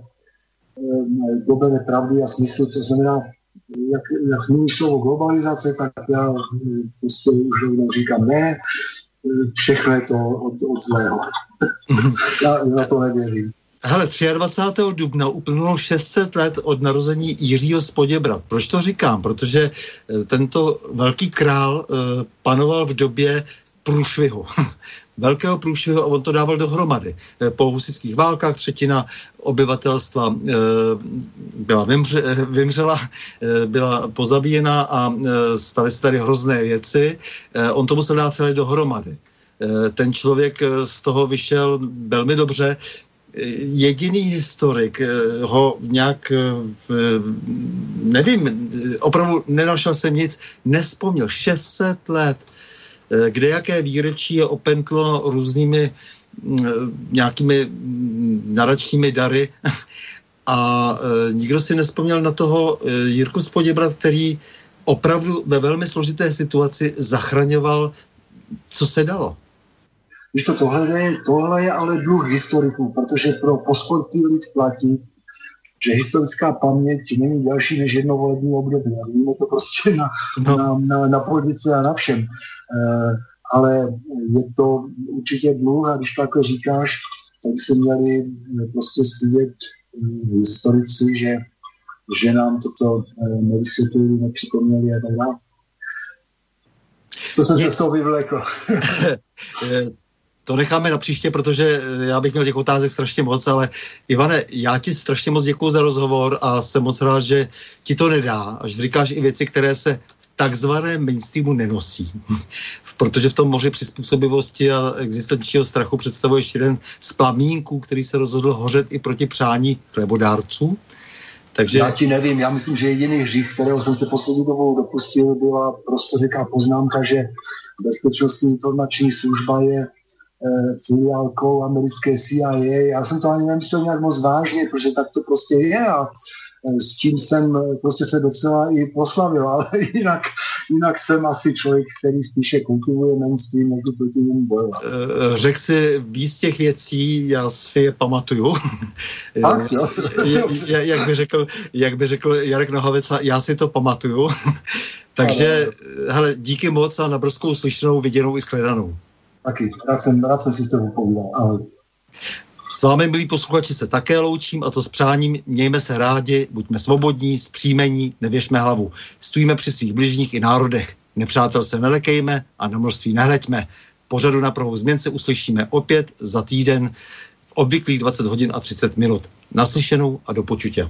eh, dobere pravdy a smyslu. To znamená, jak, jak zmíní slovo globalizace, tak já prostě už říkám ne, všechno je to od, od zlého. *laughs* já na to nevěřím. Hele, 23. dubna uplynulo 600 let od narození Jiřího Spoděbrat. Proč to říkám? Protože tento velký král panoval v době průšvihu. *laughs* Velkého průšvihu a on to dával dohromady. Eh, po husických válkách třetina obyvatelstva e, byla vymře, eh, vymřela, byla pozabíjena a staly se tady hrozné věci. On to musel dát celé dohromady. Ten člověk z toho vyšel velmi dobře jediný historik ho nějak, nevím, opravdu nenašel jsem nic, nespomněl. 600 let Eh, kde jaké výročí je opentlo různými mm, nějakými mm, nadačními dary *laughs* a eh, nikdo si nespomněl na toho eh, Jirku Spoděbrat, který opravdu ve velmi složité situaci zachraňoval, co se dalo. Víš to, tohle je, tohle je ale dluh historiků, protože pro pospolitý lid platí, že historická paměť není další než jedno volební období. A víme to prostě na, no. na, na, na politice a na všem. E, ale je to určitě dluh a když to takhle říkáš, tak se měli eh, prostě stydět eh, historici, že, že nám toto nevysvětlili, nepřipomněli a tak dále. To jsem se z toho vyvlekl. *laughs* *laughs* to necháme na příště, protože eh, já bych měl těch otázek strašně moc, ale Ivane, já ti strašně moc děkuji za rozhovor a jsem moc rád, že ti to nedá, až říkáš i věci, které se v takzvaném mainstreamu nenosí. *laughs* protože v tom moři přizpůsobivosti a existenčního strachu představuješ jeden z plamínků, který se rozhodl hořet i proti přání chlebodárců. Takže... Já ti nevím, já myslím, že jediný hřích, kterého jsem se poslední dobou dopustil, byla prostě říká poznámka, že bezpečnostní informační služba je filiálkou americké CIA. Já jsem to ani nemyslel nějak moc vážně, protože tak to prostě je a eh, s tím jsem eh, prostě se docela i poslavil, *laughs* ale jinak, jinak jsem asi člověk, který spíše kultivuje mainstream, než proti němu bojovat. Řekl si víc těch věcí, já si je pamatuju. *laughs* Ach, jo. *laughs* jak, by řekl, jak by řekl Jarek Nohavica, já si to pamatuju. Takže, hele, díky moc a na brzkou slyšenou, viděnou i shledanou. Taky. Rád jsem, rád jsem si s tebou povídal. Ahoj. S vámi, milí posluchači, se také loučím a to s přáním mějme se rádi, buďme svobodní, zpříjmení, nevěšme hlavu. Stojíme při svých bližních i národech. Nepřátel se nelekejme a na množství nehleďme. Pořadu na prohou změn se uslyšíme opět za týden v obvyklých 20 hodin a 30 minut. Naslyšenou a do počutě.